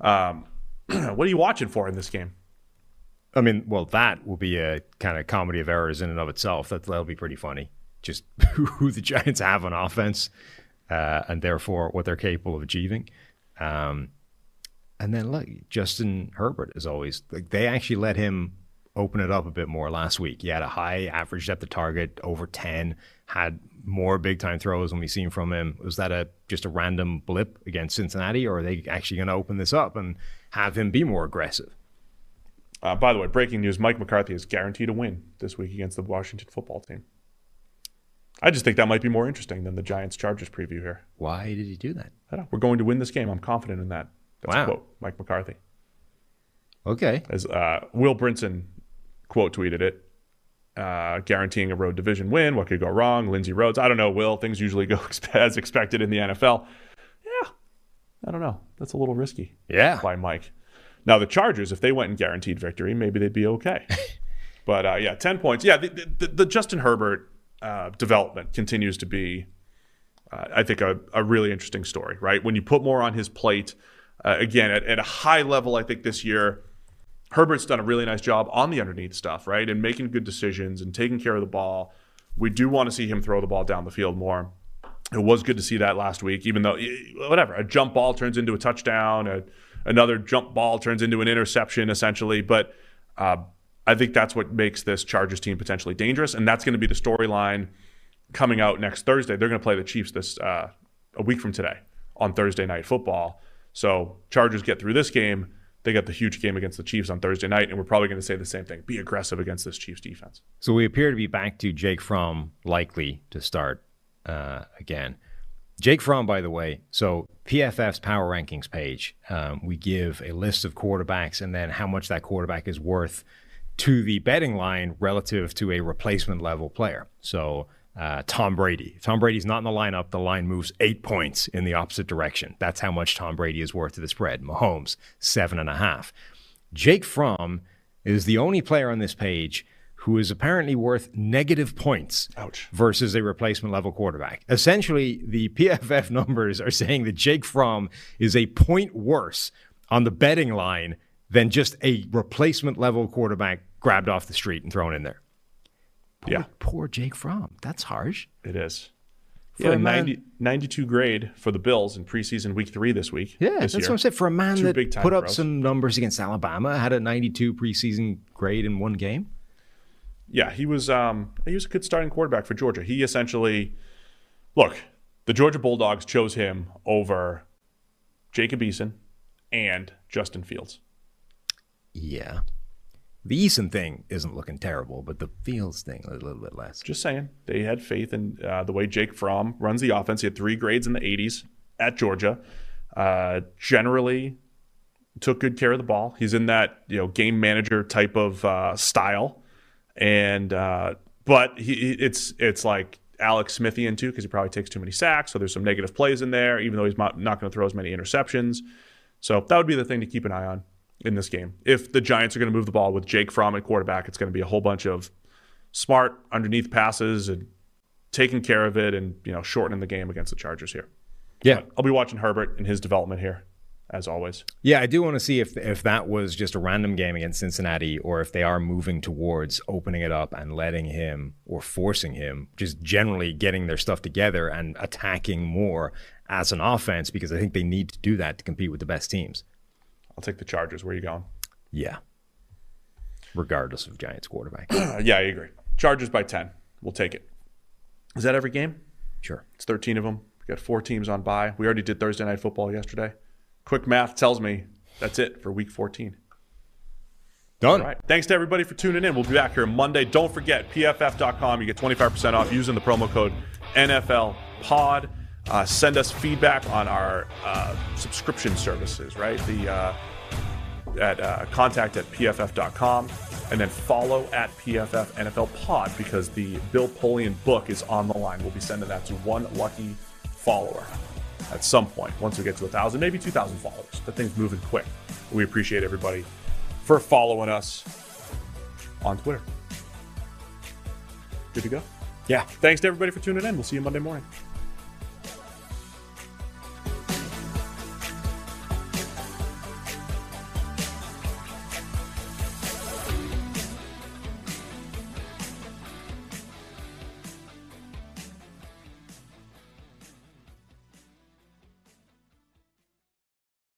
Um, [clears throat] what are you watching for in this game? I mean, well, that will be a kind of comedy of errors in and of itself. That that'll be pretty funny. Just [laughs] who the Giants have on offense, uh, and therefore what they're capable of achieving. Um, and then look, Justin Herbert is always like they actually let him open it up a bit more last week. He had a high average depth of target, over ten, had more big time throws than we've seen from him. Was that a just a random blip against Cincinnati, or are they actually going to open this up and have him be more aggressive? Uh, by the way, breaking news: Mike McCarthy is guaranteed a win this week against the Washington football team. I just think that might be more interesting than the Giants Chargers preview here. Why did he do that? I don't. We're going to win this game. I'm confident in that. That's Wow. a quote, Mike McCarthy. Okay. As uh, Will Brinson quote tweeted it, uh, guaranteeing a road division win. What could go wrong? Lindsay Rhodes. I don't know, Will. Things usually [laughs] go as expected in the NFL. Yeah. I don't know. That's a little risky Yeah. by Mike. Now, the Chargers, if they went and guaranteed victory, maybe they'd be okay. [laughs] but uh, yeah, 10 points. Yeah, the, the, the Justin Herbert uh, development continues to be, uh, I think, a, a really interesting story, right? When you put more on his plate, uh, again, at, at a high level, I think this year, Herbert's done a really nice job on the underneath stuff, right? And making good decisions and taking care of the ball. We do want to see him throw the ball down the field more. It was good to see that last week, even though, whatever, a jump ball turns into a touchdown, a, another jump ball turns into an interception, essentially. But uh, I think that's what makes this Chargers team potentially dangerous. And that's going to be the storyline coming out next Thursday. They're going to play the Chiefs this uh, a week from today on Thursday Night Football. So Chargers get through this game. They got the huge game against the Chiefs on Thursday night, and we're probably going to say the same thing: be aggressive against this Chiefs defense. So we appear to be back to Jake Fromm likely to start uh, again. Jake Fromm, by the way, so PFF's power rankings page, um, we give a list of quarterbacks and then how much that quarterback is worth to the betting line relative to a replacement level player. So uh, Tom Brady. If Tom Brady's not in the lineup, the line moves eight points in the opposite direction. That's how much Tom Brady is worth to the spread. Mahomes, seven and a half. Jake Fromm is the only player on this page who is apparently worth negative points Ouch. versus a replacement level quarterback. Essentially, the [laughs] PFF numbers are saying that Jake Fromm is a point worse on the betting line than just a replacement level quarterback grabbed off the street and thrown in there. Poor, Yeah. poor Jake Fromm. That's harsh. It is. For Yeah, a man- 90, 92 grade for the Bills in preseason week three this week. Yeah, this that's year. what I'm saying. For a man Two that put up some numbers against Alabama, had a 92 preseason grade in one game. Yeah, he was um, he was a good starting quarterback for Georgia. He essentially, look, the Georgia Bulldogs chose him over Jacob Eason and Justin Fields. Yeah. The Eason thing isn't looking terrible, but the Fields thing a little bit less. Just saying, they had faith in uh, the way Jake Fromm runs the offense. He had three grades in the 80s at Georgia. Uh, generally, took good care of the ball. He's in that you know game manager type of uh, style, and uh, but he, it's it's like Alex Smithian too because he probably takes too many sacks. So there's some negative plays in there, even though he's not, not going to throw as many interceptions. So that would be the thing to keep an eye on in this game. If the Giants are going to move the ball with Jake Fromm at quarterback, it's going to be a whole bunch of smart underneath passes and taking care of it, and you know shortening the game against the Chargers here. Yeah. I'll be watching Herbert and his development here, as always. Yeah, I do want to see if if that was just a random game against Cincinnati or if they are moving towards opening it up and letting him or forcing him, just generally getting their stuff together and attacking more as an offense because I think they need to do that to compete with the best teams. I'll take the Chargers. Where are you going? Yeah. Regardless of Giants quarterback. [clears throat] Yeah, I agree. Chargers by 10. We'll take it. Is that every game? sure. It's 13 of them. We got four teams on bye. We already did Thursday night football yesterday. Quick math tells me that's it for week 14. Done. All right. Thanks to everybody for tuning in. We'll be back here Monday. Don't forget, pff.com. You get 25% off using the promo code NFL Pod. Uh, send us feedback on our uh, subscription services, right? The uh, at uh, contact at pff.com and then follow at pff NFL Pod because the Bill Polian book is on the line. We'll be sending that to one lucky follower at some point once we get to a thousand, maybe two thousand followers. That thing's moving quick. We appreciate everybody for following us on Twitter. Good to go. Yeah. Thanks to everybody for tuning in. We'll see you Monday morning.